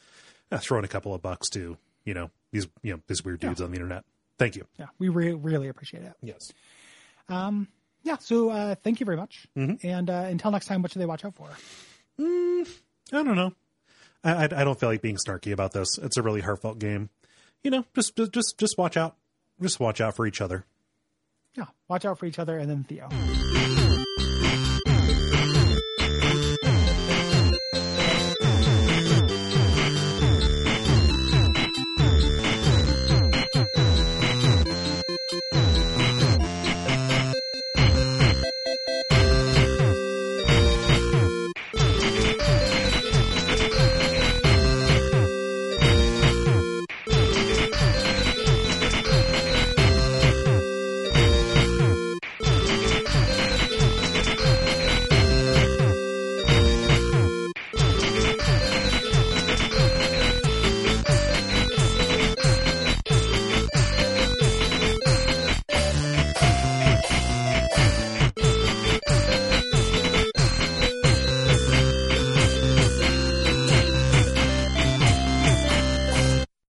uh, throwing a couple of bucks to you know these you know these weird dudes on the internet. Thank you.
Yeah, we re- really appreciate it.
Yes. Um.
Yeah, so uh, thank you very much.
Mm-hmm.
And uh, until next time, what should they watch out for?
I don't know. I, I don't feel like being snarky about this. It's a really heartfelt game. You know, just just just watch out. Just watch out for each other.
Yeah, watch out for each other and then Theo.